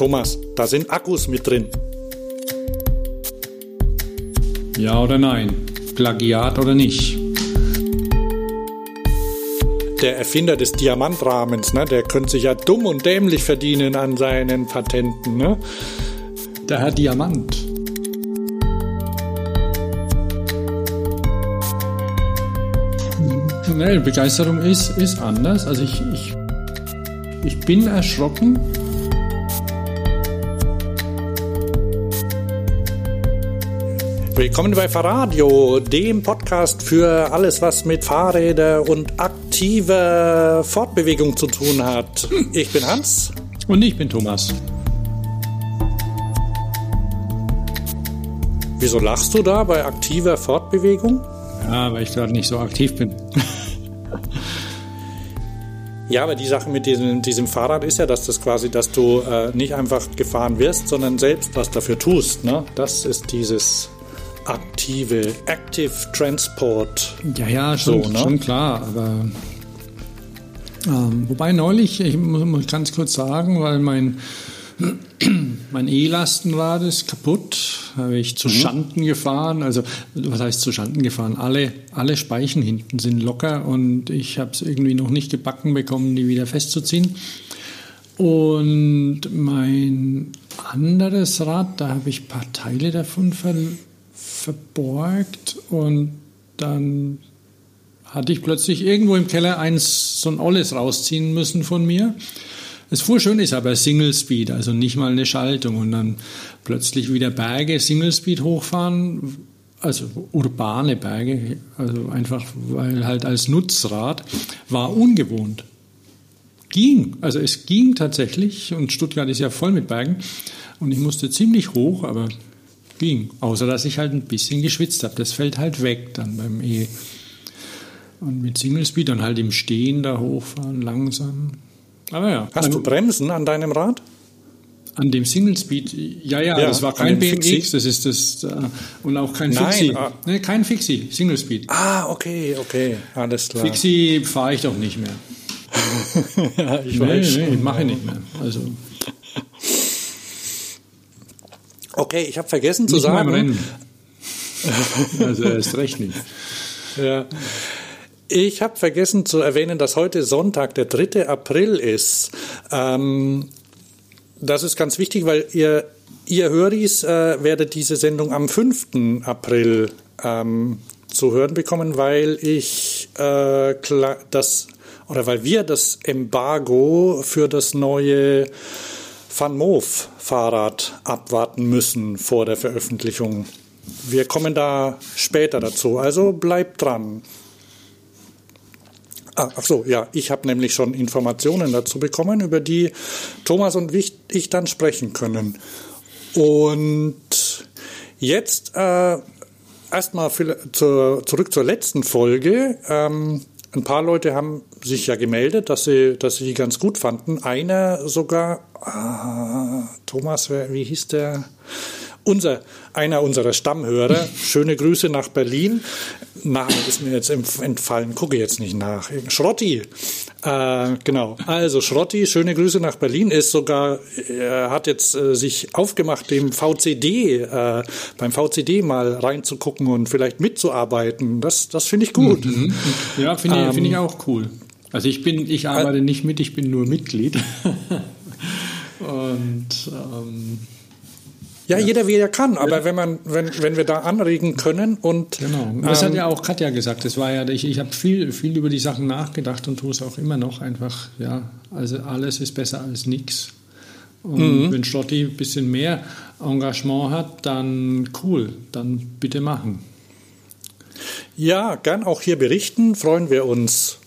Thomas, da sind Akkus mit drin. Ja oder nein? Plagiat oder nicht? Der Erfinder des Diamantrahmens, ne, der könnte sich ja dumm und dämlich verdienen an seinen Patenten. Ne? Der Herr Diamant. Nee, Begeisterung ist, ist anders. Also ich, ich, ich bin erschrocken. Willkommen bei Fahrradio, dem Podcast für alles, was mit Fahrräder und aktiver Fortbewegung zu tun hat. Ich bin Hans. Und ich bin Thomas. Wieso lachst du da bei aktiver Fortbewegung? Ja, weil ich gerade nicht so aktiv bin. Ja, aber die Sache mit diesem, diesem Fahrrad ist ja, dass das quasi, dass du äh, nicht einfach gefahren wirst, sondern selbst was dafür tust. Ne? Das ist dieses aktive, Active Transport. Ja, ja, schon, so, ne? schon klar, aber ähm, wobei neulich, ich muss, ganz kurz sagen, weil mein mein E-Lastenrad ist kaputt, habe ich zu mhm. Schanden gefahren. Also, was heißt zu Schanden gefahren? Alle, alle Speichen hinten sind locker und ich habe es irgendwie noch nicht gebacken bekommen, die wieder festzuziehen. Und mein anderes Rad, da habe ich ein paar Teile davon ver verborgt und dann hatte ich plötzlich irgendwo im Keller eins, so ein Olles rausziehen müssen von mir. Das fuhr schön ist aber Single Speed, also nicht mal eine Schaltung und dann plötzlich wieder Berge Single Speed hochfahren, also urbane Berge, also einfach weil halt als Nutzrad war ungewohnt. Ging, also es ging tatsächlich und Stuttgart ist ja voll mit Bergen und ich musste ziemlich hoch, aber ging, außer dass ich halt ein bisschen geschwitzt habe. Das fällt halt weg dann beim E. Und mit Single Speed dann halt im Stehen da hochfahren, langsam. Aber ja. Hast du Bremsen an deinem Rad? An dem Single Speed, ja, ja, ja das war kein BMX, Fixie? das ist das, äh, und auch kein Nein, Fixie. Ah. Nee, kein Fixie, Single Speed. Ah, okay, okay, alles klar. Fixie fahre ich doch nicht mehr. ja, ich nee, weiß. Nee, mache ich nicht mehr. Also. Okay, ich habe vergessen zu nicht sagen. also erst recht nicht. Ja. Ich habe vergessen zu erwähnen, dass heute Sonntag, der 3. April ist. Ähm, das ist ganz wichtig, weil ihr, ihr Höris äh, werdet diese Sendung am 5. April ähm, zu hören bekommen, weil ich äh, das oder weil wir das Embargo für das neue Van Moof Fahrrad abwarten müssen vor der Veröffentlichung. Wir kommen da später dazu, also bleibt dran. Ah, ach so, ja, ich habe nämlich schon Informationen dazu bekommen, über die Thomas und ich, dann sprechen können. Und jetzt äh, erstmal zur, zurück zur letzten Folge. Ähm, ein paar Leute haben sich ja gemeldet, dass sie, dass sie die ganz gut fanden. Einer sogar, ah, Thomas, wie hieß der? Unser, einer unserer Stammhörer, schöne Grüße nach Berlin. Name ist mir jetzt entfallen, gucke jetzt nicht nach. Schrotti, äh, genau. Also Schrotti, schöne Grüße nach Berlin, ist sogar, er hat jetzt äh, sich aufgemacht, dem VCD, äh, beim VCD mal reinzugucken und vielleicht mitzuarbeiten. Das, das finde ich gut. Mhm. Ja, finde ich, ähm, find ich auch cool. Also ich bin, ich arbeite nicht mit, ich bin nur Mitglied. und ähm, ja, ja, jeder wie er kann, aber wenn man, wenn, wenn wir da anregen können und genau, das ähm, hat ja auch Katja gesagt. Das war ja, ich, ich habe viel, viel über die Sachen nachgedacht und tue es auch immer noch einfach. Ja, also alles ist besser als nichts. Und mhm. wenn Stotti ein bisschen mehr Engagement hat, dann cool, dann bitte machen. Ja, gern auch hier berichten, freuen wir uns.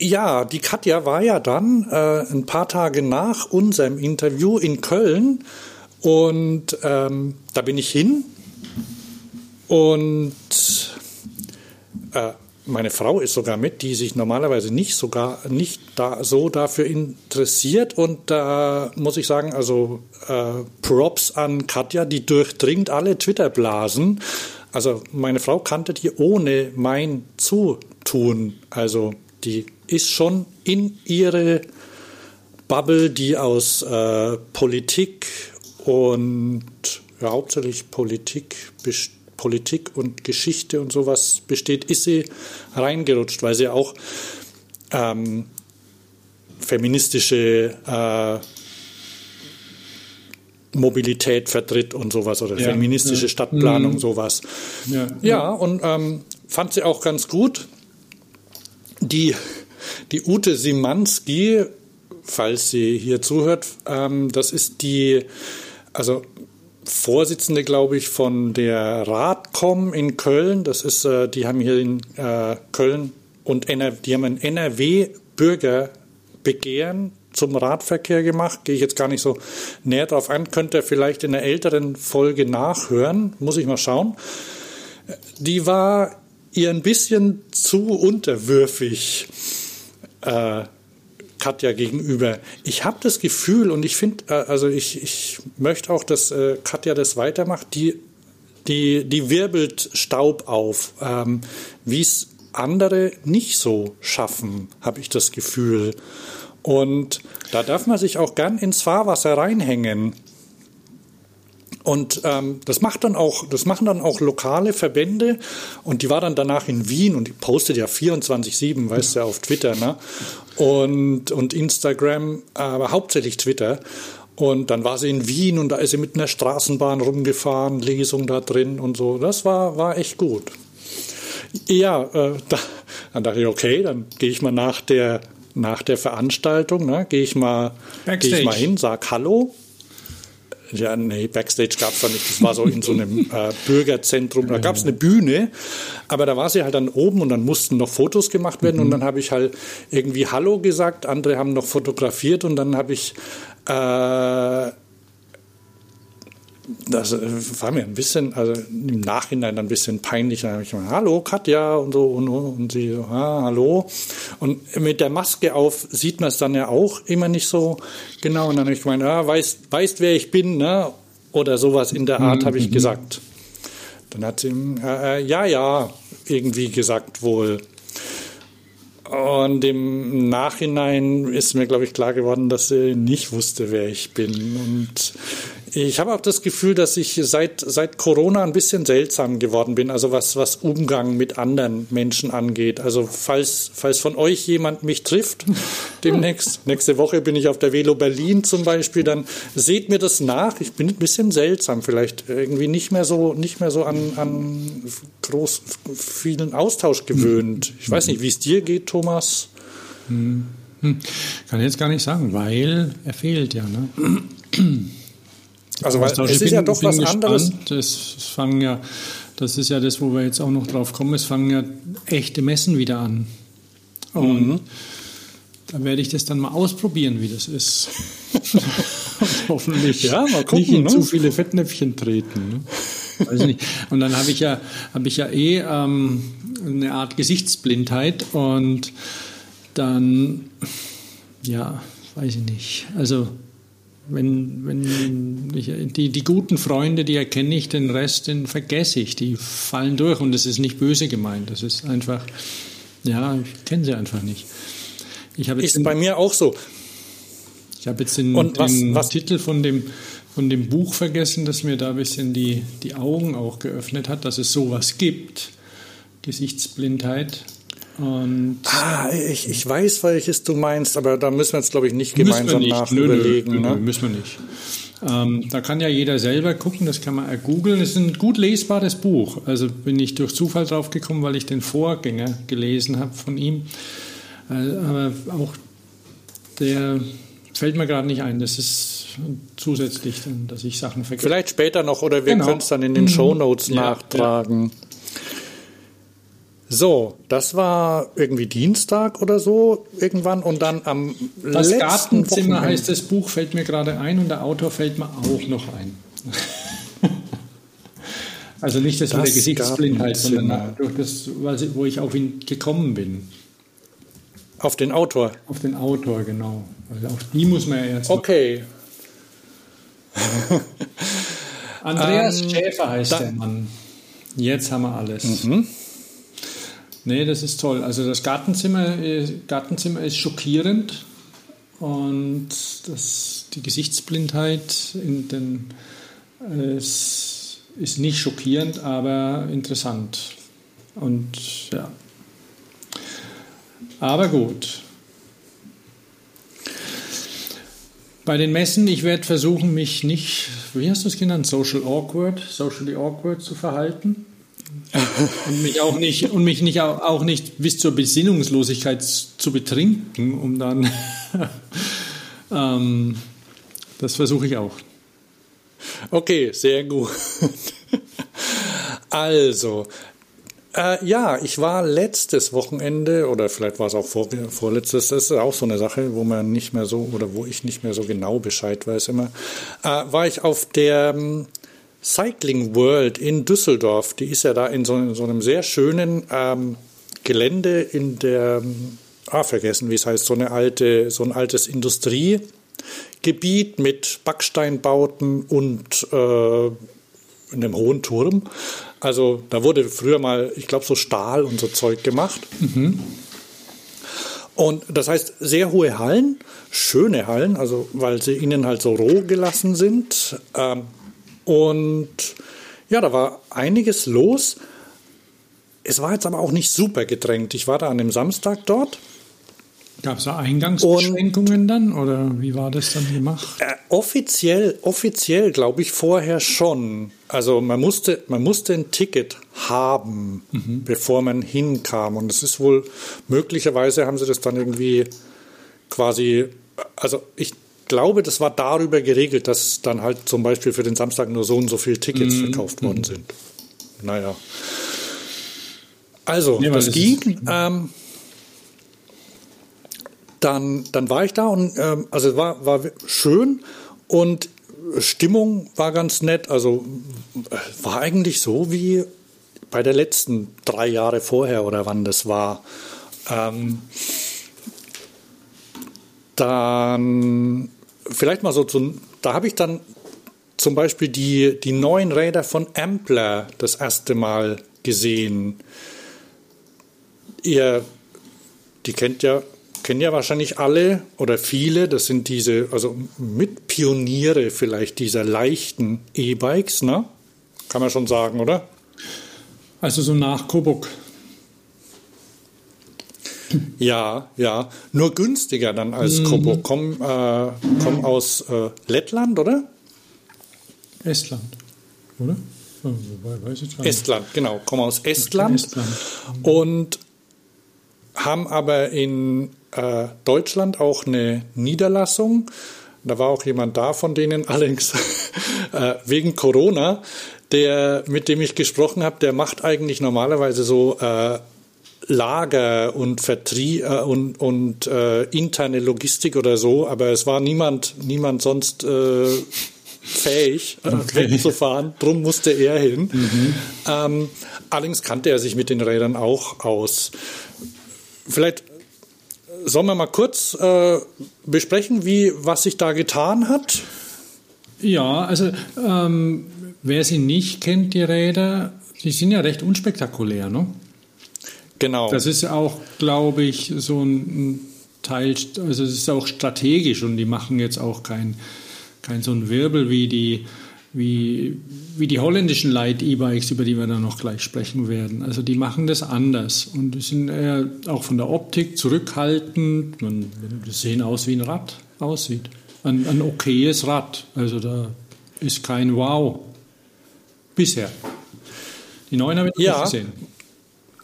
Ja, die Katja war ja dann äh, ein paar Tage nach unserem Interview in Köln und ähm, da bin ich hin und äh, meine Frau ist sogar mit, die sich normalerweise nicht sogar nicht da so dafür interessiert und da muss ich sagen, also äh, Props an Katja, die durchdringt alle Twitter-Blasen. Also meine Frau kannte die ohne mein Zutun. Also die ist schon in ihre Bubble, die aus äh, Politik und ja, hauptsächlich Politik, Politik und Geschichte und sowas besteht, ist sie reingerutscht, weil sie auch ähm, feministische äh, Mobilität vertritt und sowas oder ja, feministische ja. Stadtplanung, mhm. sowas. Ja, ja und ähm, fand sie auch ganz gut. Die, die Ute Simanski, falls sie hier zuhört, ähm, das ist die, also Vorsitzende, glaube ich, von der Radcom in Köln. Das ist, äh, die haben hier in äh, Köln und NR, die haben ein NRW-Bürgerbegehren zum Radverkehr gemacht. Gehe ich jetzt gar nicht so näher drauf ein. Könnt ihr vielleicht in einer älteren Folge nachhören. Muss ich mal schauen. Die war ihr ein bisschen zu unterwürfig. Äh, Katja gegenüber. Ich habe das Gefühl und ich finde, äh, also ich, ich möchte auch, dass äh, Katja das weitermacht, die, die, die wirbelt Staub auf, ähm, wie es andere nicht so schaffen, habe ich das Gefühl. Und da darf man sich auch gern ins Fahrwasser reinhängen. Und ähm, das macht dann auch, das machen dann auch lokale Verbände und die war dann danach in Wien und die postet ja 24-7, weißt du, auf Twitter, ne? Und, und Instagram, aber hauptsächlich Twitter. Und dann war sie in Wien und da ist sie mit einer Straßenbahn rumgefahren, Lesung da drin und so. Das war, war echt gut. Ja, äh, da, dann dachte ich, okay, dann gehe ich mal nach der nach der Veranstaltung, ne, gehe ich mal, gehe ich mal hin, sag Hallo. Ja, nee, Backstage gab es da nicht. Das war so in so einem äh, Bürgerzentrum. Da gab es eine Bühne, aber da war sie halt dann oben und dann mussten noch Fotos gemacht werden. Mhm. Und dann habe ich halt irgendwie Hallo gesagt. Andere haben noch fotografiert und dann habe ich äh, das äh, war mir ein bisschen, also im Nachhinein ein bisschen peinlich. Da habe ich gesagt, hallo Katja und so und, und sie so, ah, hallo. Und mit der Maske auf sieht man es dann ja auch immer nicht so genau. Und dann habe ich gemeint, ah, weißt, weißt wer ich bin, ne? Oder sowas in der Art mhm. habe ich mhm. gesagt. Dann hat sie, äh, äh, ja, ja, irgendwie gesagt wohl. Und im Nachhinein ist mir, glaube ich, klar geworden, dass sie nicht wusste, wer ich bin. Und ich habe auch das Gefühl, dass ich seit, seit Corona ein bisschen seltsam geworden bin, also was, was Umgang mit anderen Menschen angeht. Also falls, falls von euch jemand mich trifft, demnächst, nächste Woche bin ich auf der Velo Berlin zum Beispiel, dann seht mir das nach. Ich bin ein bisschen seltsam, vielleicht irgendwie nicht mehr so, nicht mehr so an, an groß vielen Austausch gewöhnt. Ich weiß nicht, wie es dir geht, Thomas. Hm. Hm. Kann ich jetzt gar nicht sagen, weil er fehlt ja. Ne? Also weil es ist bin, ja doch was gespannt. anderes. Es, es fangen ja, das ist ja das, wo wir jetzt auch noch drauf kommen, es fangen ja echte Messen wieder an. Und mhm. da werde ich das dann mal ausprobieren, wie das ist. hoffentlich ja, mal gucken, nicht in ne? zu viele Fettnäpfchen treten. Ne? Weiß nicht. Und dann habe ich ja, habe ich ja eh ähm, eine Art Gesichtsblindheit und dann, ja, weiß ich nicht. Also wenn, wenn ich, die, die guten Freunde, die erkenne ich, den Rest, den vergesse ich. Die fallen durch und das ist nicht böse gemeint. Das ist einfach, ja, ich kenne sie einfach nicht. Ich ist den, bei mir auch so. Ich habe jetzt den, was, den was? Titel von dem, von dem Buch vergessen, das mir da ein bisschen die, die Augen auch geöffnet hat, dass es sowas gibt. Gesichtsblindheit. Und ah, ich, ich weiß, welches du meinst, aber da müssen wir jetzt, glaube ich, nicht gemeinsam nicht. nachüberlegen. Nö, nö, nö, ne? müssen wir nicht. Ähm, da kann ja jeder selber gucken, das kann man googeln. Es ist ein gut lesbares Buch. Also bin ich durch Zufall drauf gekommen, weil ich den Vorgänger gelesen habe von ihm. Äh, aber auch der fällt mir gerade nicht ein. Das ist zusätzlich, dass ich Sachen vergesse. Vielleicht später noch oder wir genau. können es dann in den mhm. Show Notes ja, nachtragen. Ja. So, das war irgendwie Dienstag oder so irgendwann und dann am Das letzten Gartenzimmer Wochenende. heißt das Buch, fällt mir gerade ein und der Autor fällt mir auch noch ein. also nicht das, das mit der Gesichtsblindheit, sondern durch das, wo ich auf ihn gekommen bin. Auf den Autor? Auf den Autor, genau. Also auf die muss man ja jetzt. Okay. Andreas ähm, Schäfer heißt der Mann. Jetzt haben wir alles. Mhm. Nee, das ist toll. Also das Gartenzimmer, Gartenzimmer ist schockierend und das, die Gesichtsblindheit in den, es ist nicht schockierend, aber interessant. Und ja. Aber gut. Bei den Messen, ich werde versuchen, mich nicht, wie hast du es genannt, social awkward, socially awkward zu verhalten. Und mich auch nicht und mich nicht auch nicht bis zur Besinnungslosigkeit zu betrinken, um dann ähm, das versuche ich auch. Okay, sehr gut. also, äh, ja, ich war letztes Wochenende oder vielleicht war es auch vor, vorletztes, das ist auch so eine Sache, wo man nicht mehr so oder wo ich nicht mehr so genau Bescheid weiß immer, äh, war ich auf der ähm, Cycling World in Düsseldorf. Die ist ja da in so, in so einem sehr schönen ähm, Gelände in der, ähm, ah, vergessen, wie es heißt, so eine alte, so ein altes Industriegebiet mit Backsteinbauten und äh, einem hohen Turm. Also da wurde früher mal, ich glaube, so Stahl und so Zeug gemacht. Mhm. Und das heißt, sehr hohe Hallen, schöne Hallen, also weil sie innen halt so roh gelassen sind. Ähm, und ja, da war einiges los. Es war jetzt aber auch nicht super gedrängt. Ich war da an dem Samstag dort Gab es da Eingangsbeschränkungen und, dann oder wie war das dann gemacht? Äh, offiziell, offiziell glaube ich vorher schon. Also man musste, man musste ein Ticket haben, mhm. bevor man hinkam. Und es ist wohl, möglicherweise haben sie das dann irgendwie quasi, also ich glaube, das war darüber geregelt, dass dann halt zum Beispiel für den Samstag nur so und so viele Tickets mhm. verkauft worden mhm. sind. Naja. Also, ja, das ging. Ähm, dann, dann war ich da und ähm, also war, war schön und Stimmung war ganz nett. Also war eigentlich so wie bei der letzten drei Jahre vorher oder wann das war. Ähm, dann vielleicht mal so zu, da habe ich dann zum Beispiel die, die neuen Räder von Ampler das erste Mal gesehen. Ihr, die kennt ja kennen ja wahrscheinlich alle oder viele, das sind diese, also Mitpioniere vielleicht dieser leichten E-Bikes, ne? Kann man schon sagen, oder? Also so nach Kobuk. Ja, ja. Nur günstiger dann als mhm. Kobuk. Kommen, äh, kommen aus äh, Lettland, oder? Estland, oder? Oh, Estland, genau. Kommen aus Estland. Estland. Und haben aber in äh, Deutschland auch eine Niederlassung. Da war auch jemand da von denen, allerdings äh, wegen Corona, der, mit dem ich gesprochen habe, der macht eigentlich normalerweise so äh, Lager und Vertrieb äh, und, und äh, interne Logistik oder so, aber es war niemand, niemand sonst äh, fähig, äh, okay. wegzufahren. Drum musste er hin. Mhm. Ähm, allerdings kannte er sich mit den Rädern auch aus. Vielleicht sollen wir mal kurz äh, besprechen, wie, was sich da getan hat? Ja, also ähm, wer sie nicht kennt, die Räder, die sind ja recht unspektakulär, ne? Genau. Das ist auch, glaube ich, so ein Teil, also es ist auch strategisch und die machen jetzt auch kein, kein so ein Wirbel wie die wie, wie die holländischen Light-E-Bikes, über die wir dann noch gleich sprechen werden. Also die machen das anders und die sind eher auch von der Optik zurückhaltend. Man, die sehen aus wie ein Rad aussieht. Ein, ein okayes Rad. Also da ist kein Wow. Bisher. Die neuen habe ich ja. nicht gesehen.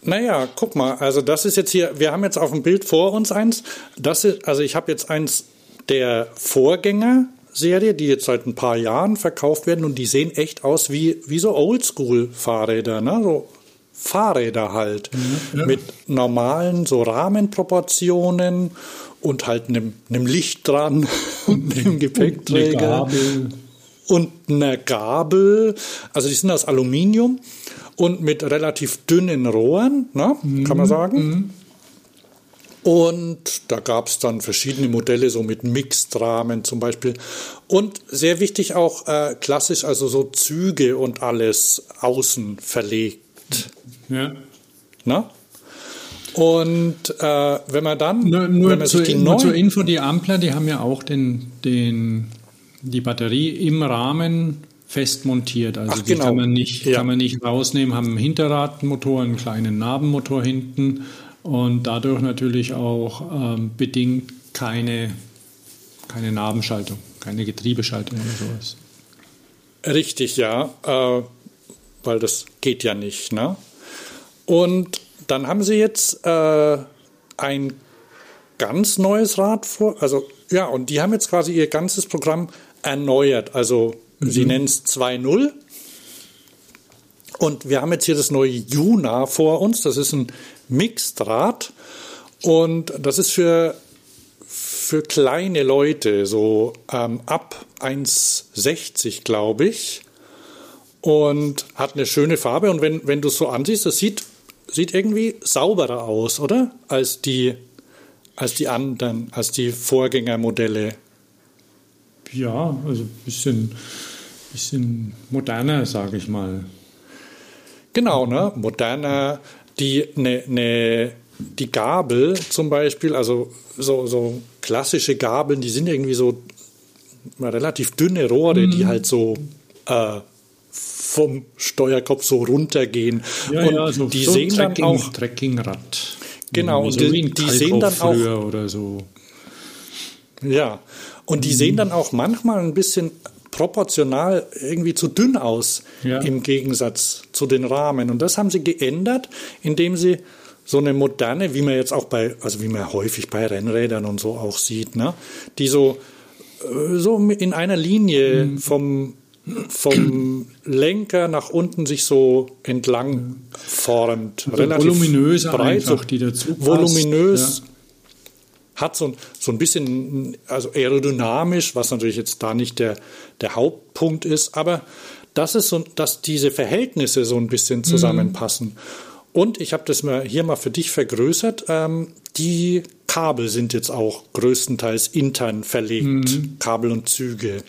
Naja, guck mal, also das ist jetzt hier, wir haben jetzt auf dem Bild vor uns eins. Das ist, also ich habe jetzt eins der Vorgänger Serie, die jetzt seit ein paar Jahren verkauft werden und die sehen echt aus wie, wie so Oldschool-Fahrräder, ne? So Fahrräder halt. Mhm, ja. Mit normalen so Rahmenproportionen und halt einem, einem Licht dran und einem Gepäckträger. Und einer Gabel. Also die sind aus Aluminium und mit relativ dünnen Rohren, ne? Mhm, kann man sagen. Mhm. Und da gab es dann verschiedene Modelle, so mit Mixed-Rahmen zum Beispiel. Und sehr wichtig auch äh, klassisch, also so Züge und alles außen verlegt. Ja. Na? Und äh, wenn man dann, nur, nur, wenn man zu, sich die nur zur Info, die Ampler, die haben ja auch den, den, die Batterie im Rahmen fest montiert. Also Ach, die genau. kann, man nicht, Ja. kann man nicht rausnehmen, haben einen Hinterradmotor, einen kleinen Nabenmotor hinten und dadurch natürlich auch ähm, bedingt keine, keine Nabenschaltung, keine Getriebeschaltung oder sowas. Richtig, ja, äh, weil das geht ja nicht. Ne? Und dann haben sie jetzt äh, ein ganz neues Rad vor, also ja, und die haben jetzt quasi ihr ganzes Programm erneuert. Also sie nennen es 2.0. Und wir haben jetzt hier das neue Juna vor uns. Das ist ein Mixed-Rad. Und das ist für, für kleine Leute, so ähm, ab 1,60 glaube ich. Und hat eine schöne Farbe. Und wenn, wenn du es so ansiehst, das sieht, sieht irgendwie sauberer aus, oder? Als die, als die anderen, als die Vorgängermodelle. Ja, also ein bisschen, bisschen moderner, sage ich mal. Genau, ne? Moderner, die ne, ne, die Gabel zum Beispiel, also so, so klassische Gabeln, die sind irgendwie so relativ dünne Rohre, die halt so äh, vom Steuerkopf so runtergehen. Ja, und ja, so, die so sehen Trekking, dann auch, Trekkingrad. Genau, so und die- die sehen dann auch- oder so. ja, und die sehen dann auch manchmal ein bisschen proportional irgendwie zu dünn aus Ja. im Gegensatz zu den Rahmen. Und das haben sie geändert, indem sie so eine moderne, wie man jetzt auch bei, also wie man häufig bei Rennrädern und so auch sieht, ne, die so, äh, so in einer Linie Mhm. vom, vom Lenker nach unten sich so entlang formt. Relativ voluminöser breit, einfach, so die dazu passt, Voluminös, ja. hat so, ein- so ein bisschen, also aerodynamisch, was natürlich jetzt da nicht der, der Hauptpunkt ist, aber das ist so, dass diese Verhältnisse so ein bisschen zusammenpassen. Und ich habe das mal hier mal für dich vergrößert. Ähm, die Kabel sind jetzt auch größtenteils intern verlegt, Kabel und Züge,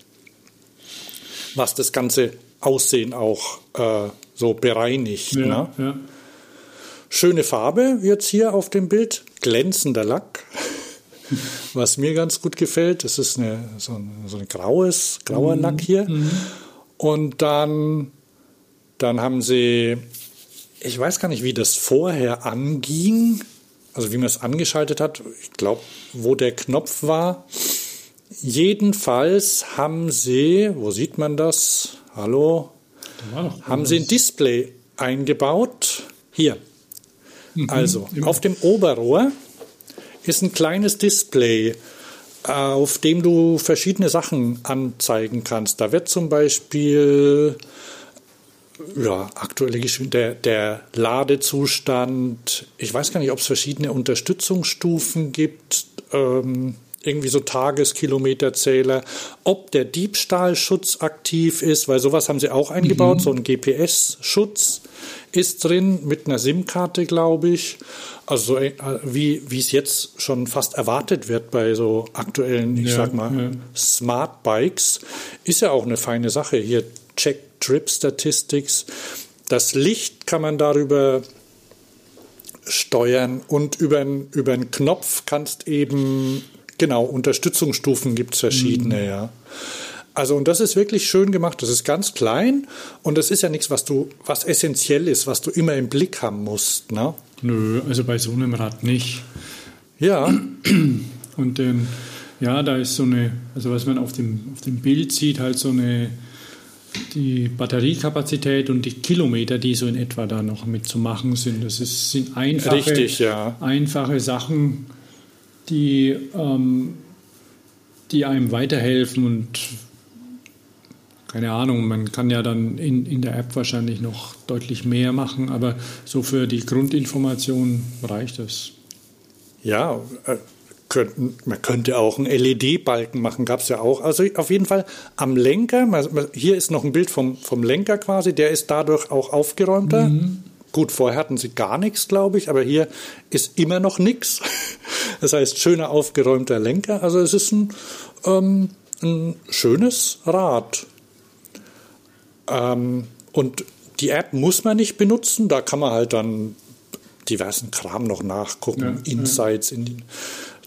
was das ganze Aussehen auch äh, so bereinigt. Ne? Ja, ja. Schöne Farbe jetzt hier auf dem Bild, glänzender Lack. Was mir ganz gut gefällt, das ist eine, so ein, so ein graues, grauer Lack hier. Und dann, dann haben sie, ich weiß gar nicht, wie das vorher anging, also wie man es angeschaltet hat. Ich glaube, wo der Knopf war. Jedenfalls haben sie, wo sieht man das? Hallo? Da haben sie ein Display eingebaut. Hier. Also, auf dem Oberrohr ist ein kleines Display, äh, auf dem du verschiedene Sachen anzeigen kannst. Da wird zum Beispiel ja, aktuelle Geschwindigkeit, der, der Ladezustand. Ich weiß gar nicht, ob es verschiedene Unterstützungsstufen gibt. Ähm, irgendwie so Tageskilometerzähler, ob der Diebstahlschutz aktiv ist, weil sowas haben sie auch eingebaut, so ein GPS-Schutz ist drin mit einer SIM-Karte, glaube ich. Also äh, wie, wie es jetzt schon fast erwartet wird bei so aktuellen, ich Ja, sag mal, ja. Smart Bikes, ist ja auch eine feine Sache. Hier Check Trip Statistics. Das Licht kann man darüber steuern und über, einen- über einen Knopf kannst eben, genau, Unterstützungsstufen gibt es verschiedene, ja. Also, und das ist wirklich schön gemacht. Das ist ganz klein und das ist ja nichts, was du, was essentiell ist, was du immer im Blick haben musst, ne? Nö, also bei so einem Rad nicht. Ja, Und ähm, ja, da ist so eine, also was man auf dem, auf dem Bild sieht, halt so eine, die Batteriekapazität und die Kilometer, die so in etwa da noch mitzumachen sind. Das ist, sind einfache, Richtig, ja. einfache Sachen, die, ähm, die einem weiterhelfen und keine Ahnung, man kann ja dann in, in der App wahrscheinlich noch deutlich mehr machen, aber so für die Grundinformation reicht es. Ja, äh, könnten, man könnte auch einen LED-Balken machen, gab es ja auch. Also auf jeden Fall am Lenker, hier ist noch ein Bild vom, vom Lenker quasi, der ist dadurch auch aufgeräumter. Gut, vorher hatten sie gar nichts, glaube ich, aber hier ist immer noch nichts. Das heißt, schöner aufgeräumter Lenker. Also es ist ein, ähm, ein schönes Rad. Ähm, und die App muss man nicht benutzen, da kann man halt dann diversen Kram noch nachgucken, ja, Insights ja. in den,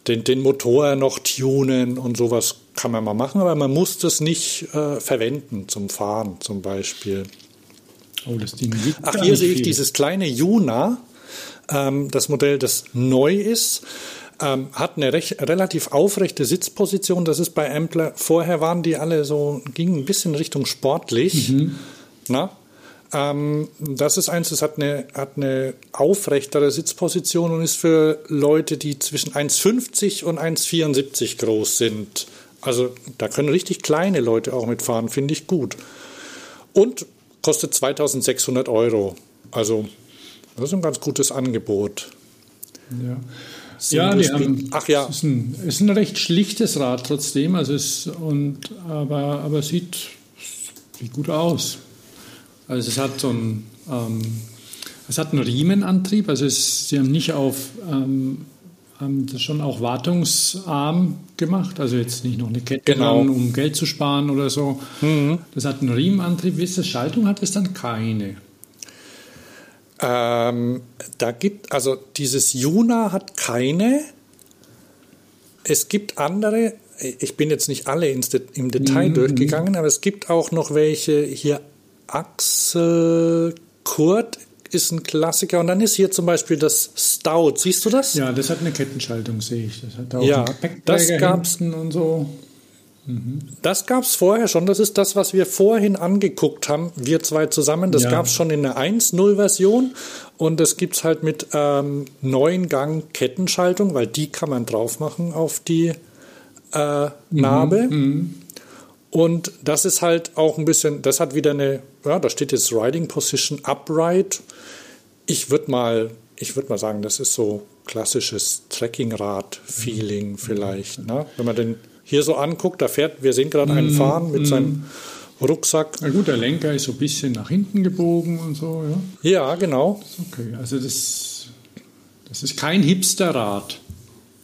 den, den, Motor noch tunen und sowas kann man mal machen, aber man muss das nicht äh, verwenden zum Fahren zum Beispiel. Oh, das Ding Ach, hier sehe ich viel. dieses kleine Juna, ähm, das Modell, das neu ist. Ähm, hat eine recht, relativ aufrechte Sitzposition. Das ist bei Ampler. Vorher waren die alle so, gingen ein bisschen Richtung sportlich. Mhm. Na? Ähm, das ist eins, das hat eine, hat eine aufrechtere Sitzposition und ist für Leute, die zwischen 1,50 und 1,74 groß sind. Also da können richtig kleine Leute auch mitfahren, finde ich gut. Und kostet 2600 Euro. Also das ist ein ganz gutes Angebot. Ja. Ja, die haben, Ach ja. Es ist, ein, ist ein recht schlichtes Rad trotzdem, also es, und, aber, aber sieht, sieht gut aus. Also es hat so ein, ähm, es hat einen Riemenantrieb, also es, sie haben nicht auf, ähm, haben das schon auch wartungsarm gemacht, also jetzt nicht noch eine Kette genau. dran, um Geld zu sparen oder so. Mhm. Das hat einen Riemenantrieb. Wie ist das? Schaltung hat es dann keine. Ähm, da gibt, also dieses Juna hat keine. Es gibt andere, ich bin jetzt nicht alle ins im Detail mhm. durchgegangen, aber es gibt auch noch welche hier Axel Kurt ist ein Klassiker. Und dann ist hier zum Beispiel das Stout. Siehst du das? Ja, das hat eine Kettenschaltung, sehe ich. Das hat auch ja, das gab's und so. Mhm. Das gab es vorher schon. Das ist das, was wir vorhin angeguckt haben, wir zwei zusammen. Das ja. gab es schon in der 1.0-Version. Und das gibt es halt mit ähm, neuen Gang Kettenschaltung, weil die kann man drauf machen auf die äh, mhm. Narbe. Mhm. Und das ist halt auch ein bisschen, das hat wieder eine, ja, da steht jetzt Riding Position Upright. Ich würde mal, ich würde mal sagen, das ist so klassisches Trekkingrad-Feeling mhm. vielleicht. Ne? Wenn man den hier so anguckt, da fährt, wir sehen gerade einen mhm. fahren mit seinem mhm. Rucksack. Na gut, der Lenker ist so ein bisschen nach hinten gebogen und so, ja. Ja, genau. okay, also das, das ist kein Hipsterrad.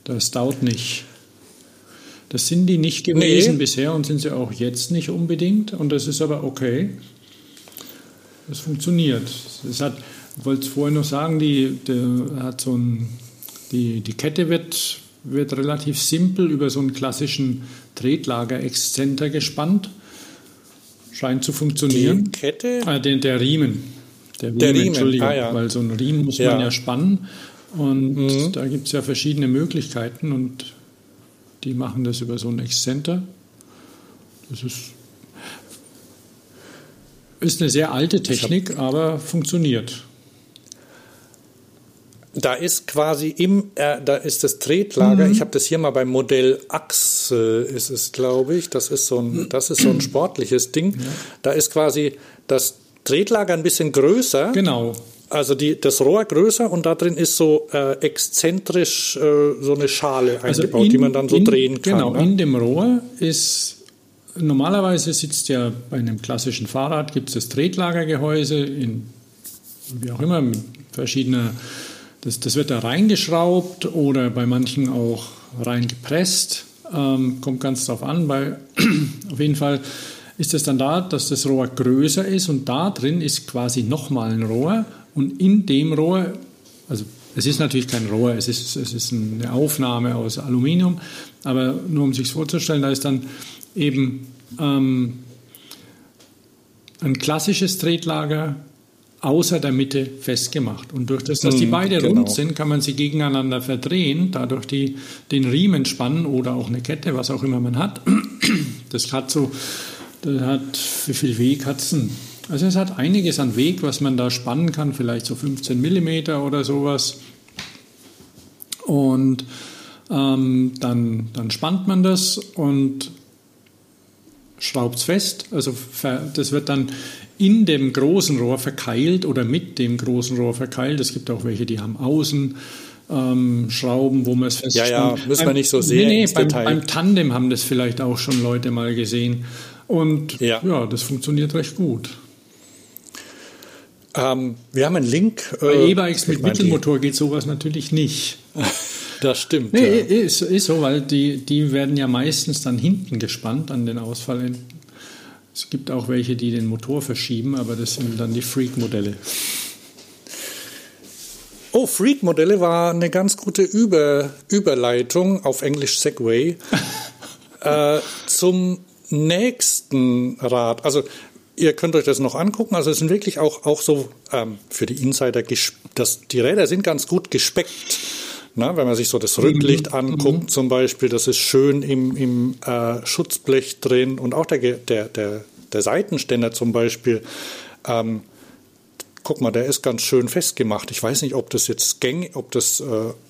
Das dauert nicht. Das sind die nicht gewesen nee. bisher und sind sie auch jetzt nicht unbedingt. Und das ist aber okay. Das funktioniert. Es hat, ich wollte es vorher noch sagen, die, der hat so ein, die, die Kette wird, wird relativ simpel über so einen klassischen Tretlager-Exzenter gespannt. Scheint zu funktionieren. Die Kette? Ah, den, der Riemen. Der Riemen, der Riemen. Entschuldigung, ah, ja. weil so einen Riemen muss ja. man ja spannen. Und mhm. da gibt es ja verschiedene Möglichkeiten. Und die machen das über so ein Excenter. Das ist, ist eine sehr alte Technik, aber funktioniert. Da ist quasi im, äh, da ist das Tretlager. Mhm. Ich habe das hier mal beim Modell Axel, ist es, glaube ich. Das ist so ein, das ist so ein sportliches Ding. Ja. Da ist quasi das Tretlager ein bisschen größer. Genau also die, das Rohr größer und da drin ist so äh, exzentrisch äh, so eine Schale also eingebaut, in, die man dann so in, drehen kann. Genau, ne? in dem Rohr ist normalerweise sitzt ja bei einem klassischen Fahrrad gibt es das Tretlagergehäuse in wie auch immer mit verschiedener das, das wird da reingeschraubt oder bei manchen auch reingepresst. Ähm, kommt ganz drauf an, weil auf jeden Fall ist es dann da, dass das Rohr größer ist und da drin ist quasi nochmal ein Rohr und in dem Rohr, also es ist natürlich kein Rohr, es ist, es ist eine Aufnahme aus Aluminium, aber nur um sich vorzustellen, da ist dann eben ähm, ein klassisches Tretlager außer der Mitte festgemacht. Und durch das, dass die mhm, beide genau. rund sind, kann man sie gegeneinander verdrehen, dadurch die, den Riemen spannen oder auch eine Kette, was auch immer man hat. Das hat so, das hat, wie viel Weg hat es denn? Also es hat einiges an Weg, was man da spannen kann, vielleicht so 15 Millimeter oder sowas. Und ähm, dann, dann spannt man das und schraubt es fest. Also das wird dann in dem großen Rohr verkeilt oder mit dem großen Rohr verkeilt. Es gibt auch welche, die haben außen ähm, Schrauben, wo man es festspannt. Ja, ja, müssen wir nicht so sehen. Nee, nee, beim, beim, Tandem haben das vielleicht auch schon Leute mal gesehen. Und ja, ja das funktioniert recht gut. Ähm, wir haben einen Link. Bei äh, E-Bikes mit Mittelmotor geht sowas natürlich nicht. Das stimmt. Nee, ja. ist, ist so, weil die, die werden ja meistens dann hinten gespannt an den Ausfallenden. Es gibt auch welche, die den Motor verschieben, aber das sind dann die Freak-Modelle. Oh, Freak-Modelle war eine ganz gute Über Überleitung auf Englisch Segway äh, zum nächsten Rad. Also ihr könnt euch das noch angucken. Also es sind wirklich auch, auch so ähm, für die Insider, das, die Räder sind ganz gut gespeckt. Na, wenn man sich so das Rücklicht mhm. anguckt zum Beispiel, das ist schön im, im äh, Schutzblech drin und auch der, der, der, der Seitenständer zum Beispiel. Ähm, guck mal, der ist ganz schön festgemacht. Ich weiß nicht, ob das jetzt gängig, ob das äh,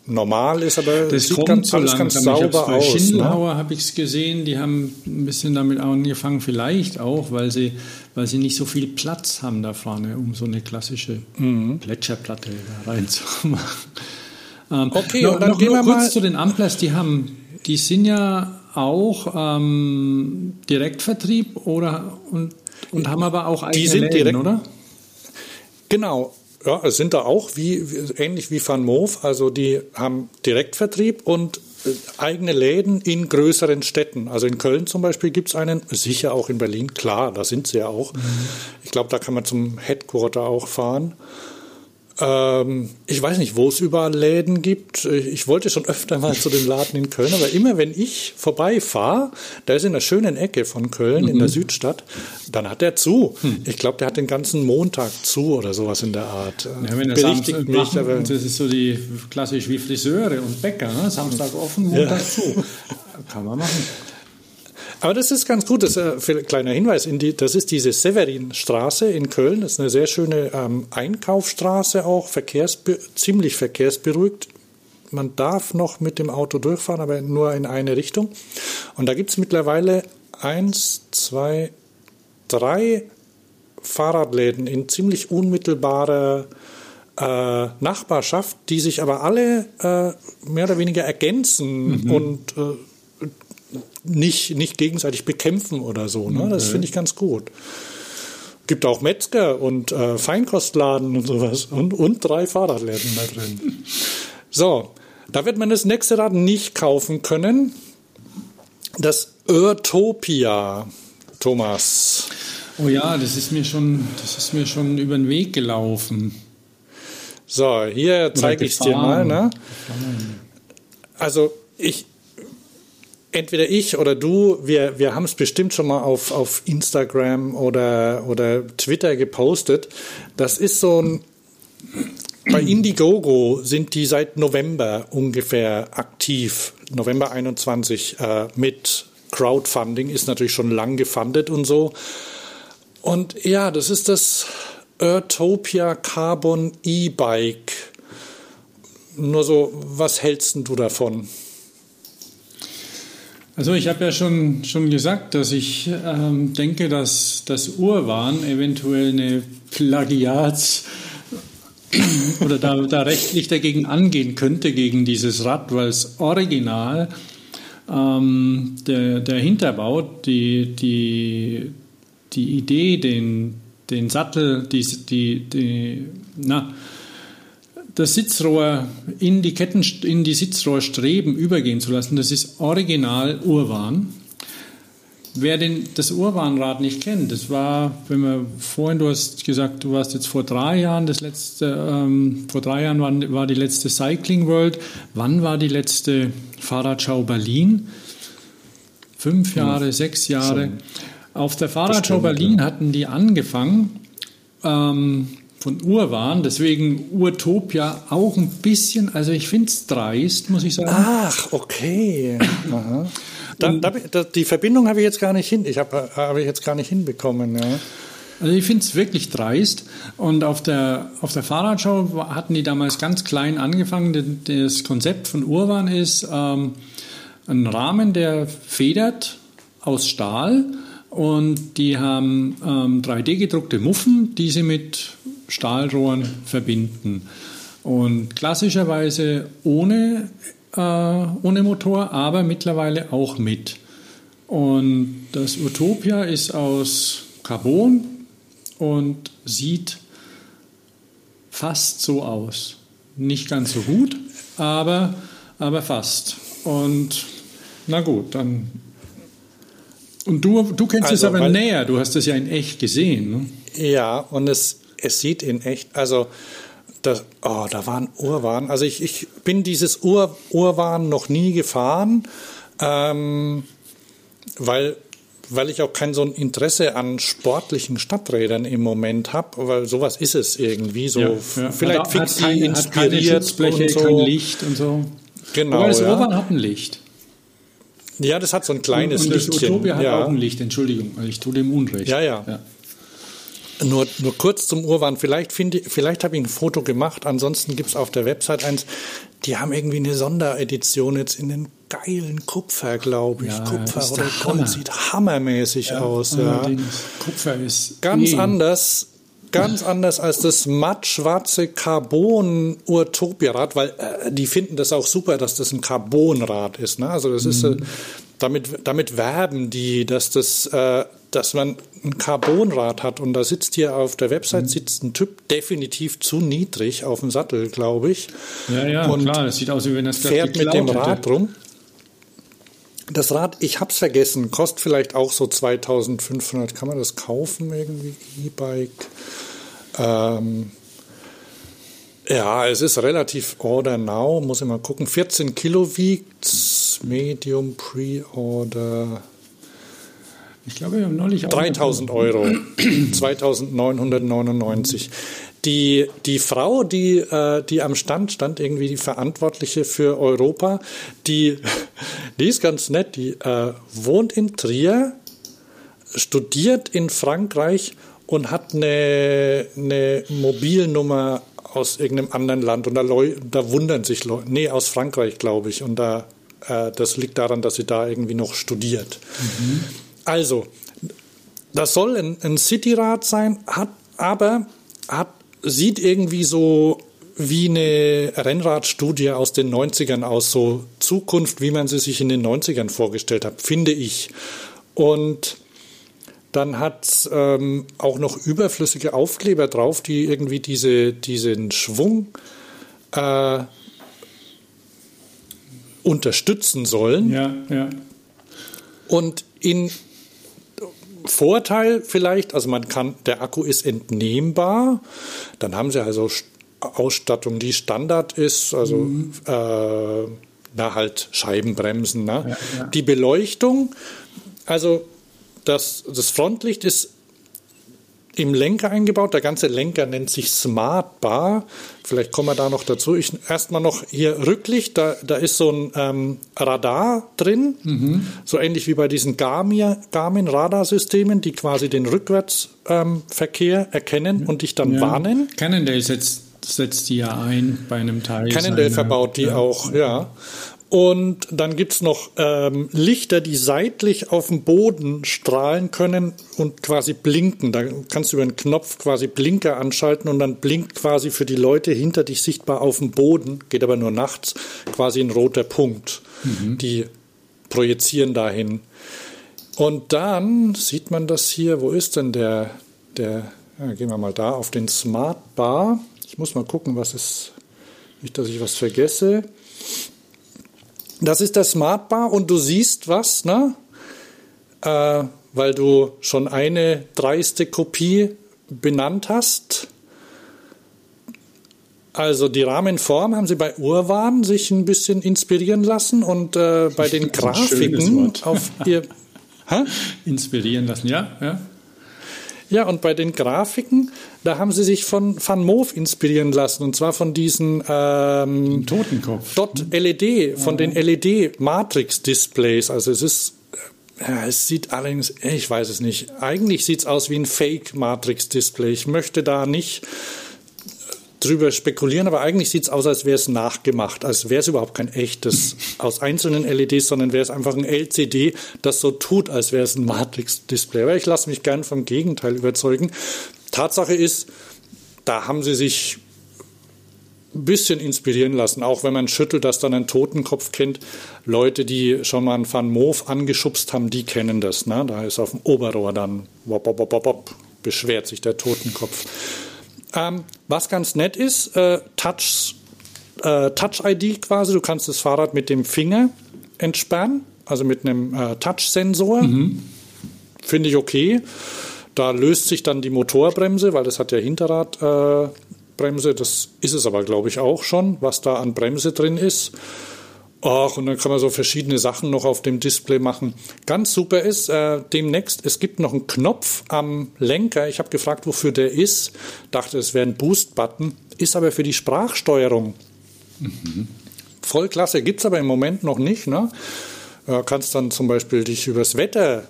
normal ist, aber das sieht ganz, so alles ganz sauber aus. Bei ne? Schindelhauer ne? habe ich es gesehen, die haben ein bisschen damit angefangen, vielleicht auch, weil sie, weil sie nicht so viel Platz haben da vorne, um so eine klassische mhm. Gletscherplatte da reinzumachen. Ähm, okay, noch, und dann noch, gehen wir kurz mal zu den Amplers, die haben, die sind ja auch ähm, Direktvertrieb oder und, und haben aber auch eigene die sind Läden, direkt, oder? Genau. Ja, es sind da auch wie, wie ähnlich wie Van Moof, also die haben Direktvertrieb und äh, eigene Läden in größeren Städten. Also in Köln zum Beispiel gibt es einen, sicher auch in Berlin, klar, da sind sie ja auch. Mhm. Ich glaube, da kann man zum Headquarter auch fahren. Ähm, ich weiß nicht, wo es überall Läden gibt. Ich wollte schon öfter mal zu dem Laden in Köln, aber immer wenn ich vorbeifahre, der ist in einer schönen Ecke von Köln, mhm. in der mhm. Südstadt, dann hat er zu. Hm. Ich glaube, der hat den ganzen Montag zu oder sowas in der Art. Ja, wenn Berichtigt mich, aber das ist so die klassisch wie Friseure und Bäcker, ne? Samstag offen, Montag ja. zu. Kann man machen. Aber das ist ganz gut, das ist ein kleiner Hinweis. Die, das ist diese Severinstraße in Köln. Das ist eine sehr schöne ähm, Einkaufsstraße auch, verkehrsbe ziemlich verkehrsberuhigt. Man darf noch mit dem Auto durchfahren, aber nur in eine Richtung. Und da gibt es mittlerweile eins, zwei, drei Fahrradläden in ziemlich unmittelbarer äh, Nachbarschaft, die sich aber alle äh, mehr oder weniger ergänzen mhm. und äh, nicht, nicht gegenseitig bekämpfen oder so. Ne? Das finde ich ganz gut. Gibt auch Metzger und äh, Feinkostladen und sowas und, und drei Fahrradläden da drin. So, da wird man das nächste Rad nicht kaufen können. Das Urtopia, Thomas. Oh ja, das ist mir schon, das ist mir schon über den Weg gelaufen. So, hier zeige ich es dir mal. Ne? Also ich, entweder ich oder du, wir, wir haben es bestimmt schon mal auf, auf Instagram oder, oder Twitter gepostet. Das ist so ein, bei Indiegogo sind die seit November ungefähr aktiv, November 21, äh, mit Crowdfunding, ist natürlich schon lang gefundet und so. Und ja, das ist das Earthopia Carbon E-Bike. Nur so, was hältst du davon? Also ich habe ja schon, schon gesagt, dass ich ähm, denke, dass das Urwahn eventuell eine Plagiats- oder da, da rechtlich dagegen angehen könnte, gegen dieses Rad, weil es original ähm, der, der Hinterbau, die, die, die Idee, den, den Sattel, die, die, die, na, das Sitzrohr in die Ketten, in die Sitzrohrstreben übergehen zu lassen, das ist original Urwan. Wer den, das Urwanrad nicht kennt, das war, wenn wir vorhin, du hast gesagt, du warst jetzt vor drei Jahren, das letzte, ähm, vor drei Jahren war, war die letzte Cycling World. Wann war die letzte Fahrradschau Berlin? Fünf Jahre, ja, sechs Jahre. Auf der Fahrradschau Berlin hatten die angefangen, ähm, von Urwahn, deswegen Urtopia auch ein bisschen, also ich finde es dreist, muss ich sagen. Ach, okay. Da, da, da, die Verbindung habe ich jetzt gar nicht hin, ich habe hab ich jetzt gar nicht hinbekommen. Ja. Also ich finde es wirklich dreist. Und auf der, auf der Fahrradschau hatten die damals ganz klein angefangen. Das Konzept von Urwan ist ähm, ein Rahmen, der federt aus Stahl. Und die haben ähm, 3D gedruckte Muffen, die sie mit Stahlrohren verbinden. Und klassischerweise ohne, äh, ohne Motor, aber mittlerweile auch mit. Und das Utopia ist aus Carbon und sieht fast so aus. Nicht ganz so gut, aber, aber fast. Und na gut, dann. Und du, du kennst also, es aber näher, du hast es ja in echt gesehen. Ne? Ja, und es es sieht in echt, also da, oh, da waren Urwahn. Also ich, ich bin dieses Ur, Urwahn noch nie gefahren, ähm, weil weil ich auch kein so ein Interesse an sportlichen Stadträdern im Moment habe, weil sowas ist es irgendwie so. Ja, ja. Vielleicht fix kein- die hat keine inspiriert und so. kein Licht und so. Genau, Aber das ja. Urban hat ein Licht. Ja, das hat so ein kleines und das Lichtchen. Utopia hat ja. auch ein Licht, Entschuldigung, ich tue dem Unrecht. Ja, ja. Nur, nur kurz zum Urwahn. Vielleicht, finde, vielleicht habe ich ein Foto gemacht. Ansonsten gibt es auf der Website eins. Die haben irgendwie eine Sonderedition jetzt in den geilen Kupfer, glaube ich. Ja, Kupfer oder der Gold. Hammer. Sieht hammermäßig aus. Ja. Kupfer ist Ganz eh- anders. Ganz anders als das matt-schwarze Carbon-Urtopia-Rad, weil äh, die finden das auch super, dass das ein Carbonrad ist. Ne? Also das ist äh, damit damit werben die, dass das äh, dass man ein Carbonrad hat und da sitzt hier auf der Website sitzt ein Typ definitiv zu niedrig auf dem Sattel, glaube ich. Ja, ja, und klar, das sieht aus, wie wenn das fährt mit dem Rad hätte. rum. Das Rad, ich hab's vergessen, kostet vielleicht auch so 2500. Kann man das kaufen irgendwie? E-Bike. Ähm, ja, es ist relativ Order Now, muss ich mal gucken. 14 Kilo wiegt's, Medium Pre-Order. Ich glaube, wir haben neulich auch 3000 Euro, 2999. Die, die Frau, die, äh, die am Stand stand, irgendwie die Verantwortliche für Europa, die, die ist ganz nett, die äh, wohnt in Trier, studiert in Frankreich und hat eine, eine Mobilnummer aus irgendeinem anderen Land. Und da, da wundern sich Leute, nee, aus Frankreich, glaube ich. Und da, äh, das liegt daran, dass sie da irgendwie noch studiert. Also, das soll ein, ein Cityrad sein, hat, aber hat, sieht irgendwie so wie eine Rennradstudie aus den 90ern aus, so Zukunft, wie man sie sich in den 90ern vorgestellt hat, finde ich. Und dann hat ähm, auch noch überflüssige Aufkleber drauf, die irgendwie diese, diesen Schwung äh, unterstützen sollen. Ja, ja. Und in Vorteil vielleicht, also man kann, der Akku ist entnehmbar. Dann haben sie also St- Ausstattung, die Standard ist, also Mhm. äh, na halt Scheibenbremsen. Ne? Ja, ja. Die Beleuchtung, also das, das Frontlicht ist im Lenker eingebaut. Der ganze Lenker nennt sich Smart Bar. Vielleicht kommen wir da noch dazu. Ich erstmal noch hier Rücklicht. Da, da ist so ein ähm, Radar drin, Mhm. so ähnlich wie bei diesen Garmin, Garmin Radarsystemen, die quasi den Rückwärtsverkehr ähm, erkennen und dich dann ja. warnen. Cannondale setzt, setzt die ja ein bei einem Teil. Cannondale seiner- verbaut die ja. auch, ja. Und dann gibt's noch ähm, Lichter, die seitlich auf dem Boden strahlen können und quasi blinken. Da kannst du über einen Knopf quasi Blinker anschalten und dann blinkt quasi für die Leute hinter dich sichtbar auf dem Boden, geht aber nur nachts, quasi ein roter Punkt. Die projizieren dahin. Und dann sieht man das hier, wo ist denn der, der ja, gehen wir mal da auf den Smart Bar. Ich muss mal gucken, was ist, nicht, dass ich was vergesse. Das ist der Smart Bar und du siehst was, ne? Äh, weil du schon eine dreiste Kopie benannt hast. Also die Rahmenform haben sie bei Urwan sich ein bisschen inspirieren lassen und äh, bei den Grafiken auf ihr Hä? Inspirieren lassen, ja, ja. Ja, und bei den Grafiken, da haben sie sich von Van Moof inspirieren lassen. Und zwar von diesen ähm, Totenkopf. Dot LED, von den LED-Matrix-Displays. Also es ist, äh, ja, es sieht allerdings, ich weiß es nicht. Eigentlich sieht es aus wie ein Fake-Matrix-Display. Ich möchte da nicht drüber spekulieren, aber eigentlich sieht es aus, als wäre es nachgemacht, als wäre es überhaupt kein echtes aus einzelnen LEDs, sondern wäre es einfach ein LCD, das so tut, als wäre es ein Matrix-Display. Aber ich lasse mich gern vom Gegenteil überzeugen. Tatsache ist, da haben sie sich ein bisschen inspirieren lassen, auch wenn man schüttelt, dass dann ein Totenkopf kennt. Leute, die schon mal einen Van Moof angeschubst haben, die kennen das. Ne? Da ist auf dem Oberrohr dann wop, wop, wop, wop, beschwert sich der Totenkopf. Ähm, was ganz nett ist, äh, Touch, äh, Touch-ID quasi, du kannst das Fahrrad mit dem Finger entsperren, also mit einem äh, Touch-Sensor. Finde ich okay. Da löst sich dann die Motorbremse, weil das hat ja Hinterrad, äh. Das ist es aber, glaube ich, auch schon, was da an Bremse drin ist. Ach, und dann kann man so verschiedene Sachen noch auf dem Display machen. Ganz super ist äh, demnächst, es gibt noch einen Knopf am Lenker. Ich habe gefragt, wofür der ist. Dachte, es wäre ein Boost-Button. Ist aber für die Sprachsteuerung. Mhm. Voll klasse. Gibt es aber im Moment noch nicht. Ne? Äh, kannst dann zum Beispiel dich übers Wetter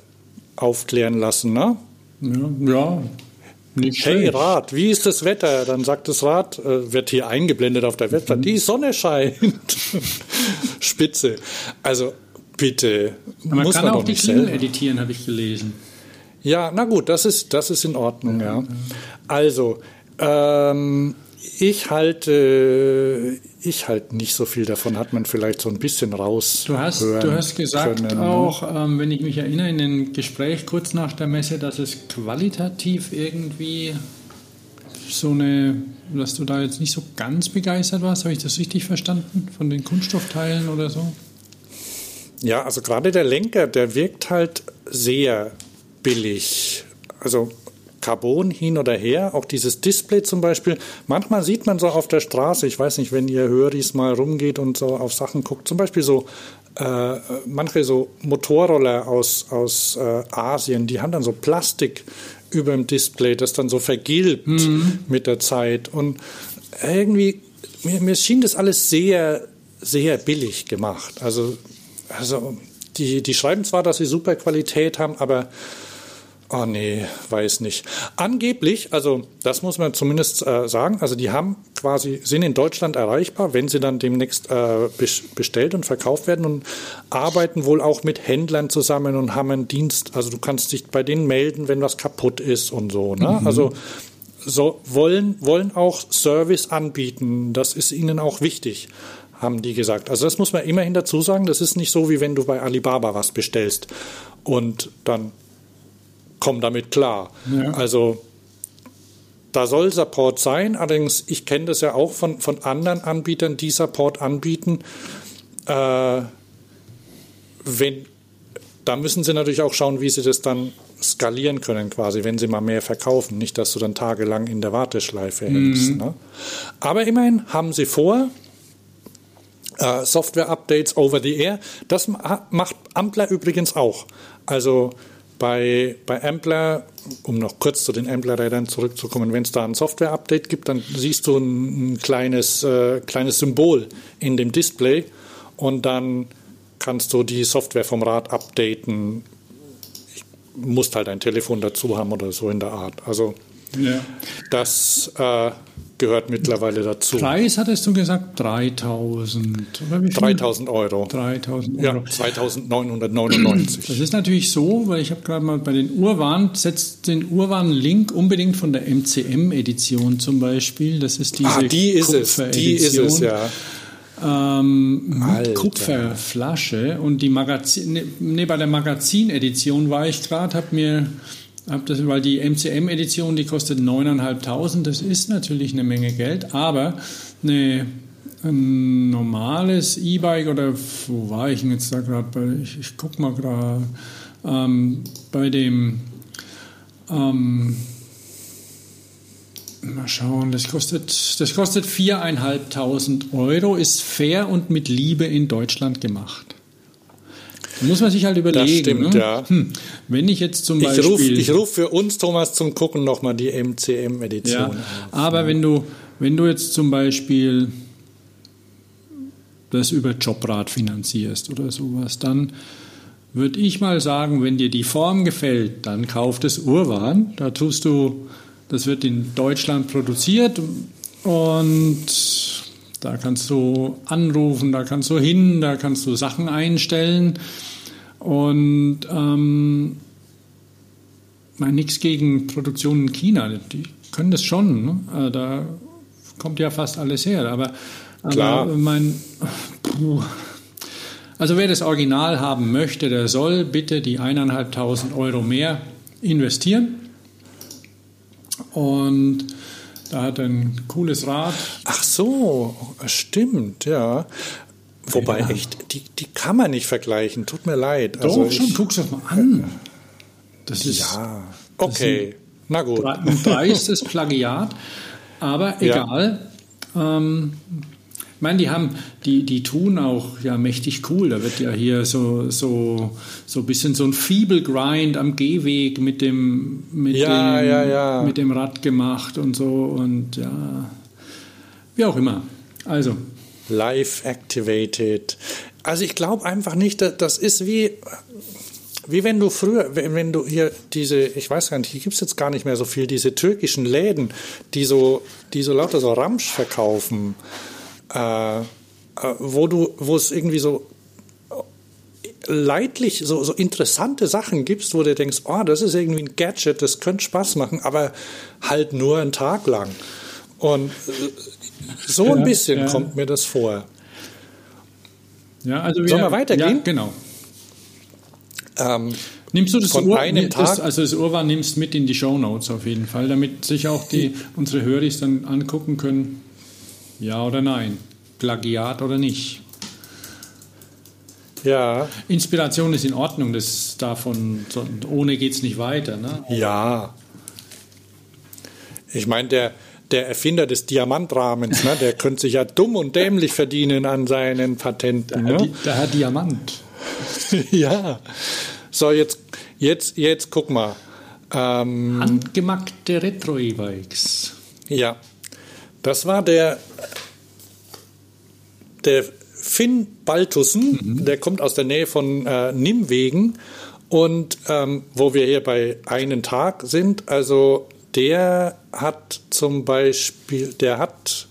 aufklären lassen. Ne? Ja, ja, nicht hey Rad, wie ist das Wetter? Dann sagt das Rad, äh, wird hier eingeblendet auf der Website, mhm. die Sonne scheint. Spitze. Also bitte. Aber man muss kann man auch die Klingel editieren, habe ich gelesen. Ja, na gut, das ist, das ist in Ordnung, ja. Also, ähm, ich halte, ich halte nicht so viel davon, hat man vielleicht so ein bisschen raus. Du hast, du hast gesagt können, ne? auch, ähm, wenn ich mich erinnere, in dem Gespräch kurz nach der Messe, dass es qualitativ irgendwie so eine, dass du da jetzt nicht so ganz begeistert warst. Habe ich das richtig verstanden? Von den Kunststoffteilen oder so? Ja, also gerade der Lenker, der wirkt halt sehr billig. Also Carbon hin oder her, auch dieses Display zum Beispiel. Manchmal sieht man so auf der Straße, ich weiß nicht, wenn ihr Höris mal rumgeht und so auf Sachen guckt, zum Beispiel so äh, manche so Motorroller aus, aus äh, Asien, die haben dann so Plastik über dem Display, das dann so vergilbt mhm. mit der Zeit. Und irgendwie, mir, mir schien das alles sehr, sehr billig gemacht. Also, also die, die schreiben zwar, dass sie super Qualität haben, aber Oh nee, weiß nicht. Angeblich, also das muss man zumindest äh, sagen, also die haben quasi, sind in Deutschland erreichbar, wenn sie dann demnächst äh, bestellt und verkauft werden und arbeiten wohl auch mit Händlern zusammen und haben einen Dienst, also du kannst dich bei denen melden, wenn was kaputt ist und so. Ne? Mhm. Also so wollen, wollen auch Service anbieten, das ist ihnen auch wichtig haben die gesagt. Also das muss man immerhin dazu sagen, das ist nicht so, wie wenn du bei Alibaba was bestellst und dann komme damit klar. Ja. Also da soll Support sein, allerdings, ich kenne das ja auch von, von anderen Anbietern, die Support anbieten. Äh, wenn, da müssen sie natürlich auch schauen, wie sie das dann skalieren können, quasi, wenn sie mal mehr verkaufen. Nicht, dass du dann tagelang in der Warteschleife hängst. Mhm. Ne? Aber immerhin haben sie vor, äh, Software-Updates over the air. Das macht Ampler übrigens auch. Also bei, bei Ampler, um noch kurz zu den Ampler-Rädern zurückzukommen, wenn es da ein Software-Update gibt, dann siehst du ein, ein kleines, äh, kleines Symbol in dem Display und dann kannst du die Software vom Rad updaten. Ich musst halt ein Telefon dazu haben oder so in der Art. Also ja. das äh, gehört mittlerweile dazu. Preis hattest du gesagt 3000 oder wie viel? 3000 Euro. 3000 Euro. Ja, 2999. Das ist natürlich so, weil ich habe gerade mal bei den Urwahn, setzt den Urwahn-Link unbedingt von der MCM-Edition zum Beispiel. Das ist diese ah, die ist es, die ist es, ja. Ähm, mit Kupferflasche und die Magazin, ne, nee, bei der Magazin-Edition war ich gerade, habe mir das, weil die MCM-Edition, die kostet 9.500, das ist natürlich eine Menge Geld, aber eine, ein normales E-Bike oder wo war ich denn jetzt da gerade? Ich, ich gucke mal gerade ähm, bei dem ähm, Mal schauen, das kostet, das kostet 4.500 Euro, ist fair und mit Liebe in Deutschland gemacht. Muss man sich halt überlegen. Das stimmt, ne? ja. Hm. Wenn ich jetzt zum ich Beispiel. Ruf, ich rufe für uns, Thomas, zum Gucken nochmal die MCM-Edition. Ja, aber wenn du, wenn du jetzt zum Beispiel das über Jobrad finanzierst oder sowas, dann würde ich mal sagen, wenn dir die Form gefällt, dann kauf das Urwan. Da tust du, das wird in Deutschland produziert und da kannst du anrufen, da kannst du hin, da kannst du Sachen einstellen. Und ähm, nichts gegen Produktion in China, die können das schon. Ne? Äh, da kommt ja fast alles her. Aber, Klar. aber mein, also wer das Original haben möchte, der soll bitte die eineinhalbtausend Euro mehr investieren. Und da hat ein cooles Rad. Ach so, stimmt, ja. Wobei ja. echt, die, die kann man nicht vergleichen. Tut mir leid. Doch, also schon, guck's doch mal an. Das ist. Ja, okay. Na gut. Ein dreistes Plagiat. Aber egal. Ja. Ähm, meine, die haben, die, die tun auch ja mächtig cool. Da wird ja hier so, so, so ein bisschen so ein Feeble Grind am Gehweg mit dem, mit, ja, dem, ja, ja. mit dem Rad gemacht und so und ja, wie auch immer. Also. Live activated. Also ich glaube einfach nicht, das ist wie, wie wenn du früher, wenn du hier diese, ich weiß gar nicht, hier gibt es jetzt gar nicht mehr so viel, diese türkischen Läden, die so, die so lauter so Ramsch verkaufen, äh, äh, wo du, wo es irgendwie so leidlich, so, so interessante Sachen gibst, wo du denkst, oh, das ist irgendwie ein Gadget, das könnte Spaß machen, aber halt nur einen Tag lang. Und so ein bisschen ja. kommt mir das vor. Ja, also wir, Sollen wir weitergehen? Ja, genau. Ähm, Nimmst du das von Ohr, einem das, Tag? also das Urwahn nimmst mit in die Show Notes auf jeden Fall, damit sich auch die, unsere Hörer dann angucken können, ja oder nein, Plagiat oder nicht. Ja. Inspiration ist in Ordnung, das davon, ohne geht es nicht weiter. Ne? Ja. Ich meine, der, der Erfinder des Diamantrahmens, ne, der könnte sich ja dumm und dämlich verdienen an seinen Patenten. Der, ne? der Herr Diamant. ja. So, jetzt, jetzt, jetzt guck mal. Ähm, Handgemachte Retro-E-Bikes. Ja. Das war der, der Finn Baltussen, mhm. der kommt aus der Nähe von äh, Nimwegen. Und ähm, wo wir hier bei einen Tag sind, also der hat zum Beispiel, der hat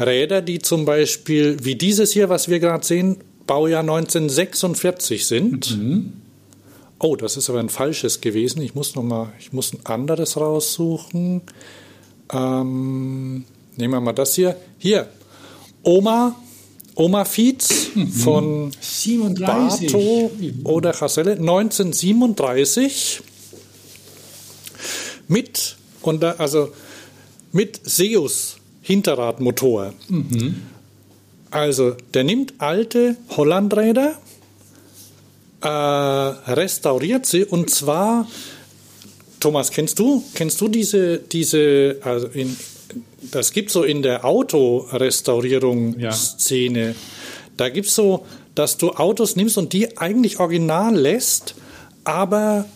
Räder, die zum Beispiel, wie dieses hier, was wir gerade sehen, Baujahr 1946 sind. Mhm. Oh, das ist aber ein falsches gewesen. Ich muss noch mal, ich muss ein anderes raussuchen. Ähm, nehmen wir mal das hier. Hier, Oma, Oma Fietz mhm. von 37. Bato oder Chasselle, 1937 mit und da, also mit Seus Hinterradmotor. Mhm. Also der nimmt alte Hollandräder, äh, restauriert sie und zwar Thomas, kennst du, kennst du diese, diese, also in, das gibt so in der Autorestaurierung-Szene. Ja. Da gibt es so, dass du Autos nimmst und die eigentlich original lässt, aber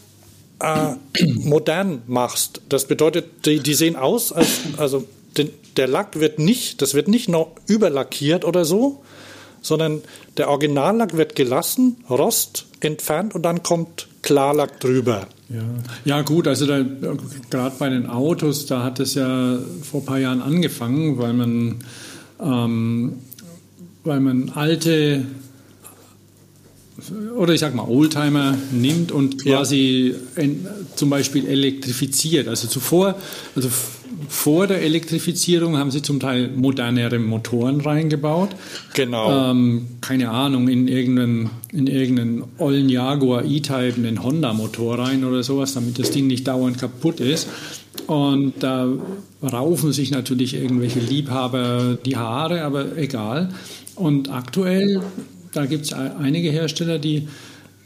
äh, modern machst. Das bedeutet, die, die sehen aus, als, also den, der Lack wird nicht, das wird nicht noch überlackiert oder so, sondern der Originallack wird gelassen, Rost entfernt und dann kommt Klarlack drüber. Ja, ja gut, also gerade bei den Autos, da hat es ja vor ein paar Jahren angefangen, weil man, ähm, weil man alte oder ich sag mal Oldtimer nimmt und quasi ja. in, zum Beispiel elektrifiziert. Also zuvor, also vor der Elektrifizierung haben sie zum Teil modernere Motoren reingebaut. Genau. Ähm, keine Ahnung, in irgendeinen, in irgendeinen ollen Jaguar E-Type einen Honda-Motor rein oder sowas, damit das Ding nicht dauernd kaputt ist. Und da raufen sich natürlich irgendwelche Liebhaber die Haare, aber egal. Und aktuell da gibt es einige Hersteller, die,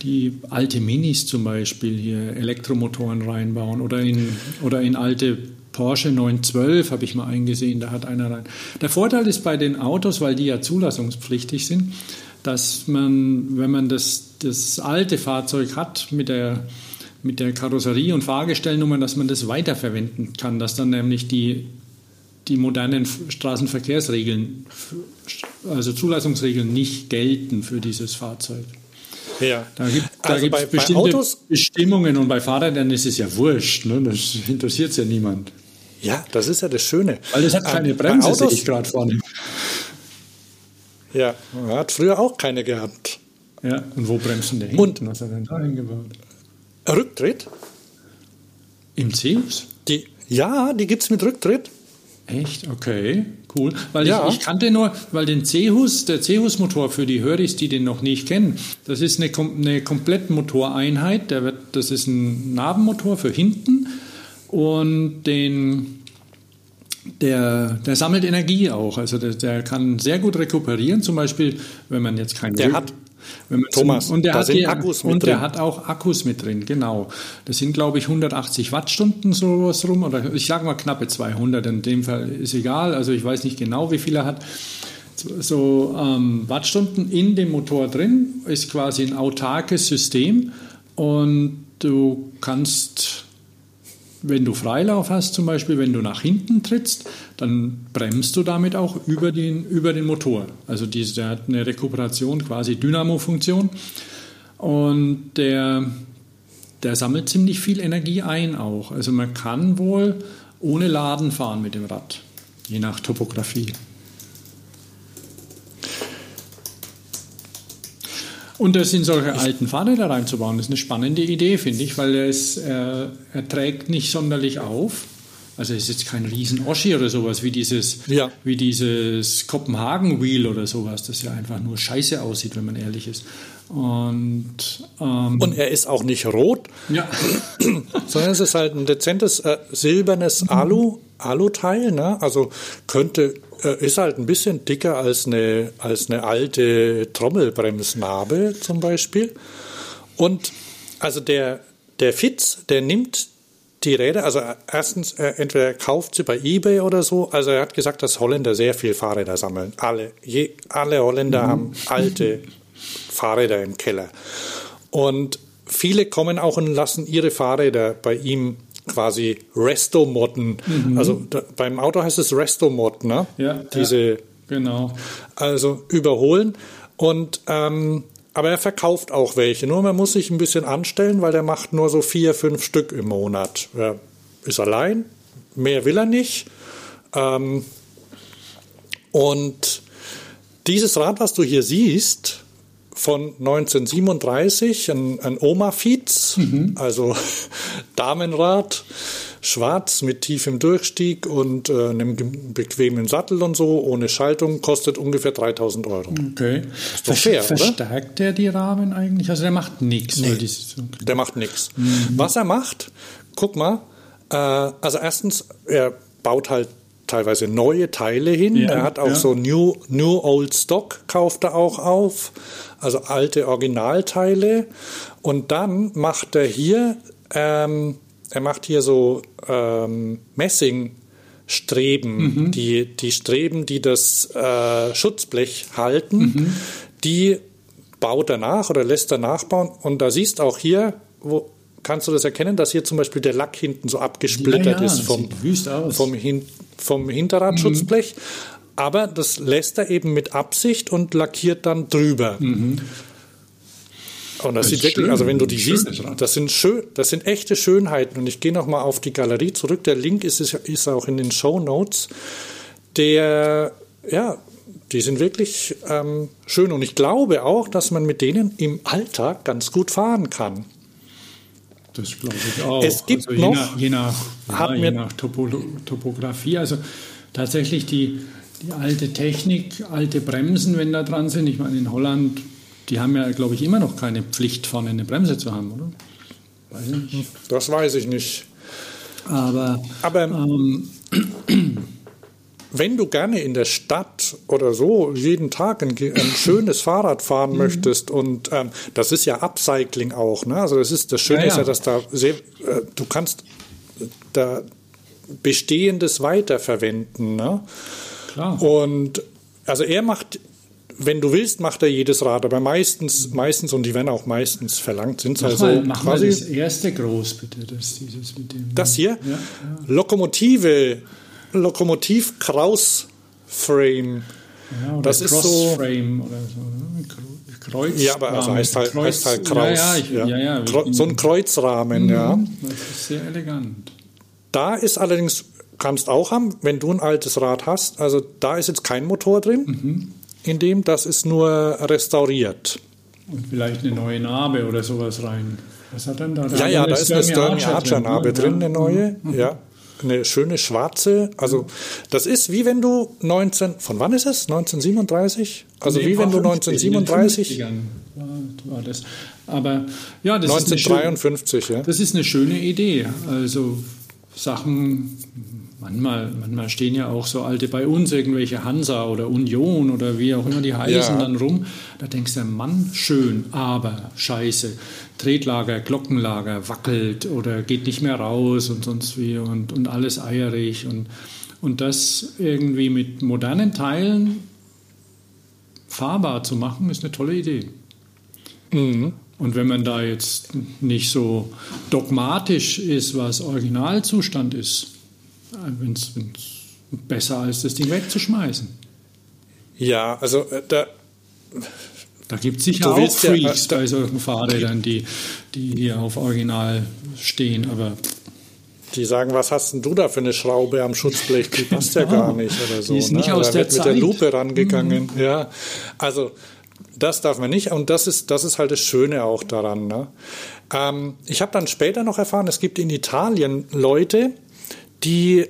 die alte Minis zum Beispiel hier Elektromotoren reinbauen oder in, oder in alte Porsche 912 habe ich mal eingesehen, da hat einer rein. Der Vorteil ist bei den Autos, weil die ja zulassungspflichtig sind, dass man, wenn man das, das alte Fahrzeug hat mit der, mit der Karosserie und Fahrgestellnummer, dass man das weiterverwenden kann, dass dann nämlich die die modernen Straßenverkehrsregeln, also Zulassungsregeln nicht gelten für dieses Fahrzeug. Ja. Da gibt es also bestimmte Autos, Bestimmungen und bei Fahrrädern ist es ja wurscht. Ne? Das interessiert ja niemand. Ja, das ist ja das Schöne. Weil das hat keine ähm, Bremse, sehe ich gerade vorne. Ja, hat früher auch keine gehabt. Ja, und wo bremsen der hinten? Und, Was hat er denn da eingebaut? Rücktritt? Im Zeus? Die, ja, die gibt es mit Rücktritt. Echt? Okay, cool. Weil ja. ich, ich, kannte nur, weil den C-Hus, der C-Hus-Motor für die Höris, die den noch nicht kennen, das ist eine, eine Komplettmotoreinheit. Der wird, das ist ein Nabenmotor für hinten und den, der, der sammelt Energie auch. Also der, der kann sehr gut rekuperieren. Zum Beispiel, wenn man jetzt keinen der hat Thomas, und der, da hat sind die, Akkus mit und drin. der hat auch Akkus mit drin, genau. Das sind, glaube ich, 180 Wattstunden sowas rum, oder ich sage mal knappe 200, in dem Fall ist egal, also ich weiß nicht genau, wie viel er hat. So ähm, Wattstunden in dem Motor drin ist quasi ein autarkes System und du kannst wenn du Freilauf hast, zum Beispiel, wenn du nach hinten trittst, dann bremst du damit auch über den, über den Motor. Also diese, der hat eine Rekuperation, quasi Dynamo-Funktion. Und der, der sammelt ziemlich viel Energie ein auch. Also man kann wohl ohne Laden fahren mit dem Rad, je nach Topografie. Und das in solche alten Fahrräder reinzubauen, ist eine spannende Idee, finde ich, weil er, er, er trägt nicht sonderlich auf. Also es ist jetzt kein riesen Oschi oder sowas wie dieses, Ja. wie dieses Kopenhagen Wheel oder sowas, das ja einfach nur scheiße aussieht, wenn man ehrlich ist. Und, ähm, Und er ist auch nicht rot, ja, sondern es ist halt ein dezentes äh, silbernes Alu, Aluteil, ne? Also könnte, äh, ist halt ein bisschen dicker als eine, als eine alte Trommelbremsnarbe zum Beispiel. Und also der, der Fitz, der nimmt die Räder, also erstens, äh, entweder er kauft sie bei Ebay oder so. Also er hat gesagt, dass Holländer sehr viel Fahrräder sammeln. Alle, je, alle Holländer haben alte Fahrräder im Keller. Und viele kommen auch und lassen ihre Fahrräder bei ihm quasi Resto-Modden. Also da, beim Auto heißt es Resto-Mod, ne? Ja, Diese, ja. genau. also überholen. Und ähm, aber er verkauft auch welche. Nur man muss sich ein bisschen anstellen, weil der macht nur so vier, fünf Stück im Monat. Er ist allein, mehr will er nicht. Ähm, und dieses Rad, was du hier siehst, von 1937, ein, ein Oma-Fietz, also Damenrad, schwarz mit tiefem Durchstieg und äh, einem bequemen Sattel und so, ohne Schaltung, kostet ungefähr 3000 Euro. Okay. doch fair, oder? Verstärkt der die Rahmen eigentlich? Also der macht nichts. Nee. okay. Der macht nichts. Was er macht, guck mal, äh, also erstens, er baut halt teilweise neue Teile hin. Ja, er hat auch ja. so New, New Old Stock, kauft er auch auf, also alte Originalteile. Und dann macht er hier, ähm, er macht hier so ähm, Messingstreben, die, die Streben, die das äh, Schutzblech halten, die baut er nach oder lässt er nachbauen. Und da siehst auch hier, wo kannst du das erkennen, dass hier zum Beispiel der Lack hinten so abgesplittert Ja, ja, ist vom, vom, Hin vom Hinterradschutzblech. Aber das lässt er eben mit Absicht und lackiert dann drüber. Und das, Das sieht wirklich, schön, also wenn du die siehst, das sind schön, das sind echte Schönheiten. Und ich gehe noch mal auf die Galerie zurück. Der Link ist, ist auch in den Show Notes. Der, ja, die sind wirklich ähm, schön. Und ich glaube auch, dass man mit denen im Alltag ganz gut fahren kann. Das glaube ich auch. Es gibt also je noch- nach, je nach, ja, je nach Topolo Topografie. Also tatsächlich die, die alte Technik, alte Bremsen, wenn da dran sind. Ich meine, in Holland, die haben ja, glaube ich, immer noch keine Pflicht, vorne eine Bremse zu haben, oder? Weiß ich nicht. Das weiß ich nicht. Aber Aber ähm, wenn du gerne in der Stadt oder so jeden Tag ein, ein schönes Fahrrad fahren möchtest und ähm, das ist ja Upcycling auch, ne? Also das ist das Schöne Ja, ist ja, ja. dass da sehr, äh, du kannst da bestehendes weiterverwenden, ne? Klar. Und also er macht, wenn du willst, macht er jedes Rad, aber meistens, meistens und die werden auch meistens verlangt, sind es also mal, mach mal quasi das erste groß, bitte. Das, dieses mit dem, das hier, Ja, ja. Lokomotive, Lokomotiv Kraus Frame. Ja, oder Das ist so- Crossframe oder so. ne? Kre- Kreuz. Ja, aber also heißt halt, Kreuz- heißt halt Kraus. Ja, ja, ich, so ein Kreuzrahmen, ja. Das ist sehr elegant. Da ist allerdings, kannst auch haben, wenn du ein altes Rad hast, also da ist jetzt kein Motor drin, Mhm. in dem, das ist nur restauriert. Und vielleicht eine neue Narbe oder sowas rein. Was hat denn da? Ja, ja, da ist eine Sturmy Archer Narbe ne? drin, eine neue, ja. Eine schöne schwarze, also das ist wie wenn du 19, von wann ist es? 1937? Also Nee, wie wenn du war 50, in den 1937, 50ern War, das. Aber ja, das ist, eine schöne, 1953, ja. das ist eine schöne Idee. Also Sachen, manchmal, manchmal stehen ja auch so alte bei uns, irgendwelche Hansa oder Union oder wie auch immer die heißen, ja. dann rum. Da denkst du, Mann, schön, aber scheiße. Tretlager, Glockenlager wackelt oder geht nicht mehr raus und sonst wie und, und alles eierig. Und, und das irgendwie mit modernen Teilen fahrbar zu machen, ist eine tolle Idee. Mhm. Und wenn man da jetzt nicht so dogmatisch ist, was Originalzustand ist, äh, wenn es besser als das Ding wegzuschmeißen. Ja, also äh, da. Da gibt es sicher auch Freaks ja, äh, bei solchen Fahrrädern, die, die hier auf Original stehen, aber. Die sagen, was hast denn du da für eine Schraube am Schutzblech? Die passt ja gar nicht oder so. Die ist nicht ne? aus da der wird Zeit. mit der Lupe rangegangen. Mhm. Ja, also das darf man nicht. Und das ist, das ist halt das Schöne auch daran. Ne? Ähm, ich habe dann später noch erfahren, es gibt in Italien Leute, die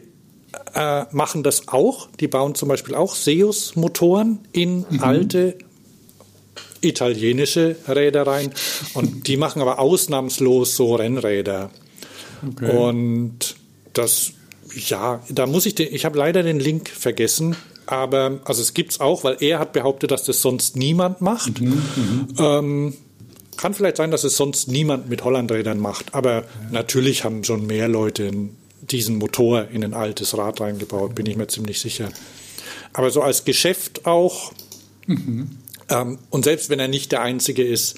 äh, machen das auch. Die bauen zum Beispiel auch Seus-Motoren in mhm. alte italienische Räder rein. Und die machen aber ausnahmslos so Rennräder. Okay. Und das, ja, da muss ich den, ich habe leider den Link vergessen. Aber, also es gibt es auch, weil er hat behauptet, dass das sonst niemand macht. Mhm, mhm, ähm, kann vielleicht sein, dass es sonst niemand mit Hollandrädern macht. Aber ja. natürlich haben schon mehr Leute diesen Motor in ein altes Rad reingebaut, bin ich mir ziemlich sicher. Aber so als Geschäft auch. Mhm. Ähm, und selbst wenn er nicht der Einzige ist,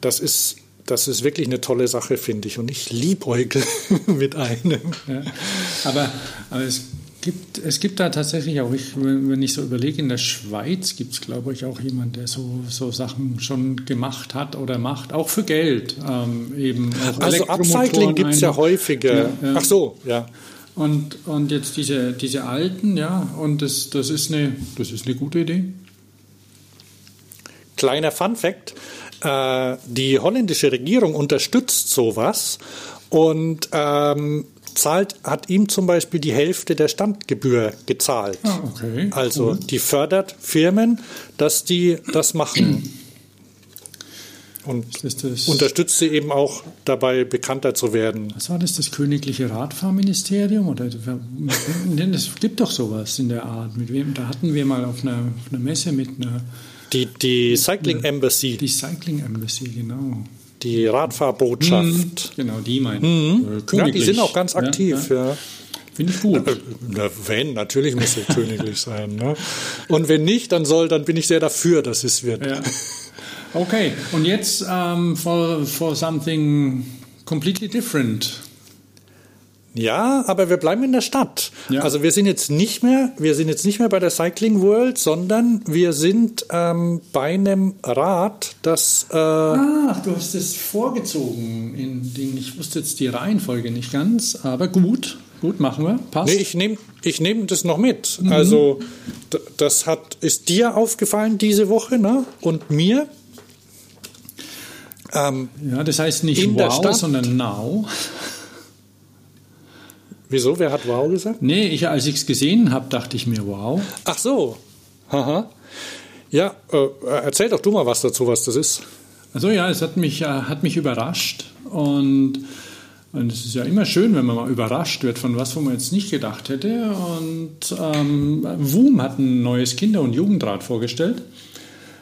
das ist das ist wirklich eine tolle Sache, finde ich. Und ich liebäugle mit einem. Ja. Aber, aber es gibt, es gibt da tatsächlich auch, ich, wenn ich so überlege, in der Schweiz gibt es, glaube ich, auch jemanden, der so, so Sachen schon gemacht hat oder macht, auch für Geld. Ähm, eben also Upcycling gibt es ja häufiger. Ja, ja. Ach so, ja. Und, und jetzt diese, diese alten, ja, und das, das, ist eine, das ist eine gute Idee. Kleiner Fun Fact: äh, Die holländische Regierung unterstützt sowas und ähm, zahlt, hat ihm zum Beispiel die Hälfte der Standgebühr gezahlt. Ah, okay. Also cool. die fördert Firmen, dass die das machen. Und unterstützt sie eben auch dabei, bekannter zu werden. Was war das, das Königliche Radfahrministerium? Oder, es gibt doch sowas in der Art. Mit wem, da hatten wir mal auf einer, auf einer Messe mit einer. Die, die Cycling Embassy. Die Cycling Embassy, genau die Radfahrbotschaft. Mhm, genau, die meinen. Mhm. Äh, ja, die sind auch ganz aktiv. Ja, ja. Finde ich gut. Na, wenn, natürlich muss es königlich sein. Ne? Und wenn nicht, dann soll, dann bin ich sehr dafür, dass es wird. Ja. Okay, und jetzt um, ähm, for, for something completely different. Ja, aber wir bleiben in der Stadt. Ja. Also wir sind jetzt nicht mehr, wir sind jetzt nicht mehr bei der Cycling World, sondern wir sind ähm, bei einem Rad, das. Äh Ach, du hast es vorgezogen. In den, ich wusste jetzt die Reihenfolge nicht ganz, aber gut, gut machen wir. Passt. Nee, ich nehme ich nehm das noch mit. Mhm. Also das hat ist dir aufgefallen diese Woche, ne? Und mir. Ähm, ja, das heißt nicht wow, sondern now. Wieso? Wer hat wow gesagt? Nee, ich, als ich es gesehen habe, dachte ich mir wow. Ach so. Haha. Ja, äh, erzähl doch du mal was dazu, was das ist. Also ja, es hat mich, äh, hat mich überrascht und, und es ist ja immer schön, wenn man mal überrascht wird von was, wo man jetzt nicht gedacht hätte. Und ähm, WUM hat ein neues Kinder- und Jugendrad vorgestellt.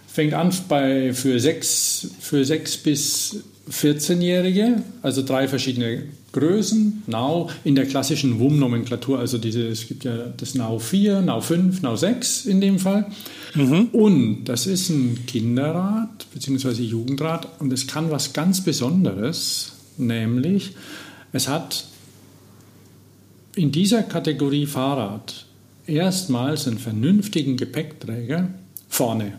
Fängt an bei, für, sechs, für sechs bis 14-Jährige, also drei verschiedene Größen, Now in der klassischen WUM-Nomenklatur, also diese, es gibt ja das Now 4, Now 5, Now 6 in dem Fall. Mhm. Und das ist ein Kinderrad bzw. Jugendrad und es kann was ganz Besonderes, nämlich es hat in dieser Kategorie Fahrrad erstmals einen vernünftigen Gepäckträger vorne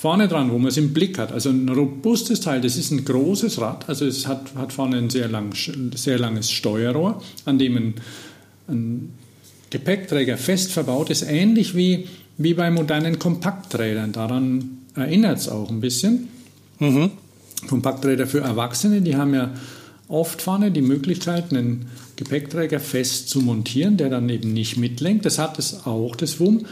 vorne dran, wo man es im Blick hat. Also ein robustes Teil, das ist ein großes Rad, also es hat, hat vorne ein sehr, lang, sehr langes Steuerrohr, an dem ein, ein Gepäckträger fest verbaut ist, ähnlich wie, wie bei modernen Kompakträdern. Daran erinnert es auch ein bisschen. Mhm. Kompakträder für Erwachsene, die haben ja oft vorne die Möglichkeit, einen Gepäckträger fest zu montieren, der dann eben nicht mitlenkt. Das hat es auch, das WUM.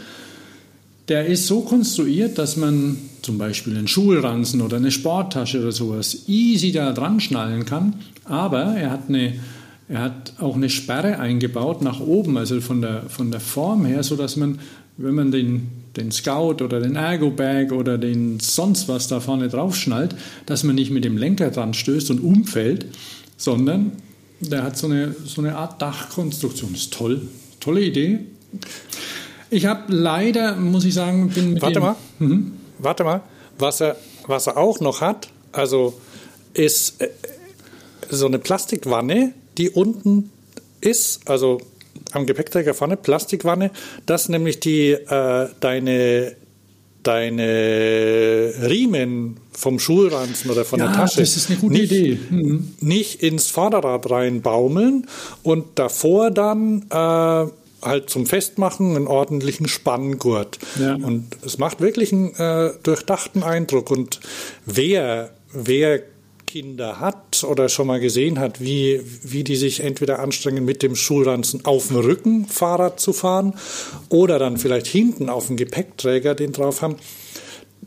Der ist so konstruiert, dass man zum Beispiel einen Schulranzen oder eine Sporttasche oder sowas easy da dran schnallen kann. Aber er hat eine, er hat auch eine Sperre eingebaut nach oben, also von der, von der Form her, sodass man, wenn man den, den Scout oder den Ergo-Bag oder den sonst was da vorne drauf schnallt, dass man nicht mit dem Lenker dran stößt und umfällt, sondern der hat so eine, so eine Art Dachkonstruktion. Das ist toll. Tolle Idee. Ich habe leider, muss ich sagen, bin mit Warte mal. Mhm. Warte mal. Was er, was er auch noch hat, also ist äh, so eine Plastikwanne, die unten ist, also am Gepäckträger vorne, Plastikwanne, das nämlich die äh, deine deine Riemen vom Schulranzen oder von ja, der Tasche das ist eine gute nicht, Idee. Mhm. nicht ins Vorderrad reinbaumeln und davor dann äh, halt zum Festmachen einen ordentlichen Spanngurt. Ja. Und es macht wirklich einen äh, durchdachten Eindruck. Und wer, wer Kinder hat oder schon mal gesehen hat, wie, wie die sich entweder anstrengen, mit dem Schulranzen auf dem Rücken Fahrrad zu fahren oder dann vielleicht hinten auf dem Gepäckträger den drauf haben.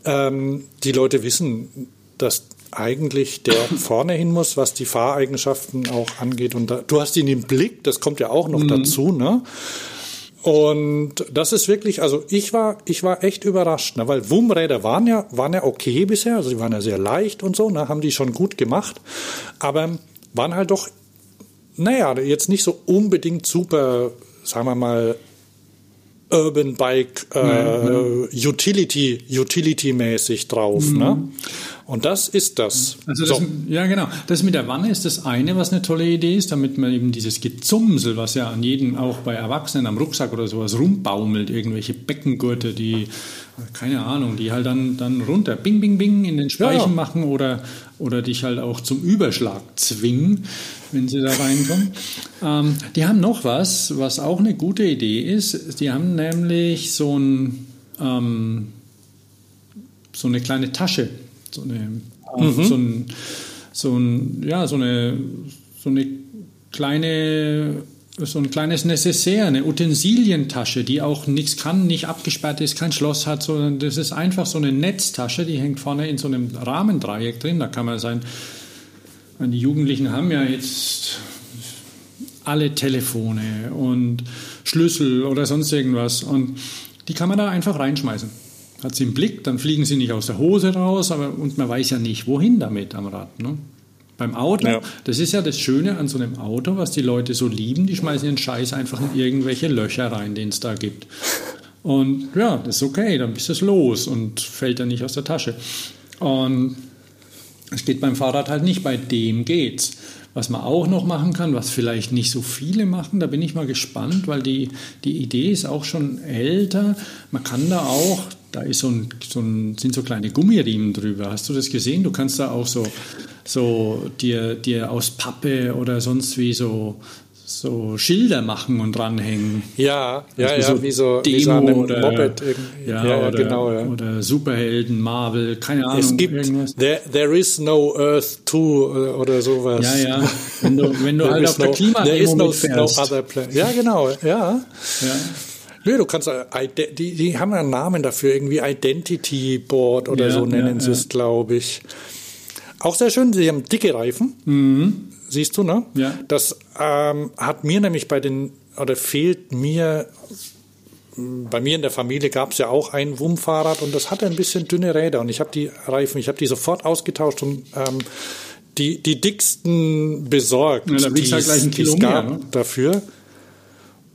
Ähm, die Leute wissen, dass eigentlich der vorne hin muss, was die Fahreigenschaften auch angeht. Und da, du hast ihn im Blick, das kommt ja auch noch mhm. dazu, ne? Und das ist wirklich, also ich war, ich war echt überrascht, ne, weil Wumräder waren ja, waren ja okay bisher, also die waren ja sehr leicht und so, ne, haben die schon gut gemacht, aber waren halt doch, naja, jetzt nicht so unbedingt super, sagen wir mal, Urban Bike äh, mhm. Utility Utility mäßig drauf, mhm. ne? Und das ist das. Also das, so. Ja, genau. Das mit der Wanne ist das eine, was eine tolle Idee ist, damit man eben dieses Gezumsel, was ja an jedem, auch bei Erwachsenen am Rucksack oder sowas rumbaumelt, irgendwelche Beckengurte, die, keine Ahnung, die halt dann, dann runter, bing, bing, bing, in den Speichen ja. machen oder, oder dich halt auch zum Überschlag zwingen, wenn sie da reinkommen. ähm, die haben noch was, was auch eine gute Idee ist. Die haben nämlich so ein, ähm, so eine kleine Tasche so eine, mhm. so, ein, so, ein, ja, so eine, so eine kleine so ein kleines Necessaire, eine Utensilientasche, die auch nichts kann, nicht abgesperrt ist, kein Schloss hat, sondern das ist einfach so eine Netztasche, die hängt vorne in so einem Rahmendreieck drin. Da kann man sein, die Jugendlichen haben ja jetzt alle Telefone und Schlüssel oder sonst irgendwas und die kann man da einfach reinschmeißen hat sie im Blick, dann fliegen sie nicht aus der Hose raus, aber und man weiß ja nicht, wohin damit am Rad. Ne? Beim Auto, ja. das ist ja das Schöne an so einem Auto, was die Leute so lieben, die schmeißen ihren Scheiß einfach in irgendwelche Löcher rein, den es da gibt. Und ja, das ist okay, dann bist du los und fällt dann nicht aus der Tasche. Und es geht beim Fahrrad halt nicht, bei dem geht's. Was man auch noch machen kann, was vielleicht nicht so viele machen, da bin ich mal gespannt, weil die, die Idee ist auch schon älter. Man kann da auch da ist so ein, so ein, sind so kleine Gummiriemen drüber. Hast du das gesehen? Du kannst da auch so, so dir, dir aus Pappe oder sonst wie so, so Schilder machen und dranhängen. Ja, ja, also ja, wie so, Demo wie so oder, Moped. Ja, ja, oder, genau, ja. oder Superhelden, Marvel, keine Ahnung. Es gibt there, there, is no Earth 2 oder sowas. Ja, ja. Wenn du, wenn du halt auf no, der Klimademo no, no other Ja, genau, ja. ja. Nö, du kannst, äh, die, die haben einen Namen dafür, irgendwie Identity Board oder ja, so nennen ja, sie es, glaube ich. Auch sehr schön, sie haben dicke Reifen. Mhm. Siehst du, ne? Ja. Das ähm, hat mir nämlich bei den, oder fehlt mir, bei mir in der Familie gab es ja auch ein WUM-Fahrrad und das hatte ein bisschen dünne Räder und ich habe die Reifen, ich habe die sofort ausgetauscht und ähm, die, die dicksten besorgt, ja, die halt es gab ne? dafür.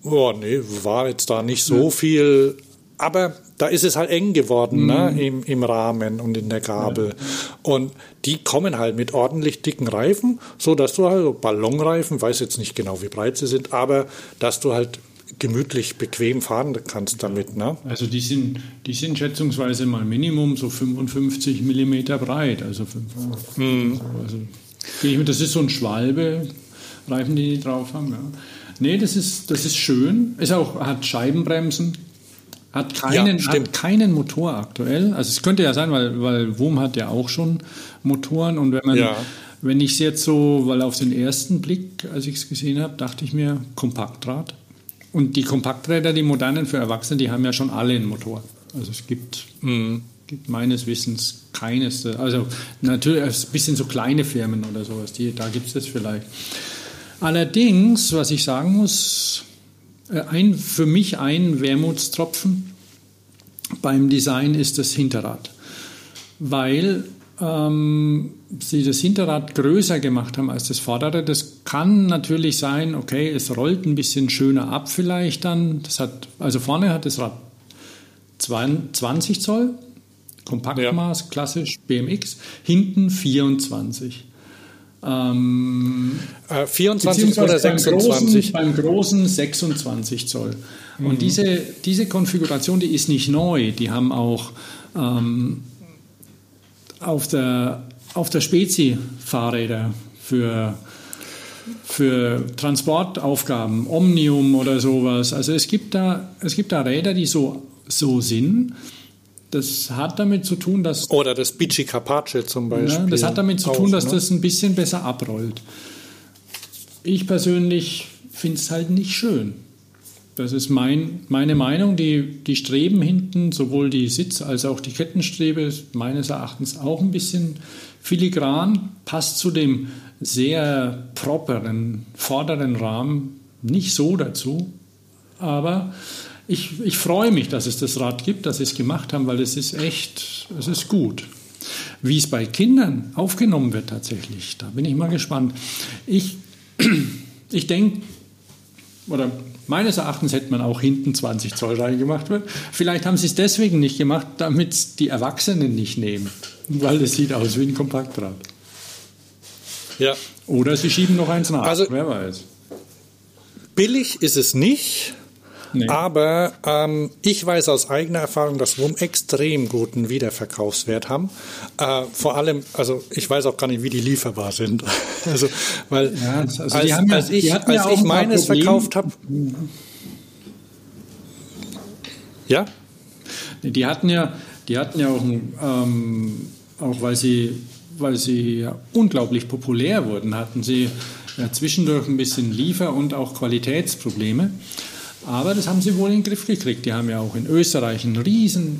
Oh, nee, war jetzt da nicht so viel. Aber da ist es halt eng geworden ne, mhm. ne, im, im Rahmen und in der Gabel. Ja. Und die kommen halt mit ordentlich dicken Reifen, so dass du halt Ballonreifen, weiß jetzt nicht genau, wie breit sie sind, aber dass du halt gemütlich, bequem fahren kannst damit. Ne? Also die sind, die sind schätzungsweise mal Minimum so 55 Millimeter breit. Also, mhm. also das ist so ein Schwalbe-Reifen, die die drauf haben. Ja. Nee, das ist, das ist schön. Ist auch, hat Scheibenbremsen. Hat keinen, ja, hat keinen Motor aktuell. Also es könnte ja sein, weil, weil WUM hat ja auch schon Motoren. Und wenn man, ja. wenn ich es jetzt so, weil auf den ersten Blick, als ich es gesehen habe, dachte ich mir, Kompaktrad. Und die Kompakträder, die modernen für Erwachsene, die haben ja schon alle einen Motor. Also es gibt, mhm. gibt meines Wissens keines. Also natürlich ein bisschen so kleine Firmen oder sowas, die, da gibt es das vielleicht. Allerdings, was ich sagen muss, äh, ein, für mich ein Wermutstropfen beim Design ist das Hinterrad, weil ähm, sie das Hinterrad größer gemacht haben als das Vordere. Das kann natürlich sein, okay, es rollt ein bisschen schöner ab vielleicht dann. Das hat, also vorne hat das Rad 20 Zoll, Kompaktmaß, ja. klassisch BMX, hinten 24. Ähm, äh, 24 oder 26? Beim großen, beim großen 26 Zoll. Mhm. Und diese, diese Konfiguration, die ist nicht neu. Die haben auch ähm, auf der, auf der Spezi Fahrräder für, für Transportaufgaben, Omnium oder sowas. Also es gibt da, es gibt da Räder, die so, so sind. Das hat damit zu tun, dass. Oder das Bici Carpace zum Beispiel. Ja, das hat damit zu tun, dass ne? das ein bisschen besser abrollt. Ich persönlich finde es halt nicht schön. Das ist mein, meine Meinung. Die, die Streben hinten, sowohl die Sitz- als auch die Kettenstrebe, ist meines Erachtens auch ein bisschen filigran, passt zu dem sehr properen vorderen Rahmen nicht so dazu. Aber ich, ich freue mich, dass es das Rad gibt, dass sie es gemacht haben, weil es ist echt, es ist gut. Wie es bei Kindern aufgenommen wird tatsächlich, da bin ich mal gespannt. Ich, ich denke, oder Meines Erachtens hätte man auch hinten 20 Zoll reingemacht. Vielleicht haben sie es deswegen nicht gemacht, damit die Erwachsenen nicht nehmen, weil es sieht aus wie ein Kompaktrad. Ja. Oder sie schieben noch eins nach, also, wer weiß. Billig ist es nicht. Nee. Aber ähm, ich weiß aus eigener Erfahrung, dass WUM extrem guten Wiederverkaufswert haben. Äh, vor allem, also ich weiß auch gar nicht, wie die lieferbar sind. also, weil ja, also als, ja, als, ich, als ja ich meines verkauft habe. Ja? Die hatten ja, die hatten ja auch, ähm, auch weil sie, weil sie ja unglaublich populär wurden, hatten sie ja zwischendurch ein bisschen Liefer- und auch Qualitätsprobleme. Aber das haben sie wohl in den Griff gekriegt. Die haben ja auch in Österreich einen riesen,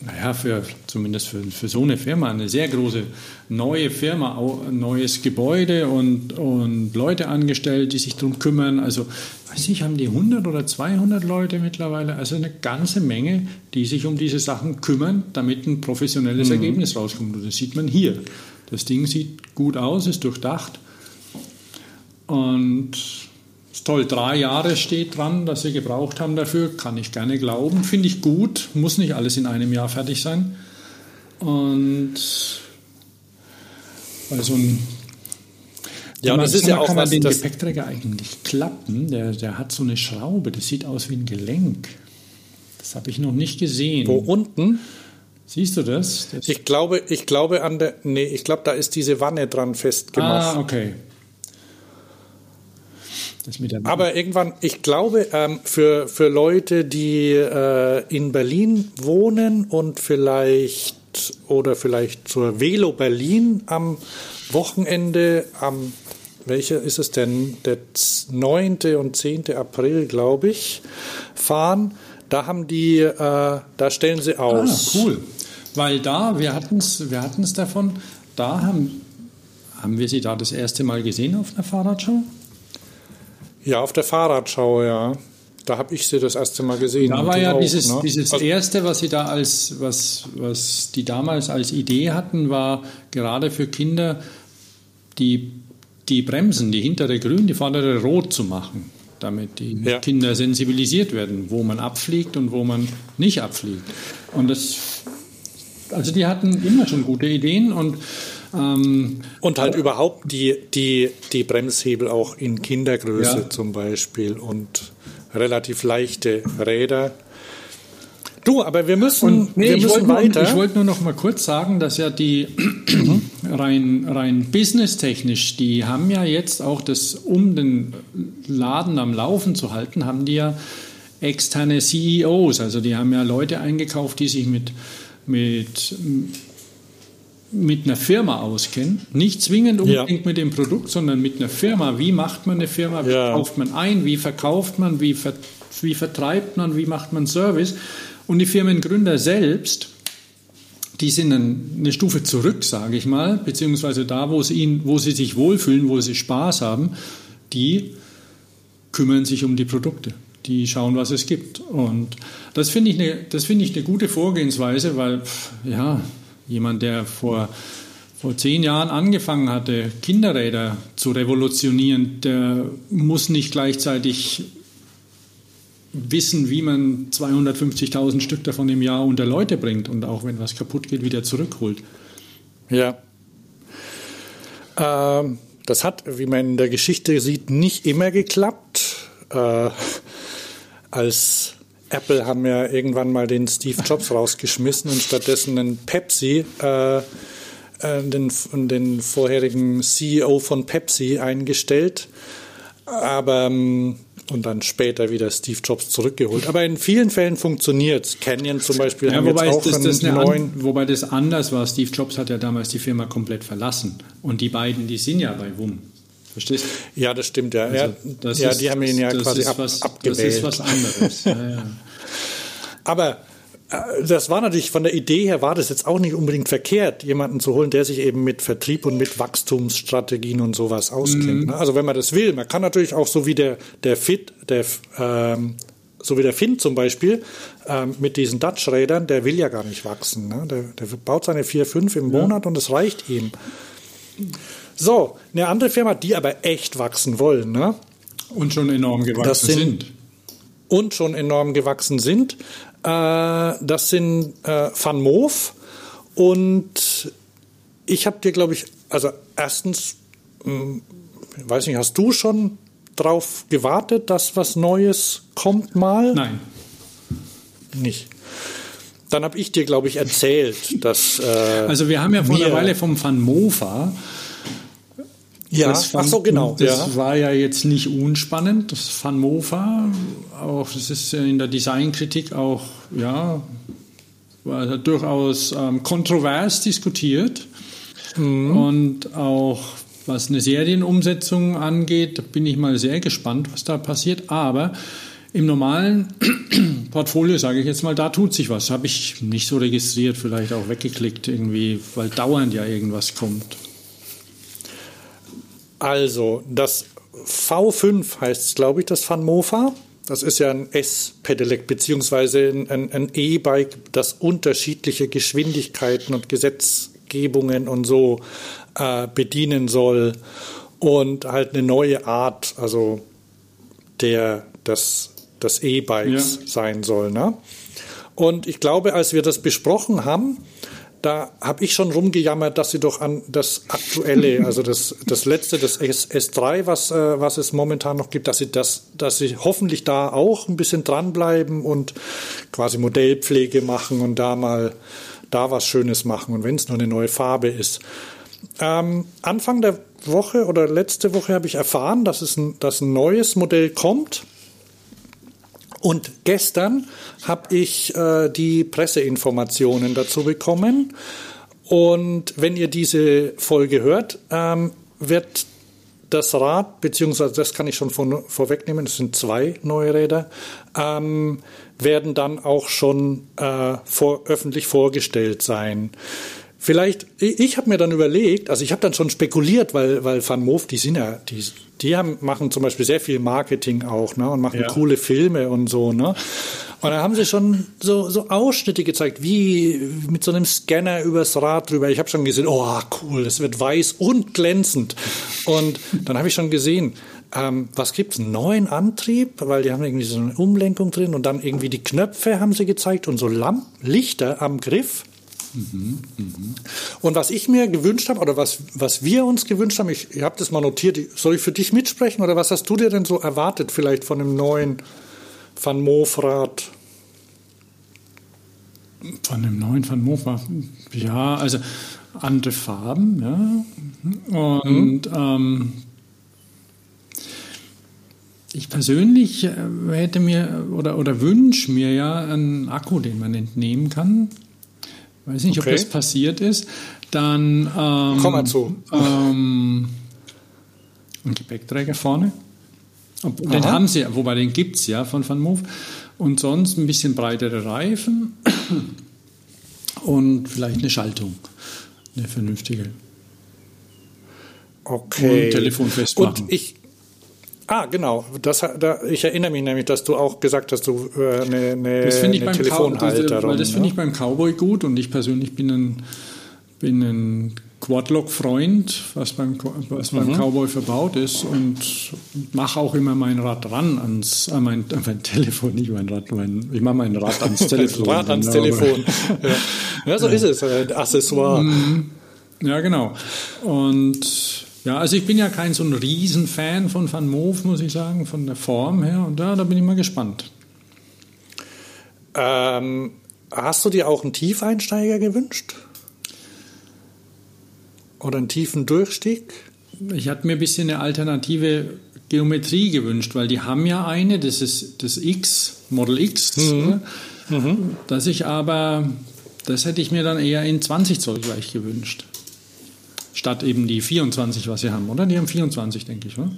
naja, für, zumindest für, für so eine Firma, eine sehr große neue Firma, ein neues Gebäude und, und Leute angestellt, die sich darum kümmern. Also, weiß ich, haben die 100 oder 200 Leute mittlerweile, also eine ganze Menge, die sich um diese Sachen kümmern, damit ein professionelles mhm. Ergebnis rauskommt. Und das sieht man hier. Das Ding sieht gut aus, ist durchdacht. Und ist toll, drei Jahre steht dran, dass sie gebraucht haben dafür, kann ich gerne glauben, finde ich gut, muss nicht alles in einem Jahr fertig sein. Und bei so einem ja, und das ist ja auch kann man was, den Gepäckträger eigentlich klappen. Der, der hat so eine Schraube, das sieht aus wie ein Gelenk. Das habe ich noch nicht gesehen. Wo unten? Siehst du das? das? Ich glaube, ich glaube an der, nee, ich glaube, da ist diese Wanne dran festgemacht. Ah, okay. Aber irgendwann, ich glaube, ähm, für, für Leute, die äh, in Berlin wohnen und vielleicht oder vielleicht zur Velo Berlin am Wochenende, am welcher ist es denn? Der 9. und 10. April, glaube ich, fahren. Da haben die, äh, da stellen sie aus. Ah, cool. Weil da, wir hatten es wir hatten's davon, da haben, haben wir sie da das erste Mal gesehen auf einer Fahrradshow? Ja, auf der Fahrradschau, ja. Da habe ich sie das erste Mal gesehen. Da war ja auch, dieses, ne? dieses also, erste, was sie da als, was, was die damals als Idee hatten, war gerade für Kinder die, die Bremsen, die hintere grün, die vordere rot zu machen, damit die ja. Kinder sensibilisiert werden, wo man abfliegt und wo man nicht abfliegt. Und das, also die hatten immer schon gute Ideen und ähm, und halt überhaupt die, die, die Bremshebel auch in Kindergröße ja. zum Beispiel und relativ leichte Räder. Du, aber wir müssen, und, nee, wir müssen weiter. Nur, ich wollte nur noch mal kurz sagen, dass ja die rein, rein businesstechnisch, die haben ja jetzt auch das, um den Laden am Laufen zu halten, haben die ja externe CEOs. Also die haben ja Leute eingekauft, die sich mit, mit mit einer Firma auskennen, nicht zwingend unbedingt ja. mit dem Produkt, sondern mit einer Firma. Wie macht man eine Firma? Wie ja. kauft man ein? Wie verkauft man? Wie, ver wie vertreibt man? Wie macht man Service? Und die Firmengründer selbst, die sind eine Stufe zurück, sage ich mal, beziehungsweise da, wo sie, ihn, wo sie sich wohlfühlen, wo sie Spaß haben. die kümmern sich um die Produkte. Die schauen, was es gibt. Und das finde ich, eine, find ich eine gute Vorgehensweise, weil ja, jemand, der vor, vor zehn Jahren angefangen hatte, Kinderräder zu revolutionieren, der muss nicht gleichzeitig wissen, wie man 250.000 Stück davon im Jahr unter Leute bringt und auch wenn was kaputt geht, wieder zurückholt. Ja. Ähm, das hat, wie man in der Geschichte sieht, nicht immer geklappt. Äh, als Apple haben ja irgendwann mal den Steve Jobs rausgeschmissen und stattdessen einen Pepsi, äh, äh, den, den vorherigen CEO von Pepsi eingestellt. Aber ähm, und dann später wieder Steve Jobs zurückgeholt. Aber in vielen Fällen funktioniert es. Canyon zum Beispiel ja, haben wobei jetzt auch das, das einen neuen. An, wobei das anders war. Steve Jobs hat ja damals die Firma komplett verlassen. Und die beiden, die sind ja bei WUM. Verstehst du? Ja, das stimmt ja. Also, das ja, ist, die haben ihn ja quasi ab, was, abgewählt. Das ist was anderes. ja, ja. Aber äh, das war natürlich von der Idee her war das jetzt auch nicht unbedingt verkehrt, jemanden zu holen, der sich eben mit Vertrieb und mit Wachstumsstrategien und sowas auskennt. Mhm. Also wenn man das will, man kann natürlich auch so wie der der Fit, der ähm, so wie der Finn zum Beispiel ähm, mit diesen Dutch-Rädern, der will ja gar nicht wachsen. Ne? Der, der baut seine vier, fünf im ja. Monat und es reicht ihm. So, eine andere Firma, die aber echt wachsen wollen. Ne? Und schon enorm gewachsen sind, sind. Und schon enorm gewachsen sind. Äh, das sind äh, Van Moof. Und ich habe dir, glaube ich, also erstens, hm, weiß nicht, hast du schon drauf gewartet, dass was Neues kommt mal? Nein. Nicht. Dann habe ich dir, glaube ich, erzählt, dass. Äh, also, wir haben ja vor einer Weile vom Van Mofa ja, fand, ach so, genau. Das ja. war ja jetzt nicht unspannend. Das Van Mofa, auch das ist in der Designkritik auch, ja, durchaus ähm, kontrovers diskutiert. Mhm. Und auch was eine Serienumsetzung angeht, bin ich mal sehr gespannt, was da passiert. Aber im normalen Portfolio, sage ich jetzt mal, da tut sich was. Habe ich nicht so registriert, vielleicht auch weggeklickt irgendwie, weil dauernd ja irgendwas kommt. Also, das V5 heißt es, glaube ich, das Van Mofa. Das ist ja ein S-Pedelec beziehungsweise ein, ein E-Bike, das unterschiedliche Geschwindigkeiten und Gesetzgebungen und so äh, bedienen soll und halt eine neue Art, also der das, das E-Bikes ja. sein soll. Ne? Und ich glaube, als wir das besprochen haben, da habe ich schon rumgejammert, dass sie doch an das aktuelle, also das, das letzte, das S, S3, was, äh, was es momentan noch gibt, dass sie das, dass sie hoffentlich da auch ein bisschen dranbleiben und quasi Modellpflege machen und da mal da was Schönes machen und wenn es nur eine neue Farbe ist. Ähm, Anfang der Woche oder letzte Woche habe ich erfahren, dass es ein, dass ein neues Modell kommt und gestern habe ich äh, die Presseinformationen dazu bekommen. Und wenn ihr diese Folge hört, ähm, wird das Rad, beziehungsweise das kann ich schon von, vorwegnehmen, es sind zwei neue Räder, ähm, werden dann auch schon äh, vor, öffentlich vorgestellt sein. Vielleicht, ich habe mir dann überlegt, also ich habe dann schon spekuliert, weil, weil Van Moof, die sind ja, die, die haben, machen zum Beispiel sehr viel Marketing auch, ne, und machen ja. coole Filme und so, ne. Und da haben sie schon so, so Ausschnitte gezeigt, wie mit so einem Scanner übers Rad drüber. Ich habe schon gesehen, oh cool, das wird weiß und glänzend. Und dann habe ich schon gesehen, ähm, was gibt's? Einen neuen Antrieb, weil die haben irgendwie so eine Umlenkung drin und dann irgendwie die Knöpfe haben sie gezeigt und so Lamp Lichter am Griff. Mhm, mh. Und was ich mir gewünscht habe, oder was, was wir uns gewünscht haben, ich, ich habe das mal notiert, soll ich für dich mitsprechen oder was hast du dir denn so erwartet, vielleicht von einem neuen Van Moof-Rad? Von einem neuen Van Moof, ja, also andere Farben, ja. Und mhm. ähm, ich persönlich äh, hätte mir oder, oder wünsche mir ja einen Akku, den man entnehmen kann weiß nicht, okay. ob das passiert ist, dann ähm, Komm mal zu. Ähm, ein Gepäckträger vorne. Den Aha. haben sie, wobei den gibt es ja von Van Move. Und sonst ein bisschen breitere Reifen und vielleicht eine Schaltung. Eine vernünftige. Okay. Und Telefon festmachen. Und ich, Ah, genau. Das, da, ich erinnere mich nämlich, dass du auch gesagt hast, du äh, eine, eine, Das finde ich eine beim Telefonhalterung. Das ne? finde ich beim Cowboy gut und ich persönlich bin ein, bin ein Quadlock-Freund, was beim, was Mhm. beim Cowboy verbaut ist und mache auch immer mein Rad ran ans an mein, an mein Telefon, nicht mein Rad, mein, ich mache mein Rad ans Telefon. Rad ans genau. Telefon. ja. ja, so ist es. äh, Ein Accessoire. Ja, genau. Und ja, also ich bin ja kein so ein Riesenfan von Van Moof, muss ich sagen, von der Form her. Und ja, da bin ich mal gespannt. Ähm, hast du dir auch einen Tiefeinsteiger gewünscht? Oder einen tiefen Durchstieg? Ich hatte mir ein bisschen eine alternative Geometrie gewünscht, weil die haben ja eine, das ist das X, Model X, oder? dass ich aber, das hätte ich mir dann eher in 20 Zoll gleich gewünscht. Statt eben die 24, was sie haben, oder? Die haben 24, denke ich, oder?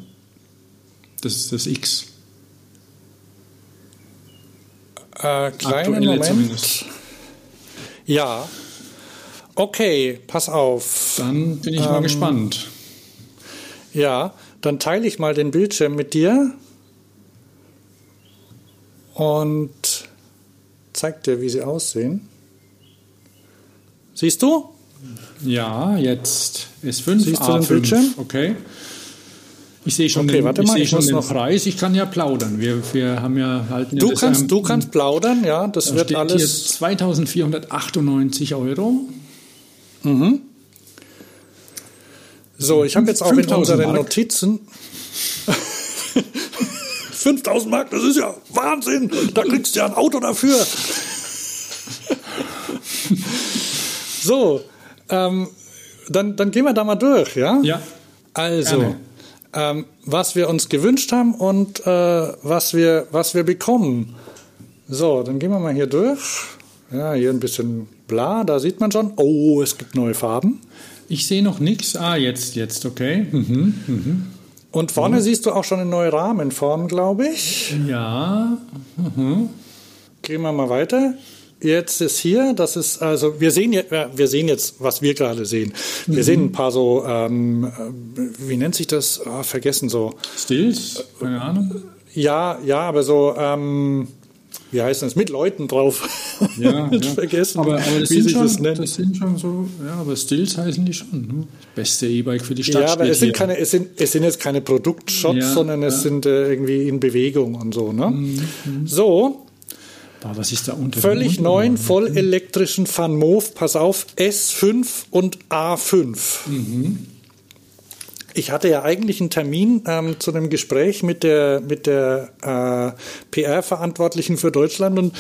Das ist das X. Äh, kleinen Aktuelle Moment. zumindest. Ja. Okay, pass auf. Dann bin ich mal Ähm, gespannt. Ja, dann teile ich mal den Bildschirm mit dir und zeig dir, wie sie aussehen. Siehst du? Ja, jetzt S5, Siehst du den A5. Bildschirm? Okay. Ich sehe schon Okay, den, warte ich mal, sehe ich schon den noch- Preis. Ich kann ja plaudern. Wir, wir haben ja halten Du kannst, du kannst plaudern, ja, das da wird steht alles. hier 2498 Euro. So, ich habe jetzt auch in 5000 unseren Mark. Notizen. 5000 Mark, das ist ja Wahnsinn. Da kriegst du ja ein Auto dafür. so, ähm, dann, dann gehen wir da mal durch, ja? Ja. Also, ähm, was wir uns gewünscht haben und äh, was, wir, was wir bekommen. So, dann gehen wir mal hier durch. Ja, hier ein bisschen bla, da sieht man schon. Oh, es gibt neue Farben. Ich sehe noch nichts. Ah, jetzt, jetzt, okay. Mhm. Mhm. Und vorne siehst du auch schon eine neue Rahmenform, glaube ich. Ja. Mhm. Gehen wir mal weiter. Jetzt ist hier, das ist also, wir sehen jetzt, wir sehen jetzt, was wir gerade sehen. Wir sehen ein paar so, ähm, äh, wie nennt sich das? Ah, vergessen so. Stills? Keine Ahnung. Ja, ja, aber so, ähm, wie heißt das? Mit Leuten drauf. Ja, ja. vergessen, aber, aber das, wie sind sich schon, das nennt. das sind schon so, ja, aber Stills heißen die schon. Ne? Beste E-Bike für die Stadt ja, aber es sind, hier. keine, es, sind, es sind jetzt keine Produktshots, Ja, sondern es ja. sind äh, irgendwie in Bewegung und so. Ne? Mhm, So, Boah, was ist da unter? Völlig unten? neuen, vollelektrischen Van Moof, pass auf, S5 und A5. Ich hatte ja eigentlich einen Termin ähm, zu einem Gespräch mit der, mit der äh, PR-Verantwortlichen für Deutschland und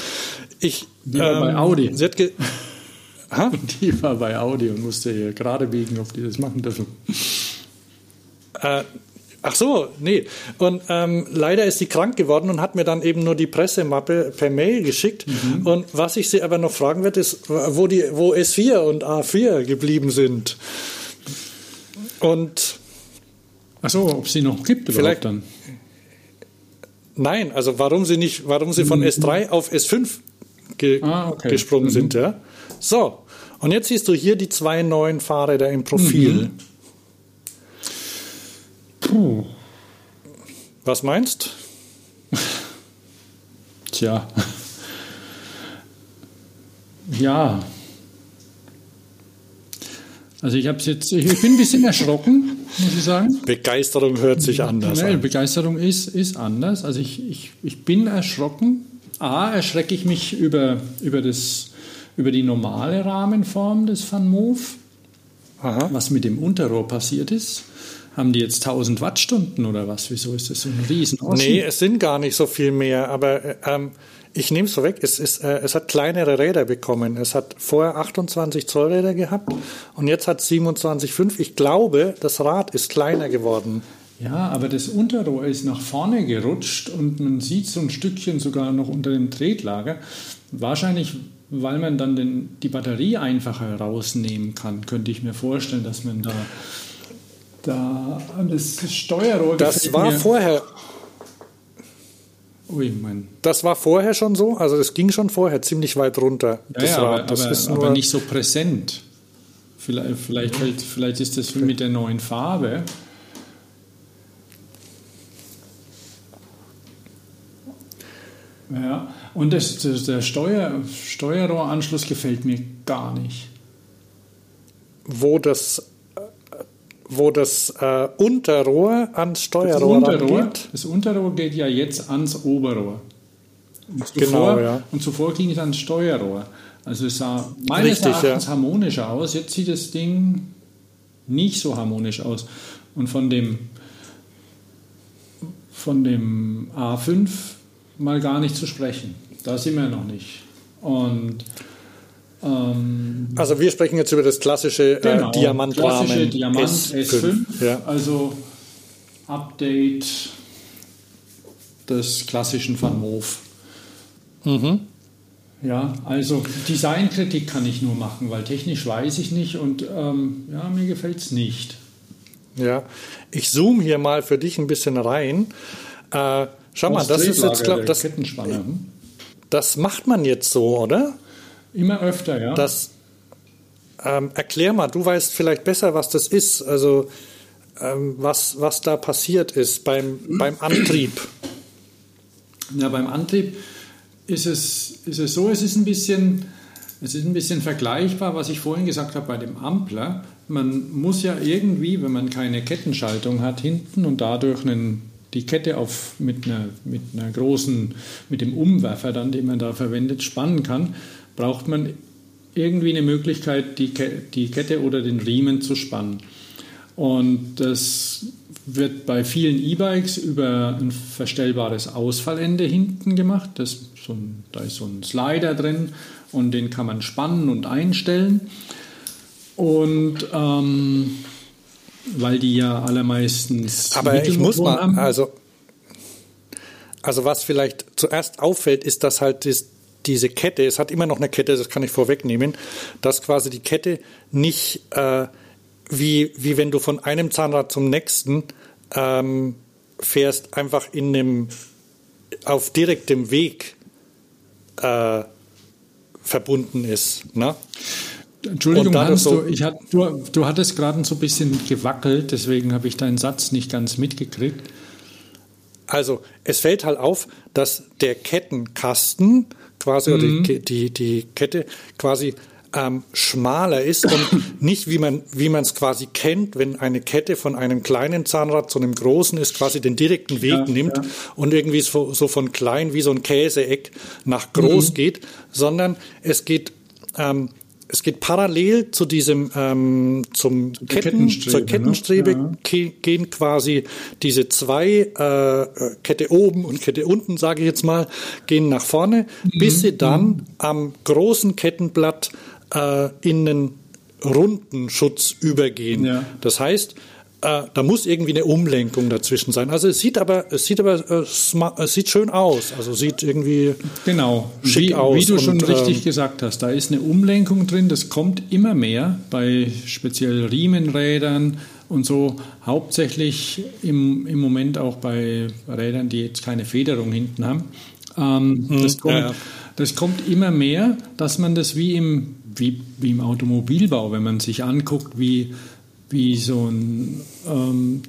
ich. Die war bei Audi. Sie hat ge ha? Die war bei Audi und musste hier gerade biegen, ob die das machen dürfen. Äh, ach so, nee. Und ähm, leider ist sie krank geworden und hat mir dann eben nur die Pressemappe per Mail geschickt. Und was ich sie aber noch fragen werde, ist, wo, die, wo S4 und A4 geblieben sind. Und Achso, ob sie noch gibt Vielleicht- dann. nein, also warum sie nicht, warum sie von S3 auf S5 ge Ah, okay. gesprungen sind, ja. So. Und jetzt siehst du hier die zwei neuen Fahrräder im Profil. Puh. Was meinst? Tja. Ja. Also ich habe jetzt, ich bin ein bisschen erschrocken, muss ich sagen. Begeisterung hört sich anders Nein, an. Begeisterung ist, ist anders. Also ich, ich, ich bin erschrocken. A, erschrecke ich mich über, über, das, über die normale Rahmenform des Van. Aha. Was mit dem Unterrohr passiert ist. Haben die jetzt 1000 Wattstunden oder was? Wieso ist das so ein riesen Nee, es sind gar nicht so viel mehr, aber äh, ähm, ich nehme es so weg. Es, ist, äh, es hat kleinere Räder bekommen. Es hat vorher 28 Zoll Räder gehabt und jetzt hat 27,5. Ich glaube, das Rad ist kleiner geworden. Ja, aber das Unterrohr ist nach vorne gerutscht und man sieht so ein Stückchen sogar noch unter dem Tretlager. Wahrscheinlich, weil man dann den, die Batterie einfacher rausnehmen kann, könnte ich mir vorstellen, dass man da, da das Steuerrohr Das war mir- vorher, Ui, mein. das war vorher schon so. Also es ging schon vorher ziemlich weit runter. Ja, das ja, Rad. aber, das aber, ist aber nur, nicht so präsent. Vielleicht, vielleicht, vielleicht ist das mit der neuen Farbe. Ja, und das, das, der Steuer, Steuerrohranschluss gefällt mir gar nicht. Wo das wo das äh, Unterrohr ans Steuerrohr das Unterrohr, geht. Das Unterrohr geht ja jetzt ans Oberrohr. Und zuvor, genau, ja. Und zuvor ging es ans Steuerrohr. Also es sah meines Richtig, Erachtens ja. harmonischer aus. Jetzt sieht das Ding nicht so harmonisch aus. Und von dem, von dem A5 mal gar nicht zu sprechen. Da sind wir noch nicht. Und ähm, also wir sprechen jetzt über das klassische äh, genau, Diamantrahmen klassische Diamant S5, S5 ja. also Update des klassischen Van Moof. Mhm. Ja, also Designkritik kann ich nur machen, weil technisch weiß ich nicht und ähm, ja, mir gefällt es nicht. Ja, ich zoome hier mal für dich ein bisschen rein. Äh, schau mal, das ist jetzt, glaube das, hm? das macht man jetzt so, oder? Immer öfter, ja. Das, ähm, erklär mal, du weißt vielleicht besser, was das ist, also ähm, was, was da passiert ist beim, beim Antrieb. Ja, beim Antrieb ist es, ist es so, es ist ein bisschen, es ist ein bisschen vergleichbar, was ich vorhin gesagt habe bei dem Ampler. Man muss ja irgendwie, wenn man keine Kettenschaltung hat hinten und dadurch einen, die Kette auf, mit, einer, mit einer großen, mit dem Umwerfer dann, den man da verwendet, spannen kann, braucht man irgendwie eine Möglichkeit, die, die Kette oder den Riemen zu spannen. Und das wird bei vielen E-Bikes über ein verstellbares Ausfallende hinten gemacht. Das so ein, da ist so ein Slider drin und den kann man spannen und einstellen. Und ähm, weil die ja allermeistens. Aber ich muss mal, haben. also, also was vielleicht zuerst auffällt, ist, dass halt das, diese Kette, es hat immer noch eine Kette, das kann ich vorwegnehmen, dass quasi die Kette nicht äh, wie, wie wenn du von einem Zahnrad zum nächsten ähm, fährst, einfach in einem auf direktem Weg äh, verbunden ist. Ne? Entschuldigung, Hans, so, du, hat, du, du hattest gerade so ein bisschen gewackelt, deswegen habe ich deinen Satz nicht ganz mitgekriegt. Also es fällt halt auf, dass der Kettenkasten quasi, mhm. oder die, die, Kette quasi ähm, schmaler ist und nicht wie man wie man es quasi kennt, wenn eine Kette von einem kleinen Zahnrad zu einem großen ist, quasi den direkten Weg ja, nimmt ja. und irgendwie so, so, von klein wie so ein Käseeck nach groß mhm. geht, sondern es geht ähm, es geht parallel zu diesem ähm, zum Ketten, Kettenstrebe, zur Kettenstrebe ne? ja. gehen quasi diese zwei äh, Kette oben und Kette unten, sage ich jetzt mal, gehen nach vorne, mhm. bis sie dann mhm. am großen Kettenblatt äh, in einen runden Schutz übergehen. Ja. Das heißt, äh, da muss irgendwie eine Umlenkung dazwischen sein. Also es sieht aber, es sieht aber, äh, smart, es sieht schön aus. Also sieht irgendwie genau schick wie, aus. Wie du und, schon richtig ähm, gesagt hast, da ist eine Umlenkung drin. Das kommt immer mehr bei speziell Riemenrädern und so. Hauptsächlich im, im Moment auch bei Rädern, die jetzt keine Federung hinten haben. Ähm, hm, das, kommt, ja. das kommt immer mehr, dass man das wie im wie, wie im Automobilbau, wenn man sich anguckt, wie, wie so ein, ähm,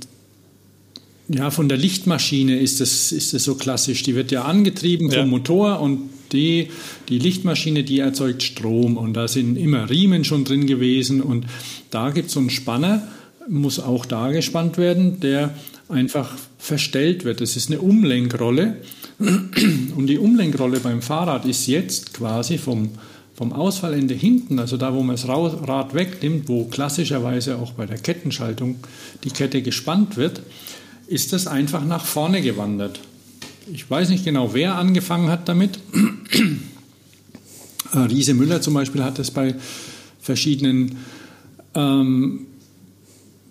ja, von der Lichtmaschine ist das, ist das so klassisch. Die wird ja angetrieben vom Motor und die, die Lichtmaschine, die erzeugt Strom und da sind immer Riemen schon drin gewesen und da gibt es so einen Spanner, muss auch da gespannt werden, der einfach verstellt wird. Das ist eine Umlenkrolle und die Umlenkrolle beim Fahrrad ist jetzt quasi vom, vom Ausfallende hinten, also da, wo man das Rad wegnimmt, wo klassischerweise auch bei der Kettenschaltung die Kette gespannt wird, ist das einfach nach vorne gewandert. Ich weiß nicht genau, wer angefangen hat damit. Äh, Riese Müller zum Beispiel hat es bei verschiedenen ähm,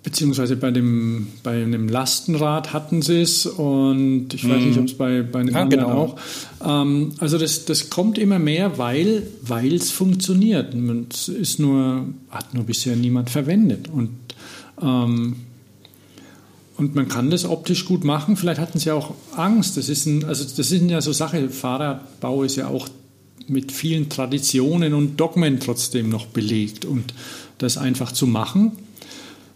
beziehungsweise bei dem bei einem Lastenrad hatten sie es und ich weiß nicht, mhm. ob es bei, bei einem ja, anderen genau. auch. Ähm, also das, das kommt immer mehr, weil es funktioniert. Es ist nur, hat nur bisher niemand verwendet. Und, ähm, und man kann das optisch gut machen. Vielleicht hatten sie auch Angst. Das ist ein, also das sind ja so Sachen, Fahrradbau ist ja auch mit vielen Traditionen und Dogmen trotzdem noch belegt. Und das einfach zu machen,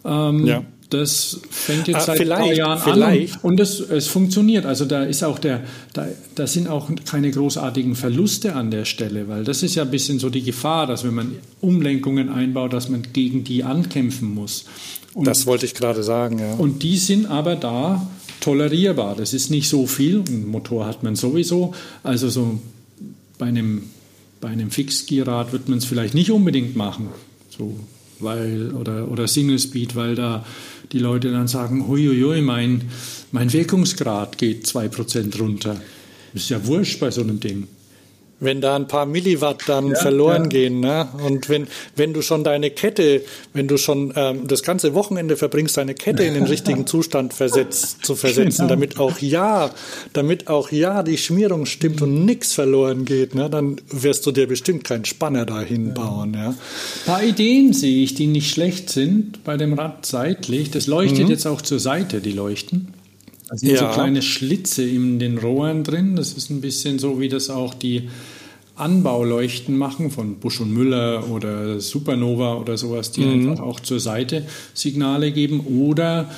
ähm, ja. Das fängt jetzt ah, seit ein paar Jahren vielleicht. an und es, es funktioniert. Also da ist auch der, da, da sind auch keine großartigen Verluste an der Stelle, weil das ist ja ein bisschen so die Gefahr, dass wenn man Umlenkungen einbaut, dass man gegen die ankämpfen muss. Und, das wollte ich gerade sagen, ja. Und die sind aber da tolerierbar. Das ist nicht so viel. Ein Motor hat man sowieso. Also so bei einem, bei einem Fixgierrad wird man es vielleicht nicht unbedingt machen. So, weil, oder, oder Single Speed, weil da die Leute dann sagen, huiuiui, mein, mein Wirkungsgrad geht 2% runter. Ist ja wurscht bei so einem Ding wenn da ein paar Milliwatt dann ja, verloren ja. gehen. Ne? Und wenn, wenn du schon deine Kette, wenn du schon ähm, das ganze Wochenende verbringst, deine Kette in den richtigen Zustand versetzt, zu versetzen, genau. damit auch ja, damit auch ja die Schmierung stimmt und nichts verloren geht, ne? dann wirst du dir bestimmt keinen Spanner dahin bauen. Ja. Ein paar Ideen sehe ich, die nicht schlecht sind bei dem Rad seitlich. Das leuchtet mhm. jetzt auch zur Seite, die Leuchten. Da sind ja. so kleine Schlitze in den Rohren drin. Das ist ein bisschen so, wie das auch die Anbauleuchten machen von Busch und Müller oder Supernova oder sowas, die mhm. einfach auch zur Seite Signale geben. Oder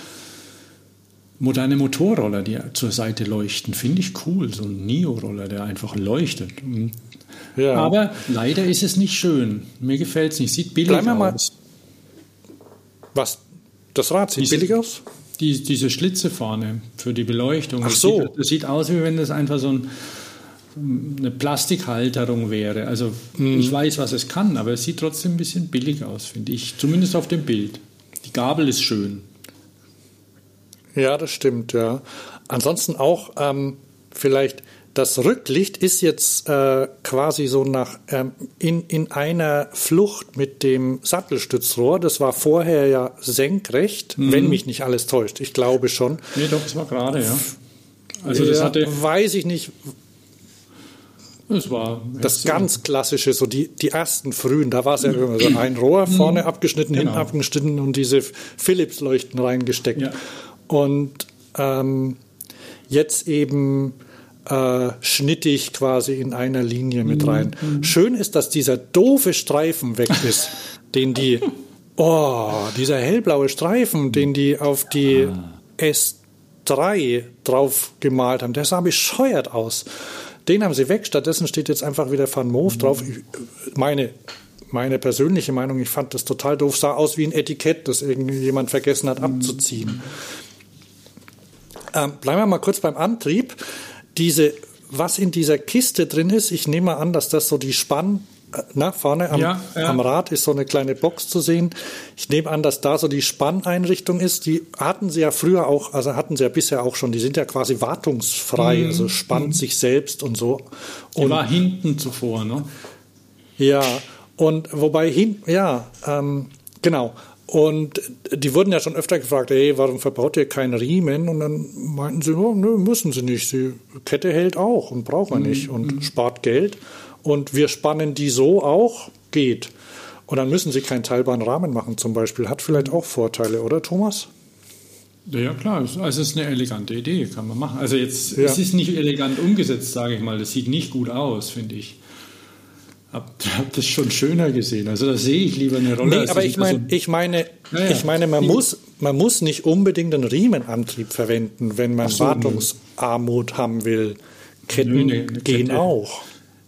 moderne Motorroller, die zur Seite leuchten. Finde ich cool. So ein Neo-Roller, der einfach leuchtet. Ja. Aber leider ist es nicht schön. Mir gefällt es nicht. Sieht billig Bleiben aus. Was? Das Rad sieht diese, billig aus? Die, diese Schlitze vorne für die Beleuchtung. Ach so. Das sieht, das sieht aus, wie wenn das einfach so ein eine Plastikhalterung wäre. Also mhm. ich weiß, was es kann, aber es sieht trotzdem ein bisschen billig aus, finde ich. Zumindest auf dem Bild. Die Gabel ist schön. Ja, das stimmt, ja. Ansonsten auch ähm, vielleicht das Rücklicht ist jetzt äh, quasi so nach ähm, in, in einer Flucht mit dem Sattelstützrohr. Das war vorher ja senkrecht, mhm. wenn mich nicht alles täuscht. Ich glaube schon. Nee, doch, es war gerade, ja. Also das hatte. Weiß ich nicht. Es war das ganz klassische, so die, die ersten frühen, da war es ja immer so ein Rohr vorne abgeschnitten, genau. hinten abgeschnitten und diese Philips-Leuchten reingesteckt. Ja. Und ähm, jetzt eben äh, schnittig quasi in einer Linie mit mhm. rein. Mhm. Schön ist, dass dieser doofe Streifen weg ist, den die, oh, dieser hellblaue Streifen, den die auf die ah. S3 drauf gemalt haben, der sah bescheuert aus. Den haben sie weg. Stattdessen steht jetzt einfach wieder Van Moof mhm. drauf. meine, meine persönliche Meinung, ich fand das total doof. Sah aus wie ein Etikett, das irgendjemand vergessen hat abzuziehen. Ähm, bleiben wir mal kurz beim Antrieb. Diese, was in dieser Kiste drin ist, ich nehme an, dass das so die Spann na, vorne am, ja, ja. am, Rad ist so eine kleine Box zu sehen. Ich nehme an, dass da so die Spanneinrichtung ist. Die hatten sie ja früher auch, also hatten sie ja bisher auch schon. Die sind ja quasi wartungsfrei, mhm. also spannt mhm. sich selbst und so. Und die war hinten zuvor, ne? Ja, und wobei hinten, ja, ähm, genau. Und die wurden ja schon öfter gefragt, hey, warum verbaut ihr keinen Riemen? Und dann meinten sie, oh, nö, müssen sie nicht. Die Kette hält auch und braucht man mhm. nicht und mhm. spart Geld und wir spannen die so auch, geht. Und dann müssen Sie keinen teilbaren Rahmen machen zum Beispiel. Hat vielleicht auch Vorteile, oder Thomas? Ja, klar. Also es ist eine elegante Idee, kann man machen. Also jetzt, ja. es ist nicht elegant umgesetzt, sage ich mal. Das sieht nicht gut aus, finde ich. Hab, hab das schon schöner gesehen. Also da sehe ich lieber eine Rolle. Nee, aber ich, mein, so ich meine, ja, ja. ich meine, man muss, man muss nicht unbedingt einen Riemenantrieb verwenden, wenn man so, Wartungsarmut haben will. Ketten nö, ne, gehen Kette. auch.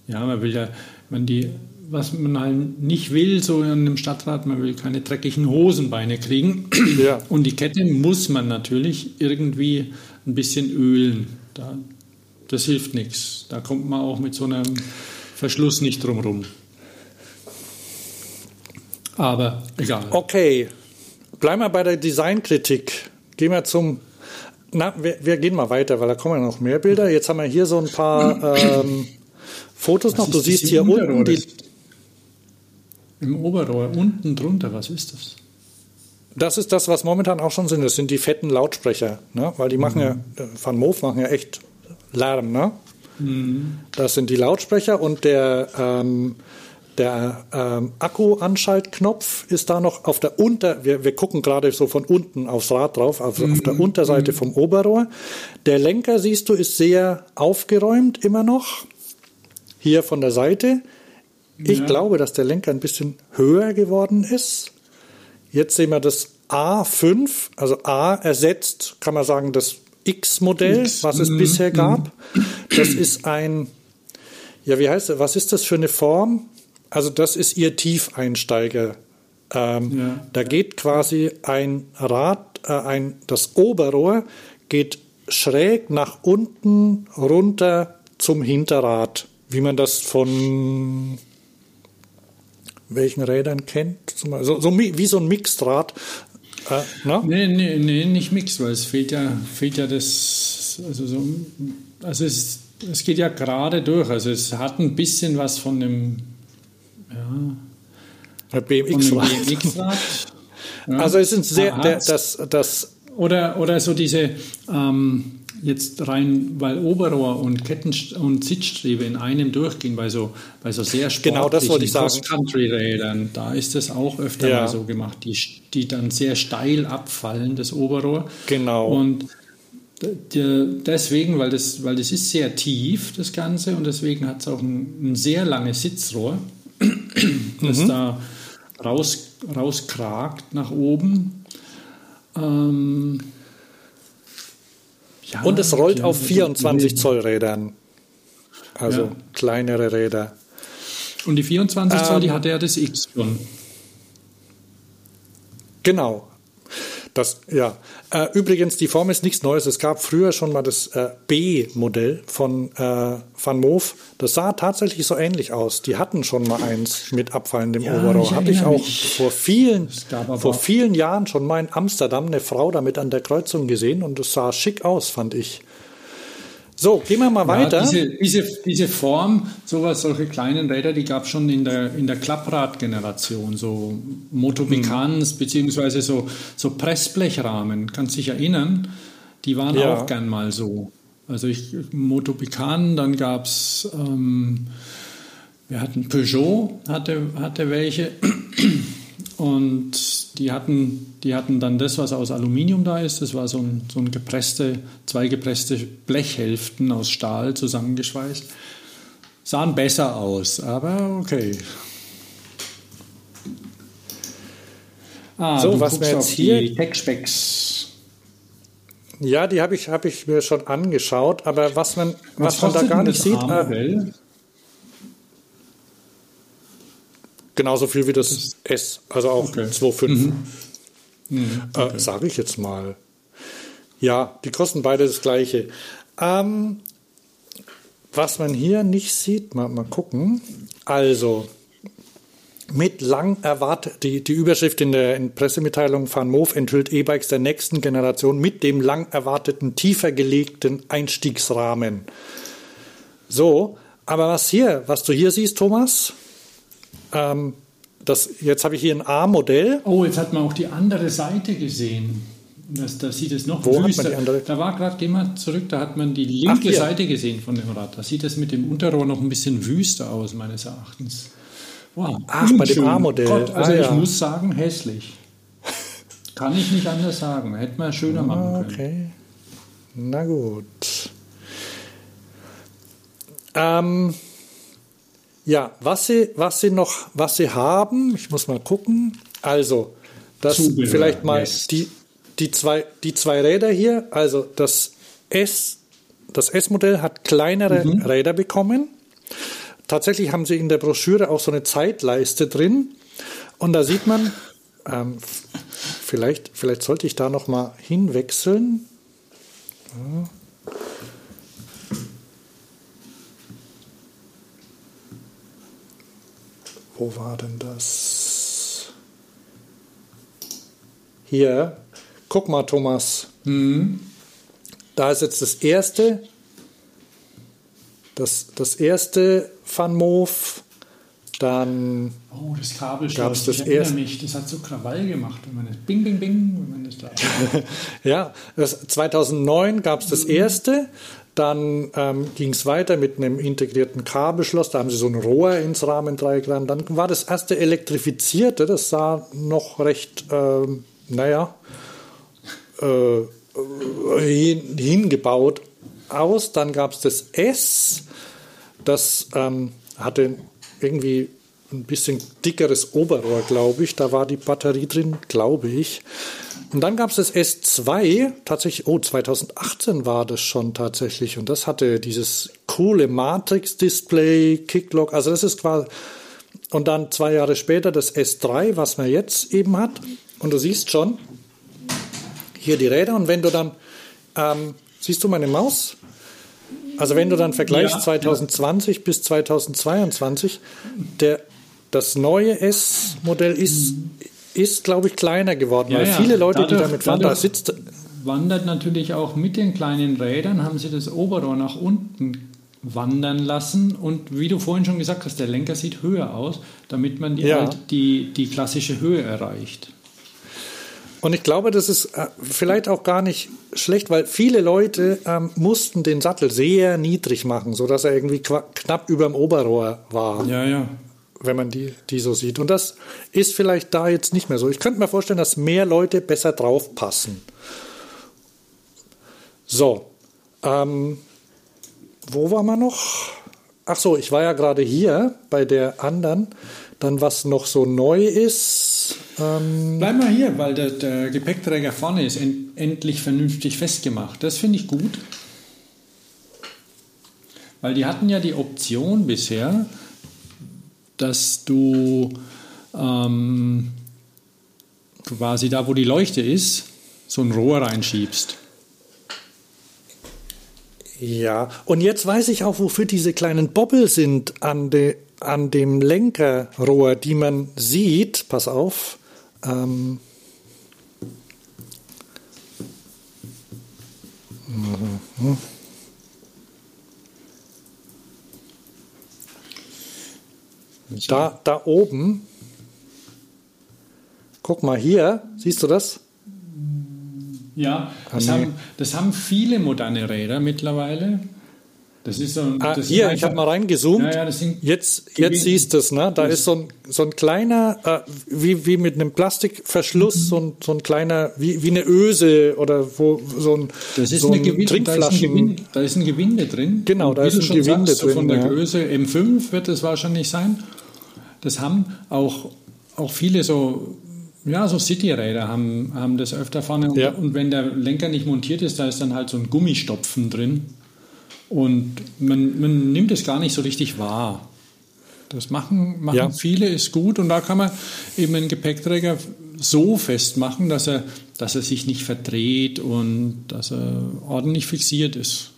Ja, man will ja, man die, was man halt nicht will, so in einem Stadtrat, man will keine dreckigen Hosenbeine kriegen. Ja. Und die Kette muss man natürlich irgendwie ein bisschen ölen. Da, das hilft nichts. Da kommt man auch mit so einem Verschluss nicht drum rum. Aber egal. Okay, bleiben wir bei der Designkritik. Gehen wir zum. Na, wir, wir, gehen mal weiter, weil da kommen ja noch mehr Bilder. Jetzt haben wir hier so ein paar ähm, Fotos was noch. Du siehst hier unten die. Im Oberrohr, unten drunter, was ist das? Das ist das, was momentan auch schon sind. Das sind die fetten Lautsprecher, ne? weil die machen mhm. ja, Van Moof machen ja echt Lärm. Ne? Mhm. Das sind die Lautsprecher und der, ähm, der ähm, Akku-Anschaltknopf ist da noch auf der Unter, wir, wir gucken gerade so von unten aufs Rad drauf, also mhm. auf der Unterseite mhm. vom Oberrohr. Der Lenker, siehst du, ist sehr aufgeräumt immer noch hier von der Seite. Ich ja. glaube, dass der Lenker ein bisschen höher geworden ist. Jetzt sehen wir das A5, also A ersetzt, kann man sagen, das X-Modell, was es mhm. bisher gab. Das ist ein, ja, wie heißt das? Was ist das für eine Form? Also das ist ihr Tiefeinsteiger. Ähm, ja. Da geht quasi ein Rad, äh, ein, das Oberrohr geht schräg nach unten runter zum Hinterrad, wie man das von welchen Rädern kennt. So, so wie so ein Mixdraht. Äh, ne? Nee, nee, nee, nicht Mix, weil es fehlt ja, fehlt ja das, also, so, also es, es geht ja gerade durch. Also es hat ein bisschen was von dem, ja, BMX-Rad. BMX ja. Also es sind sehr, der, das, das oder, oder so diese, ähm, jetzt rein, weil Oberrohr und Ketten und Sitzstrebe in einem durchgehen, bei so, bei so sehr genau, sportlichen genau, Cross-Country-Rädern, da ist das auch öfter ja. mal so gemacht, die, die dann sehr steil abfallen, das Oberrohr. Genau. Und deswegen, weil das, weil das ist sehr tief, das Ganze, und deswegen hat es auch ein, ein, sehr langes Sitzrohr, das mhm. da raus, rauskragt nach oben. Ähm, ja, und es rollt auf 24 Zoll Rädern. Also ja. kleinere Räder. Und die 24 Zoll, ähm, die hatte ja das X schon. Genau. Das, ja. Äh, übrigens, die Form ist nichts Neues. Es gab früher schon mal das äh, B-Modell von äh, Van Moof. Das sah tatsächlich so ähnlich aus. Die hatten schon mal eins mit abfallendem ja, Oberrohr. Habe ich auch mich. vor vielen, vor vielen Jahren schon mal in Amsterdam eine Frau damit an der Kreuzung gesehen und es sah schick aus, fand ich. So, gehen wir mal weiter. diese, diese, diese Form, sowas, solche kleinen Räder, die gab es schon in der, in der Klapprad-Generation, so Motobicans, hm. beziehungsweise so, so Pressblechrahmen, kannst dich erinnern, die waren ja. auch gern mal so. Also ich, Motobican, dann gab es, ähm, wir hatten Peugeot, hatte, hatte welche. Und die hatten, die hatten dann das, was aus Aluminium da ist. Das war so ein, so ein gepresste, zwei gepresste Blechhälften aus Stahl zusammengeschweißt. Sahen besser aus, aber okay. Ah, so, was wir jetzt hier. Die Tech-Specs. Ja, die habe ich, hab ich mir schon angeschaut, aber was man, was, was man da gar nicht sieht. Äh, Genauso viel wie das S, also auch okay. 2,5. Mhm. Mhm. Äh, okay. Äh, Sage ich jetzt mal. Ja, die kosten beide das gleiche. Ähm, was man hier nicht sieht, mal, mal gucken. Also, mit lang erwartet, die, die Überschrift in der in Pressemitteilung von MOV enthüllt E-Bikes der nächsten Generation mit dem lang erwarteten, tiefer gelegten Einstiegsrahmen. So, aber was hier, was du hier siehst, Thomas, ähm, das, jetzt habe ich hier ein A-Modell. Oh, jetzt hat man auch die andere Seite gesehen. Das, da sieht es noch Wo wüster. Da war gerade, geh mal zurück, da hat man die linke Ach, Seite gesehen von dem Rad. Da sieht es mit dem Unterrohr noch ein bisschen wüster aus, meines Erachtens. Wow, Ach, bei dem A-Modell. Also ah, ich ja. muss sagen, hässlich. Kann ich nicht anders sagen. Hätte man schöner machen können. Okay. Na gut. Ähm, ja, was sie, was sie noch, was sie haben, ich muss mal gucken. Also, das Zubehör, vielleicht mal yes. die, die, zwei, die zwei Räder hier. Also das S, das S-Modell hat kleinere mhm. Räder bekommen. Tatsächlich haben sie in der Broschüre auch so eine Zeitleiste drin. Und da sieht man, ähm, vielleicht, vielleicht sollte ich da noch mal hinwechseln. Ja. Wo war denn das? Hier, guck mal, Thomas. Mhm. Da ist jetzt das erste, das, das erste Moof. Dann oh, das Kabelschloss, das ich erste. mich, das hat so Krawall gemacht, wenn man das Bing, Bing, Bing, wenn man das da. ja, das, 2009 gab es das mhm. erste. Dann ähm, ging es weiter mit einem integrierten Kabelschloss. Da haben sie so ein Rohr ins Rahmendreieck Dann war das erste elektrifizierte. Das sah noch recht, ähm, naja, äh, hin, hingebaut aus. Dann gab es das S. Das ähm, hatte irgendwie ein bisschen dickeres Oberrohr, glaube ich. Da war die Batterie drin, glaube ich. Und dann gab es das S2, tatsächlich, oh, 2018 war das schon tatsächlich. Und das hatte dieses coole Matrix-Display, Kicklock. Also das ist quasi, und dann zwei Jahre später das S3, was man jetzt eben hat. Und du siehst schon hier die Räder. Und wenn du dann, ähm, siehst du meine Maus? Also wenn du dann vergleichst ja, 2020 ja. bis 2022, der, das neue S-Modell ist, ist glaube ich, kleiner geworden, ja, weil viele Leute, dadurch, die damit fahren, da sitzt. Wandert natürlich auch mit den kleinen Rädern, haben sie das Oberrohr nach unten wandern lassen und wie du vorhin schon gesagt hast, der Lenker sieht höher aus, damit man die, ja. halt die, die klassische Höhe erreicht. Und ich glaube, das ist äh, vielleicht auch gar nicht schlecht, weil viele Leute ähm, mussten den Sattel sehr niedrig machen, sodass er irgendwie knapp über dem Oberrohr war. Ja, ja. Wenn man die, die so sieht. Und das ist vielleicht da jetzt nicht mehr so. Ich könnte mir vorstellen, dass mehr Leute besser drauf passen. So. Ähm, wo war man noch? Ach so, ich war ja gerade hier bei der anderen. Dann, was noch so neu ist. Ähm Bleib mal hier, weil der, der Gepäckträger vorne ist en endlich vernünftig festgemacht. Das finde ich gut. Weil die hatten ja die Option bisher, dass du ähm, quasi da, wo die Leuchte ist, so ein Rohr reinschiebst. Ja, und jetzt weiß ich auch, wofür diese kleinen Bobbel sind an, de, an dem Lenkerrohr, die man sieht, pass auf, ähm, Da, da oben, guck mal hier, siehst du das? Ja, das, ah, nee. haben, das haben viele moderne Räder mittlerweile. Das ist so ein, ah, hier, ich habe mal reingezoomt. Ja, ja, jetzt jetzt siehst du es, ne? Da ist so ein, so ein kleiner, äh, wie, wie mit einem Plastikverschluss, mhm. so, ein, so ein kleiner, wie, wie eine Öse oder wo so ein, das ist so ein Gewinde, Trinkflaschen. Da ist ein, Gewinde, da ist ein Gewinde drin. Genau, da ist ein Gewinde sagst, drin. Von der ja. Größe M5 wird es wahrscheinlich sein. Das haben auch, auch viele so ja, so Cityräder haben, haben das öfter vorne. Ja. Und wenn der Lenker nicht montiert ist, da ist dann halt so ein Gummistopfen drin. Und man, man nimmt es gar nicht so richtig wahr. Das machen, machen ja. viele, ist gut. Und da kann man eben einen Gepäckträger so festmachen, dass er, dass er sich nicht verdreht und dass er ordentlich fixiert ist.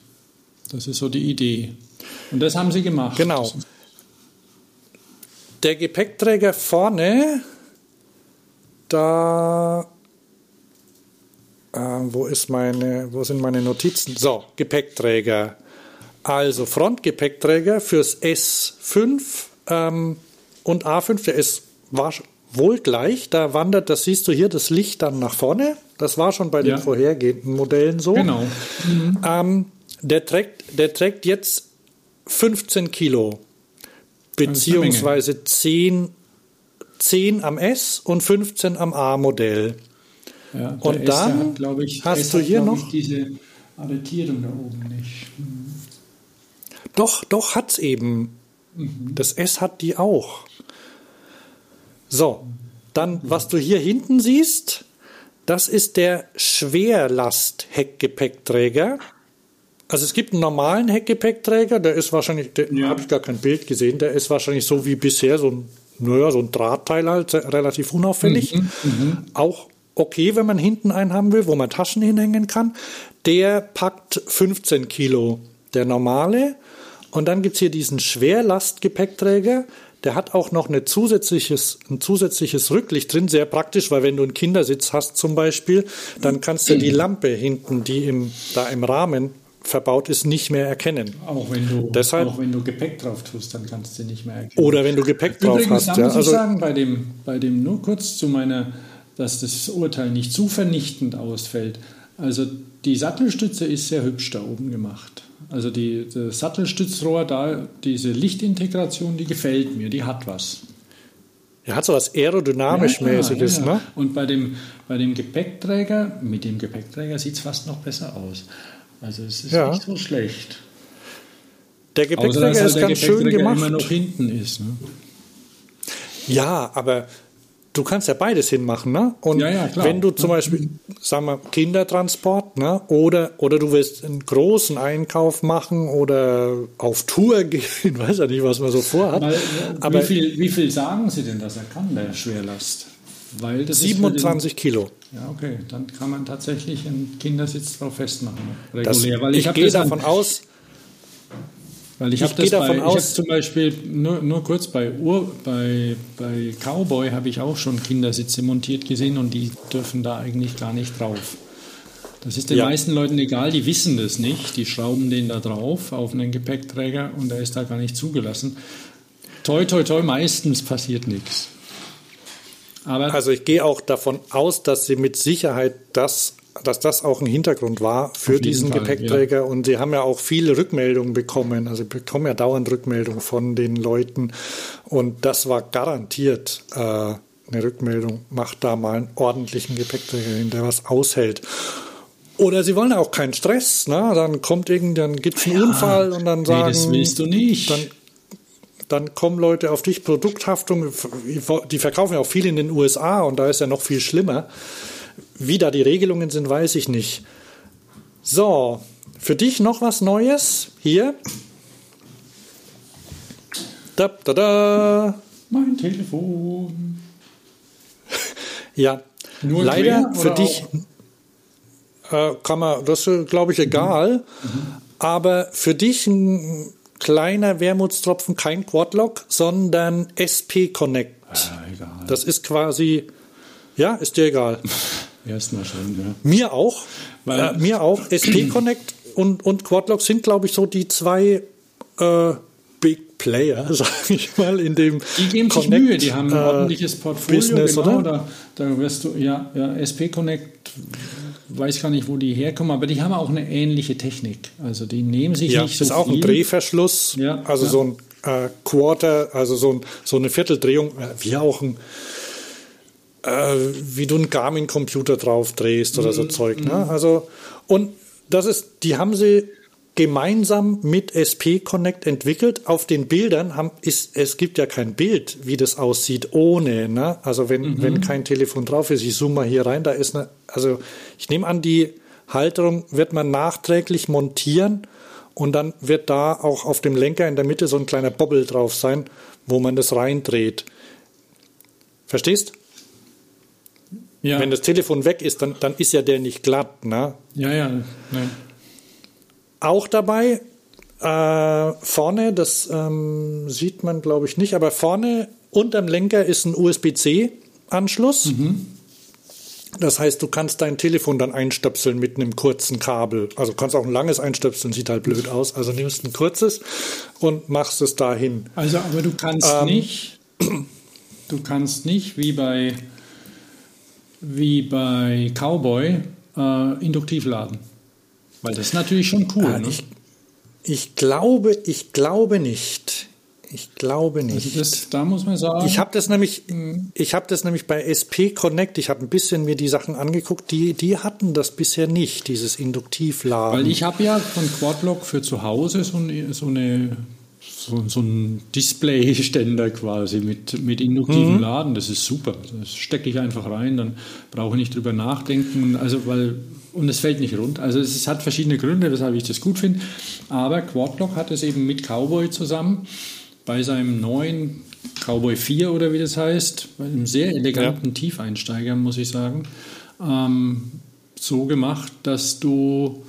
Das ist so die Idee. Und das haben sie gemacht. Genau. Der Gepäckträger vorne, da äh, wo ist meine, wo sind meine Notizen? So, Gepäckträger. Also Frontgepäckträger fürs S5 ähm, und A5, der ist war wohl gleich. Da wandert, das siehst du hier, das Licht dann nach vorne. Das war schon bei den vorhergehenden Modellen so. Genau. Mhm. Ähm, der, trägt, der trägt jetzt 15 Kilo, beziehungsweise 10, 10 am S und 15 am A-Modell. Ja, und dann hat, ich, hast S du hier noch diese Arretierung da oben nicht. Mhm. Doch, doch, hat's eben. Mhm. Das S hat die auch. So, dann, was du hier hinten siehst, das ist der Schwerlast-Heckgepäckträger. Also es gibt einen normalen Heckgepäckträger, der ist wahrscheinlich, da ja. habe ich gar kein Bild gesehen, der ist wahrscheinlich so wie bisher, so ein, naja, so ein Drahtteil halt, relativ unauffällig. Mhm, mhm, Auch okay, wenn man hinten einen haben will, wo man Taschen hinhängen kann. Der packt 15 Kilo. Der normale und dann gibt es hier diesen Schwerlastgepäckträger. Der hat auch noch eine zusätzliches, ein zusätzliches Rücklicht drin, sehr praktisch, weil wenn du einen Kindersitz hast zum Beispiel, dann kannst du die Lampe hinten, die im, da im Rahmen verbaut ist, nicht mehr erkennen. Auch wenn du, Deshalb, auch wenn du Gepäck drauf tust, dann kannst du nicht mehr erkennen. Oder wenn du Gepäck drauf Übrigens, hast. Da muss ja, also, ich sagen, bei dem, bei dem nur kurz zu meiner, dass das Urteil nicht zu vernichtend ausfällt. Also die Sattelstütze ist sehr hübsch da oben gemacht. Also die, das Sattelstützrohr, da diese Lichtintegration, die gefällt mir, die hat was. Er hat so was aerodynamisch-mäßiges, ja, ja, ja. ne? Und bei dem, bei dem Gepäckträger, mit dem Gepäckträger sieht es fast noch besser aus. Also es ist nicht so schlecht. Der Gepäckträger Außer, ist halt ganz schön gemacht. immer noch hinten ist. Ne? Ja, aber du kannst ja beides hinmachen, ne? Und Ja, ja, wenn du zum Beispiel, sagen wir, Kindertransport, ne? Oder, oder du willst einen großen Einkauf machen oder auf Tour gehen, weiß ja nicht, was man so vorhat. Weil, aber wie, viel, wie viel sagen Sie denn, dass er kann, der Schwerlast? Weil das ist für 27 Kilo. Den, ja, okay, dann kann man tatsächlich einen Kindersitz drauf festmachen. ne? Das, Regulär. weil ich hab gehe das davon aus, Weil ich, Ich habe gehe das bei, davon ich aus- zum Beispiel nur, nur kurz bei Ur, bei, bei Cowboy habe ich auch schon Kindersitze montiert gesehen und die dürfen da eigentlich gar nicht drauf. Das ist den Ja. meisten Leuten egal, die wissen das nicht. Die schrauben den da drauf auf einen Gepäckträger und der ist da gar nicht zugelassen. Toi, toi, toi, meistens passiert nichts. Aber also ich gehe auch davon aus, dass sie mit Sicherheit das, dass das auch ein Hintergrund war für diesen Fall, Gepäckträger. Und sie haben ja auch viele Rückmeldungen bekommen. Also bekommen ja dauernd Rückmeldungen von den Leuten. Und das war garantiert äh, eine Rückmeldung. Macht da mal einen ordentlichen Gepäckträger hin, der was aushält. Oder sie wollen auch keinen Stress, ne? Dann kommt irgend, dann gibt's einen Unfall und dann nee, sagen, das willst du nicht. dann, dann kommen Leute auf dich, Produkthaftung, die verkaufen ja auch viel in den USA und da ist ja noch viel schlimmer. Wie da die Regelungen sind, weiß ich nicht. So, für dich noch was Neues hier. Da, da, da. mein Telefon. Ja, Nur leider für dich äh, kann man, das ist, glaube ich, egal. Aber für dich ein kleiner Wermutstropfen, kein Quadlock, sondern SP Connect. Ah, egal. Das ist quasi, ja, ist dir egal. Erstmal schon, ja. Mir auch. Äh, mir auch. SP Connect und, und Quadlock sind, glaube ich, so die zwei äh, Big Player, sage ich mal, in dem Die geben sich Connect, Mühe, die haben ein äh, ordentliches Portfolio. Business, genau, oder? Da, da wirst du, ja, ja, SP Connect, weiß gar nicht, wo die herkommen, aber die haben auch eine ähnliche Technik. Also die nehmen sich Ja, nicht so ist auch ein viel. Drehverschluss, Ja, also ja. so ein äh, Quarter, also so, ein, so eine Vierteldrehung, äh, wie auch ein, äh, wie du einen Garmin-Computer drauf drehst oder Mhm, so Zeug. Ne? Also, und das ist, die haben sie gemeinsam mit SP Connect entwickelt. Auf den Bildern haben, ist, es gibt ja kein Bild, wie das aussieht ohne. Ne? Also wenn, Mhm. wenn kein Telefon drauf ist, ich zoome mal hier rein, da ist eine, also ich nehme an, die Halterung wird man nachträglich montieren und dann wird da auch auf dem Lenker in der Mitte so ein kleiner Bobbel drauf sein, wo man das reindreht. Verstehst? Ja, Wenn das Telefon weg ist, dann, dann ist ja der nicht glatt. Ne? ja, ja. Ne. Auch dabei äh, vorne, das ähm, sieht man glaube ich nicht, aber vorne unterm Lenker ist ein USB-C-Anschluss. Das heißt, du kannst dein Telefon dann einstöpseln mit einem kurzen Kabel. Also kannst auch ein langes einstöpseln, sieht halt blöd aus. Also nimmst ein kurzes und machst es dahin. Also, aber du kannst Ähm. nicht, du kannst nicht wie bei, wie bei Cowboy äh, induktiv laden. Weil das ist natürlich schon cool. Ah, ne? ich, ich glaube, ich glaube nicht. Ich glaube also nicht. das, da muss man sagen, Ich habe das nämlich, ich habe das nämlich bei SP Connect. Ich habe ein bisschen mir die Sachen angeguckt. Die, die hatten das bisher nicht, dieses Induktivladen. Weil ich habe ja von Quadlock für zu Hause so, eine, so, eine, so, so ein Displayständer quasi mit, mit induktivem Mhm. Laden. Das ist super. Das stecke ich einfach rein, dann brauche ich nicht drüber nachdenken. Also weil, und es fällt nicht rund. Also es hat verschiedene Gründe, weshalb ich das gut finde. Aber Quadlock hat es eben mit Cowboy zusammen bei seinem neuen Cowboy 4 oder wie das heißt, bei einem sehr eleganten Tiefeinsteiger, muss ich sagen, ähm, so gemacht, dass du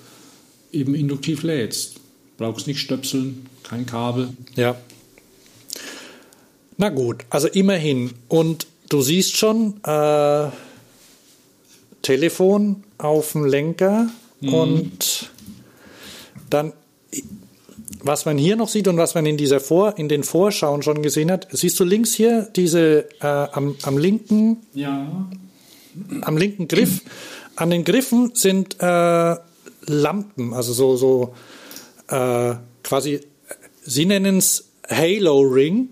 eben induktiv lädst. Brauchst nicht stöpseln, kein Kabel. Ja. Na gut, also immerhin. Und du siehst schon, äh, Telefon auf dem Lenker und dann, was man hier noch sieht und was man in dieser Vor, in den Vorschauen schon gesehen hat, siehst du links hier diese äh, am, am linken Ja. am linken Griff. An den Griffen sind äh, Lampen, also so, so äh, quasi, sie nennen es Halo Ring.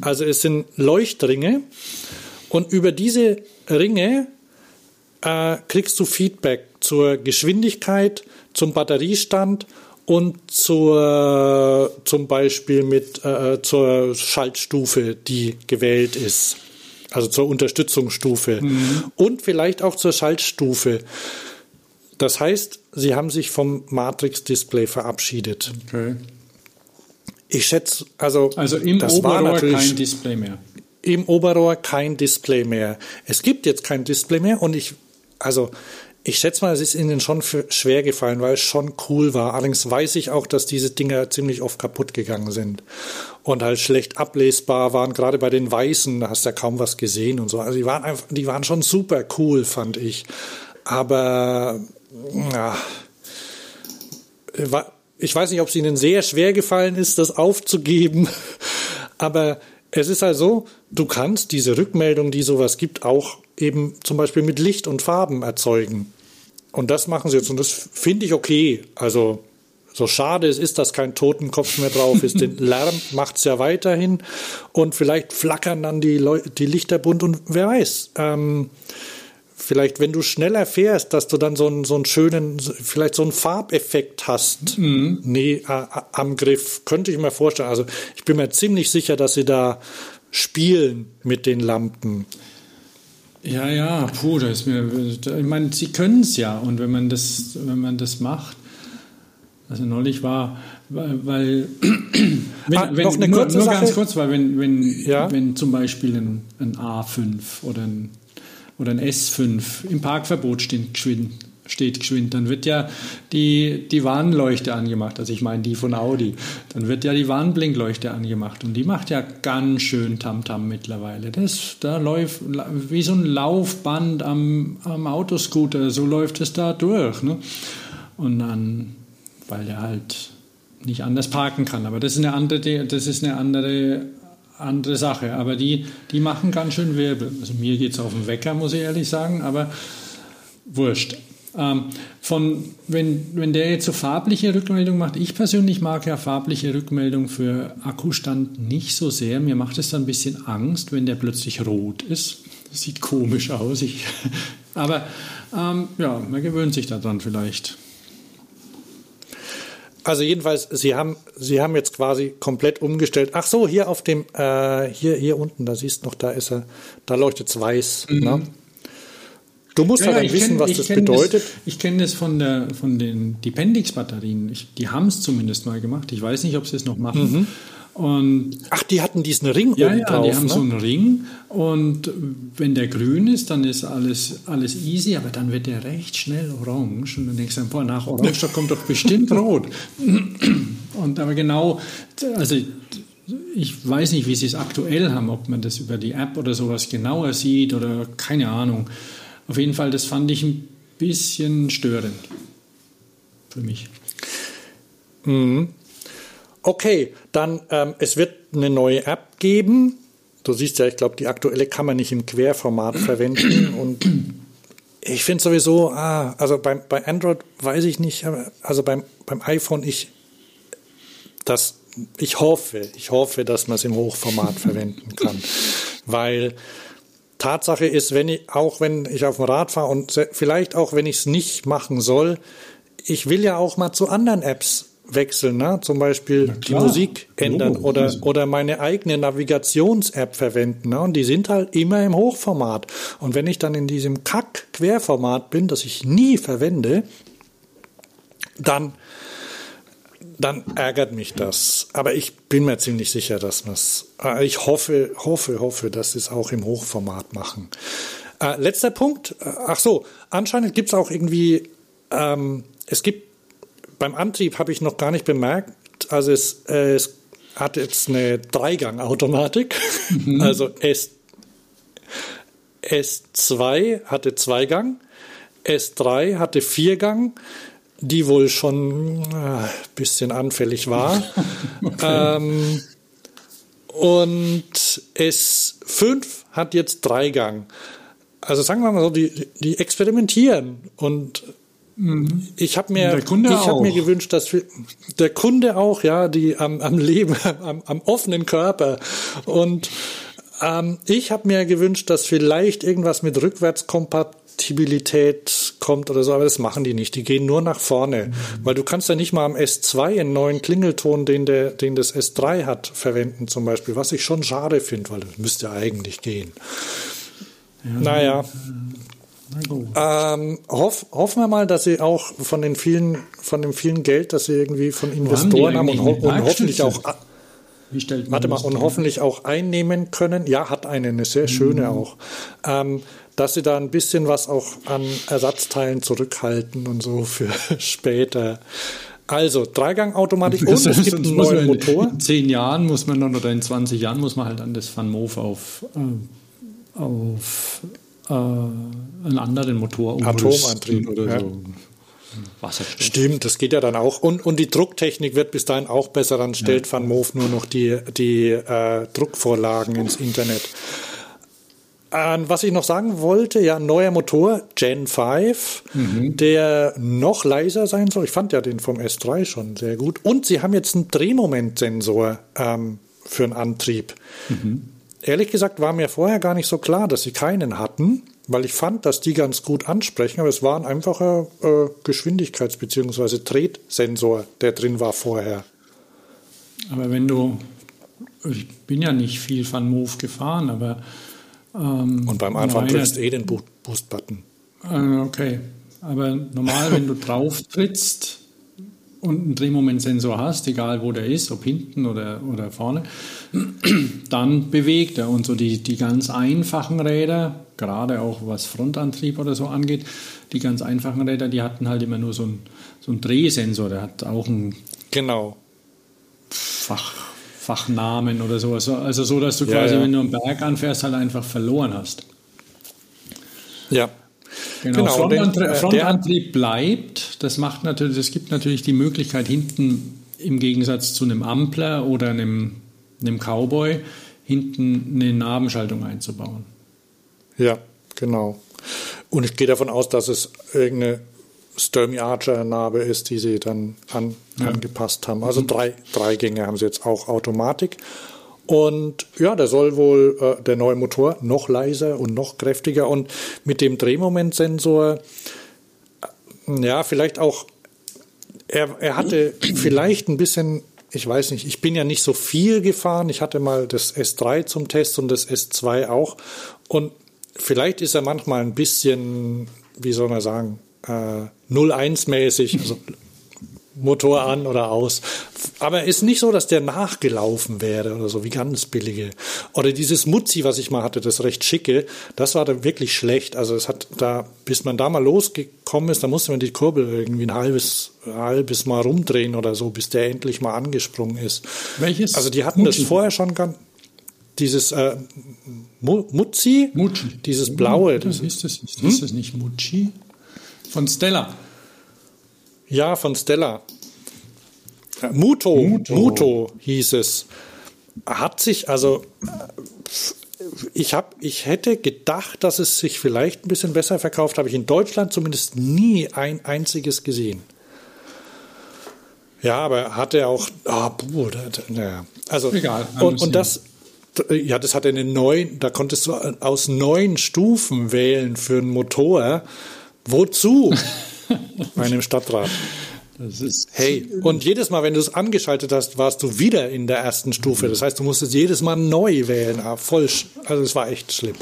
Also es sind Leuchtringe. Und über diese Ringe äh, kriegst du Feedback zur Geschwindigkeit, zum Batteriestand und zur, zum Beispiel mit äh, zur Schaltstufe, die gewählt ist. Also zur Unterstützungsstufe. Mhm. Und vielleicht auch zur Schaltstufe. Das heißt, sie haben sich vom Matrix-Display verabschiedet. Okay. Ich schätze, also, also im das Oberrohr war natürlich kein Display mehr. Im Oberrohr kein Display mehr. Es gibt jetzt kein Display mehr und ich, also ich schätze mal, es ist ihnen schon schwer gefallen, weil es schon cool war. Allerdings weiß ich auch, dass diese Dinger ziemlich oft kaputt gegangen sind und halt schlecht ablesbar waren. Gerade bei den Weißen da hast du ja kaum was gesehen und so. Also die waren einfach, die waren schon super cool, fand ich. Aber ja, ich weiß nicht, ob es ihnen sehr schwer gefallen ist, das aufzugeben. Aber es ist halt so, du kannst diese Rückmeldung, die sowas gibt, auch eben zum Beispiel mit Licht und Farben erzeugen. Und das machen sie jetzt und das finde ich okay. Also so schade es ist, dass kein Totenkopf mehr drauf ist. Den Lärm macht es ja weiterhin und vielleicht flackern dann die, Leu die Lichter bunt und wer weiß. Ähm, vielleicht, wenn du schneller fährst, dass du dann so einen, so einen schönen, vielleicht so einen Farbeffekt hast mhm. nee, äh, am Griff, könnte ich mir vorstellen. Also ich bin mir ziemlich sicher, dass sie da spielen mit den Lampen. Ja, ja, puh, da ist mir, ich meine, sie können es ja und wenn man das, wenn man das macht, also neulich war, weil, weil wenn, ah, wenn, noch eine nur, nur ganz kurz, weil wenn, wenn, ja? wenn zum Beispiel ein, ein A5 oder ein, oder ein S5 im Parkverbot steht, geschwind, steht geschwind, dann wird ja die, die Warnleuchte angemacht, also ich meine die von Audi, dann wird ja die Warnblinkleuchte angemacht und die macht ja ganz schön Tamtam -Tam mittlerweile. Das, da läuft wie so ein Laufband am, am Autoscooter, so läuft es da durch. Ne? Und dann, weil er halt nicht anders parken kann, aber das ist eine andere, das ist eine andere andere Sache. Aber die, die machen ganz schön Wirbel. Also mir geht es auf den Wecker, muss ich ehrlich sagen, aber wurscht. Ähm, von, wenn, wenn der jetzt so farbliche Rückmeldung macht, ich persönlich mag ja farbliche Rückmeldung für Akkustand nicht so sehr. Mir macht es dann ein bisschen Angst, wenn der plötzlich rot ist. Das sieht komisch aus. Ich, aber ähm, ja, man gewöhnt sich daran vielleicht. Also jedenfalls, Sie haben, Sie haben jetzt quasi komplett umgestellt. Ach so, hier auf dem, äh, hier, hier unten, da siehst du noch, da ist er, da leuchtet es weiß. Mhm. Ne? Du musst ja, halt wissen, kenn, was das bedeutet. Das, ich kenne das von, der, von den Dependix-Batterien. Die haben es zumindest mal gemacht. Ich weiß nicht, ob sie es noch machen. Mhm. Und Ach, die hatten diesen Ring ja, oben ja, drauf. Ja, die haben ne? so einen Ring und wenn der grün ist, dann ist alles, alles easy, aber dann wird der recht schnell orange und dann denkst du, boah, nach orange, da kommt doch bestimmt rot. Und aber genau, also ich weiß nicht, wie sie es aktuell haben, ob man das über die App oder sowas genauer sieht oder keine Ahnung. Auf jeden Fall, das fand ich ein bisschen störend für mich. Mhm. Okay, dann ähm, es wird eine neue App geben. Du siehst ja, ich glaube, die aktuelle kann man nicht im Querformat verwenden und ich finde sowieso, ah, also beim, bei Android weiß ich nicht, also beim, beim iPhone, ich, das, ich hoffe, ich hoffe, dass man es im Hochformat verwenden kann, weil Tatsache ist, wenn ich, auch wenn ich auf dem Rad fahre und vielleicht auch wenn ich es nicht machen soll, ich will ja auch mal zu anderen Apps wechseln, ne? zum Beispiel die Musik ändern oh, oder, oder meine eigene Navigations-App verwenden. Ne? Und die sind halt immer im Hochformat. Und wenn ich dann in diesem Kack-Querformat bin, das ich nie verwende, dann, dann ärgert mich das. Aber ich bin mir ziemlich sicher, dass man es, äh, ich hoffe, hoffe, hoffe, dass sie es auch im Hochformat machen. Äh, letzter Punkt, äh, ach so, anscheinend gibt es auch irgendwie, ähm, es gibt beim Antrieb habe ich noch gar nicht bemerkt, also es, äh, es hat jetzt eine Dreigang-Automatik. Mhm. Also S, S2 hatte Zweigang, S3 hatte Viergang, die wohl schon ein äh, bisschen anfällig war. okay. ähm, und S5 hat jetzt Dreigang. Also sagen wir mal so, die, die experimentieren und ich habe mir, ich habe mir gewünscht, dass wir, der Kunde auch, ja, die am, am Leben, am, am offenen Körper und ähm, ich habe mir gewünscht, dass vielleicht irgendwas mit Rückwärtskompatibilität kommt oder so, aber das machen die nicht. Die gehen nur nach vorne, mhm. weil du kannst ja nicht mal am S2 einen neuen Klingelton, den, der, den das S3 hat, verwenden zum Beispiel, was ich schon schade finde, weil das müsste eigentlich gehen. Ja, naja. Na ähm, hoff, hoffen wir mal, dass sie auch von den vielen, von dem vielen Geld, das sie irgendwie von Investoren haben, haben und, und hoffentlich auch Warte mal, und hoffentlich auch einnehmen können. Ja, hat eine, eine sehr schöne mhm. auch. Ähm, dass sie da ein bisschen was auch an Ersatzteilen zurückhalten und so für später. Also, Dreigangautomatik und es gibt einen neuen Motor. In zehn Jahren muss man dann, oder in 20 Jahren muss man halt an das Van Moof auf, äh, auf äh, einen anderen Motor umrüsten. Atomantrieb oder ja. so. Wasserstoff. Stimmt, das geht ja dann auch. Und, und die Drucktechnik wird bis dahin auch besser. Dann stellt ja. Van Moof nur noch die, die äh, Druckvorlagen ins Internet. Ähm, was ich noch sagen wollte, ja, neuer Motor, Gen 5, mhm. der noch leiser sein soll. Ich fand ja den vom S3 schon sehr gut. Und sie haben jetzt einen Drehmomentsensor ähm, für einen Antrieb. Mhm. Ehrlich gesagt war mir vorher gar nicht so klar, dass sie keinen hatten weil ich fand, dass die ganz gut ansprechen, aber es war ein einfacher äh, Geschwindigkeits- bzw. Tretsensor, der drin war vorher. Aber wenn du, ich bin ja nicht viel von Move gefahren, aber. Ähm, Und beim Anfang drückst du eh den Boost-Button. Äh, okay, aber normal, wenn du drauf trittst, und einen Drehmomentsensor hast, egal wo der ist, ob hinten oder, oder vorne, dann bewegt er. Und so die, die ganz einfachen Räder, gerade auch was Frontantrieb oder so angeht, die ganz einfachen Räder, die hatten halt immer nur so einen, so einen Drehsensor, der hat auch einen genau. Fach, Fachnamen oder sowas. Also so, dass du ja, quasi, ja. wenn du am Berg anfährst, halt einfach verloren hast. Ja, Genau, genau Frontantrieb, den, Frontantrieb bleibt. Das macht natürlich, es gibt natürlich die Möglichkeit, hinten im Gegensatz zu einem Ampler oder einem, einem Cowboy, hinten eine Nabenschaltung einzubauen. Ja, genau. Und ich gehe davon aus, dass es irgendeine Sturmy Archer Narbe ist, die sie dann an, ja. angepasst haben. Also drei, drei Gänge haben sie jetzt auch Automatik. Und ja, der soll wohl, äh, der neue Motor, noch leiser und noch kräftiger und mit dem Drehmomentsensor, äh, ja, vielleicht auch, er, er hatte vielleicht ein bisschen, ich weiß nicht, ich bin ja nicht so viel gefahren. Ich hatte mal das S3 zum Test und das S2 auch. Und vielleicht ist er manchmal ein bisschen, wie soll man sagen, äh, 0-1-mäßig, also Motor an oder aus. Aber ist nicht so, dass der nachgelaufen wäre oder so, wie ganz billige. Oder dieses Muzzi, was ich mal hatte, das recht schicke, das war dann wirklich schlecht. Also es hat da, bis man da mal losgekommen ist, da musste man die Kurbel irgendwie ein halbes, halbes Mal rumdrehen oder so, bis der endlich mal angesprungen ist. Welches? Also die hatten Muzzi? das vorher schon ganz, dieses äh, Muzzi, Mucci. dieses blaue. Das, ist, das, ist, hm? ist das nicht Mucci? Von Stella. Ja, von Stella. Muto, Muto, Muto hieß es. Hat sich also ich habe, ich hätte gedacht, dass es sich vielleicht ein bisschen besser verkauft. Habe ich in Deutschland zumindest nie ein einziges gesehen. Ja, aber hat er auch, oh, puh, naja. Also, Egal. Und, und das, ja, das hat eine neun, da konntest du aus neun Stufen wählen für einen Motor. Wozu? Bei einem Stadtrat. hey, und jedes Mal, wenn du es angeschaltet hast, warst du wieder in der ersten Stufe. Das heißt, du musstest jedes Mal neu wählen. Ah, voll, also es war echt schlimm.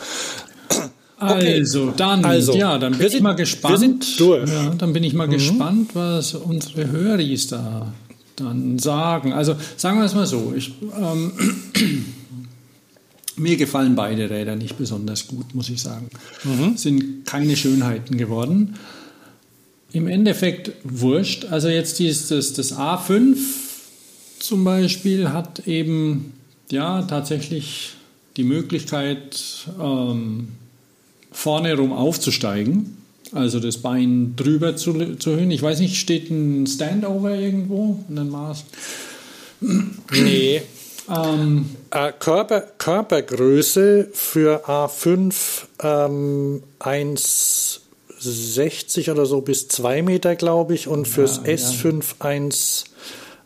Okay. Also, dann, also, ja, dann bin sind, ich mal gespannt. Wir sind durch. Ja, dann bin ich mal mhm. gespannt, was unsere Höris da dann sagen. Also, sagen wir es mal so. Ich, ähm, mir gefallen beide Räder nicht besonders gut, muss ich sagen. Mhm. Sind keine Schönheiten geworden. Im Endeffekt wurscht. Also jetzt dieses, das A5 zum Beispiel hat eben ja tatsächlich die Möglichkeit, ähm, vorne rum aufzusteigen. Also das Bein drüber zu, zu erhöhen. Ich weiß nicht, steht ein Standover irgendwo in den Maß? Nee. ähm, äh, Körper, Körpergröße für A5 ähm, 1 60 oder so bis 2 Meter, glaube ich, und fürs ja, S5 ja. 1,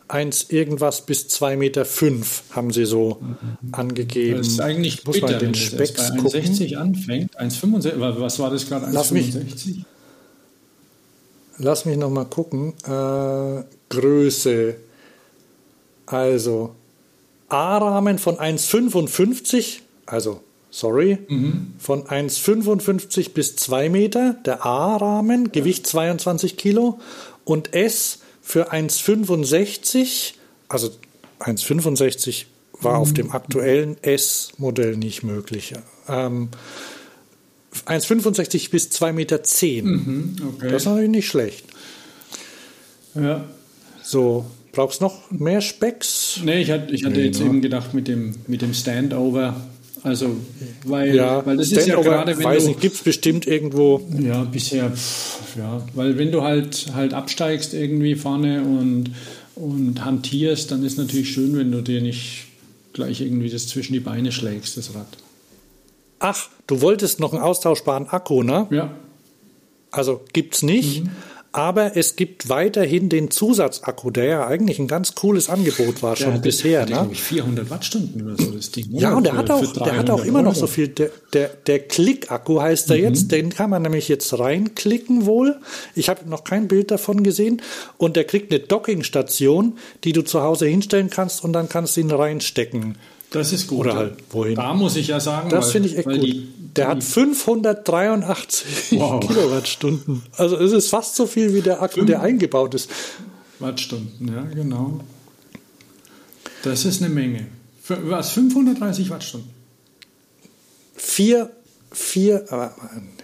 1 irgendwas bis 2 Meter 5 haben sie so mhm. angegeben. Das ist eigentlich Muss bitter, man den Specks bei 1,60 anfängt. 1,65, was war das gerade? 1,65? lass mich noch mal gucken. Äh, Größe. Also A-Rahmen von 1,55, also sorry, mhm. von 1,55 bis 2 Meter, der A-Rahmen, Gewicht 22 Kilo und S für 1,65, also 1,65 war mhm. auf dem aktuellen S-Modell nicht möglich. Ähm, 1,65 bis 2,10 Meter. Mhm, okay. Das ist natürlich nicht schlecht. Ja. So, brauchst du noch mehr Specks? Nee, ich hatte, ich hatte nee, jetzt ne? eben gedacht mit dem, mit dem Standover. Also, weil, ja, weil das ist ja gerade, wenn weiß du, gibt es bestimmt irgendwo. Ja, bisher, ja, weil wenn du halt, halt absteigst irgendwie vorne und, und hantierst, dann ist natürlich schön, wenn du dir nicht gleich irgendwie das zwischen die Beine schlägst, das Rad. Ach, du wolltest noch einen austauschbaren Akku, ne? Ja. Also gibt's nicht. Mhm. Aber es gibt weiterhin den Zusatzakku, der ja eigentlich ein ganz cooles Angebot war schon der bisher. Der hat, ne? 400 Wattstunden oder so das Ding. Ja, und der, für, hat, auch, der hat auch immer Euro. noch so viel. Der, der, der Klick-Akku heißt er mhm. jetzt. Den kann man nämlich jetzt reinklicken wohl. Ich habe noch kein Bild davon gesehen. Und der kriegt eine Dockingstation, die du zu Hause hinstellen kannst und dann kannst du ihn reinstecken. Das ist gut. Oder halt wohin. Da muss ich ja sagen, das finde ich echt gut. Die, der hat 583 wow. Kilowattstunden. Also es ist fast so viel wie der Akku, der eingebaut ist. Wattstunden, ja, genau. Das ist eine Menge. Für, was? 530 Wattstunden? Vier, vier, aber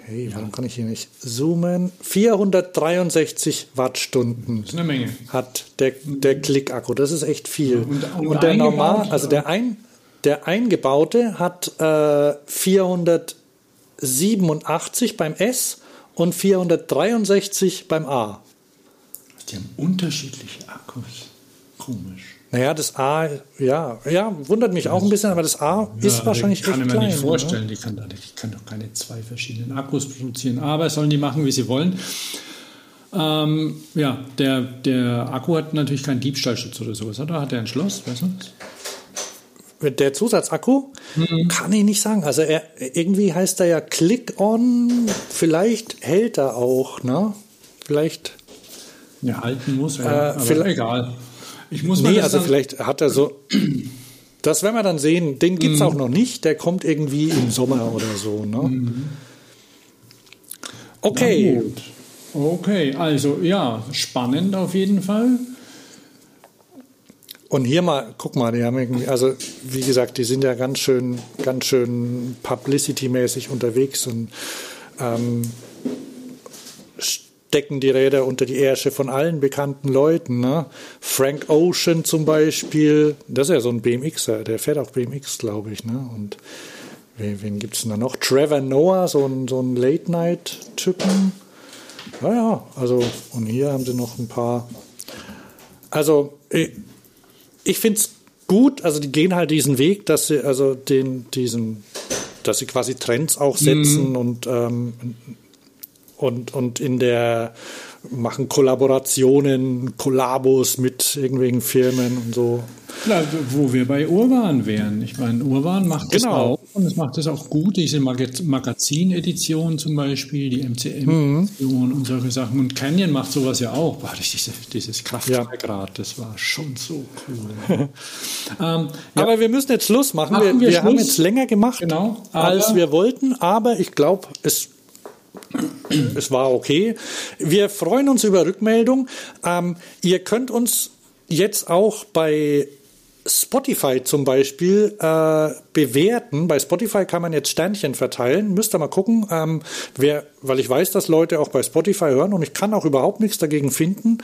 hey, warum kann ich hier nicht zoomen? 463 Wattstunden. Das ist eine Menge. Hat der, der Klick-Akku. Das ist echt viel. Und, und, und der normal, also der ein, der eingebaute hat äh, 487 beim S und 463 beim A. Die haben unterschiedliche Akkus. Komisch. Naja, das A, ja, ja, wundert mich auch ein bisschen, aber das A ja, ist wahrscheinlich echt klein. Kann ich mir nicht vorstellen, die kann, die kann doch keine zwei verschiedenen Akkus produzieren. Aber sollen die machen, wie sie wollen. Ähm, ja, der, der Akku hat natürlich keinen Diebstahlschutz oder sowas, oder? Hat er ein Schloss? Weißt du? Der Zusatzakku mhm. kann ich nicht sagen. Also er, irgendwie heißt er ja Click-on. Vielleicht hält er auch, ne? Vielleicht. Ja, halten muss er. Äh, aber egal. Ich muss nee, also vielleicht hat er so. Das werden wir dann sehen. Den gibt es mhm. auch noch nicht. Der kommt irgendwie im Sommer oder so. Ne? Mhm. Okay. Okay, also ja, spannend auf jeden Fall. Und hier mal, guck mal, die haben irgendwie, also wie gesagt, die sind ja ganz schön, ganz schön publicity-mäßig unterwegs und ähm, stecken die Räder unter die Ärsche von allen bekannten Leuten. Ne? Frank Ocean zum Beispiel, das ist ja so ein BMXer, der fährt auch BMX, glaube ich. Ne? Und wen, wen gibt es denn da noch? Trevor Noah, so ein, so ein Late-Night-Typen. Naja, also, und hier haben sie noch ein paar. Also, ich, finde es gut, also die gehen halt diesen Weg, dass sie also den, diesen, dass sie quasi Trends auch setzen mhm. und, ähm, und, und in der machen Kollaborationen, Kollabos mit irgendwelchen Firmen und so. Klar, wo wir bei Urban wären. Ich meine, Urban macht genau. das auch und es macht das auch gut. Diese Magazin-Edition zum Beispiel, die MCM-Edition mhm. und solche Sachen. Und Canyon macht sowas ja auch. Boah, diese, dieses Kraftwerkrad, ja. das war schon so cool. ähm, ja. Aber wir müssen jetzt Schluss machen. machen wir, wir haben jetzt länger gemacht, genau, als wir wollten. Aber ich glaube, es es war okay. Wir freuen uns über Rückmeldung. Ähm, ihr könnt uns jetzt auch bei Spotify zum Beispiel äh, bewerten. Bei Spotify kann man jetzt Sternchen verteilen. Müsst ihr mal gucken, ähm, wer, weil ich weiß, dass Leute auch bei Spotify hören und ich kann auch überhaupt nichts dagegen finden.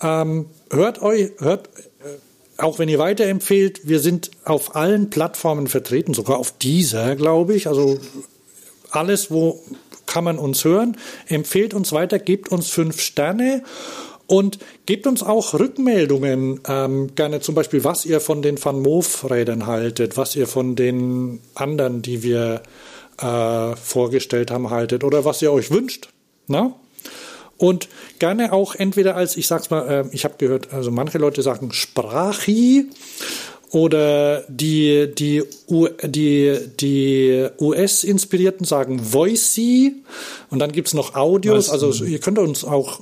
Ähm, hört euch, hört, äh, auch wenn ihr weiterempfehlt, wir sind auf allen Plattformen vertreten, sogar auf dieser, glaube ich. Also alles, wo kann man uns hören. Empfehlt uns weiter, gebt uns fünf Sterne und gebt uns auch Rückmeldungen, ähm, gerne zum Beispiel, was ihr von den Van Moof-Rädern haltet, was ihr von den anderen, die wir äh, vorgestellt haben, haltet oder was ihr euch wünscht. Na? Und gerne auch entweder als, ich sag's mal, äh, ich habe gehört, also manche Leute sagen Sprachi oder die, die, die, die US-Inspirierten sagen Voicey und dann gibt's noch Audios. Also ihr könnt uns auch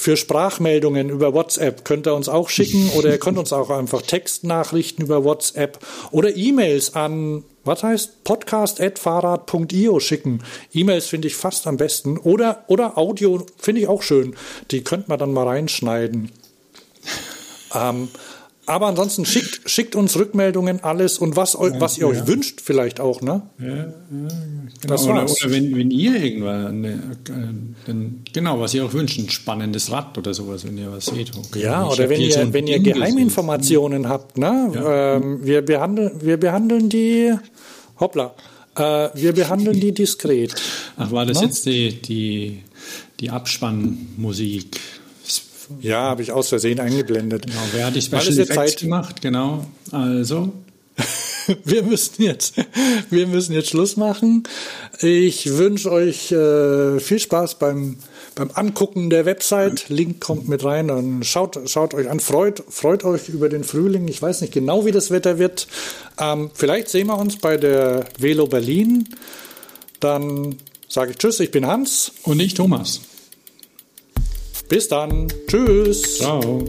für Sprachmeldungen über WhatsApp könnt ihr uns auch schicken oder ihr könnt uns auch einfach Textnachrichten über WhatsApp oder E-Mails an, was heißt, podcast.fahrrad.io schicken. E-Mails finde ich fast am besten oder, oder Audio finde ich auch schön. Die könnt man dann mal reinschneiden. Ähm, aber ansonsten schickt, schickt uns Rückmeldungen, alles und was, was ihr euch wünscht, vielleicht auch, ne? Ja, ja genau. oder, oder wenn, wenn ihr irgendwann, ne, äh, genau, was ihr auch wünscht, ein spannendes Rad oder sowas, wenn ihr was seht. Okay. Ja, oder wenn ihr, so wenn ihr Geheiminformationen gesehen. habt, ne? Ja. Ähm, wir, behandeln, wir behandeln die, hoppla, äh, wir behandeln die diskret. Ach, war das ne? jetzt die, die, die Abspannmusik? Ja, habe ich aus Versehen eingeblendet. Genau, wer hat die Special Effects Zeit gemacht? Genau, also. wir müssen jetzt, wir müssen jetzt Schluss machen. Ich wünsche euch äh, viel Spaß beim, beim Angucken der Website. Link kommt mit rein. Dann schaut, schaut euch an, freut, freut euch über den Frühling. Ich weiß nicht genau, wie das Wetter wird. Ähm, vielleicht sehen wir uns bei der Velo Berlin. Dann sage ich Tschüss, ich bin Hans. Und ich Thomas. Bis dann. Tschüss. Ciao.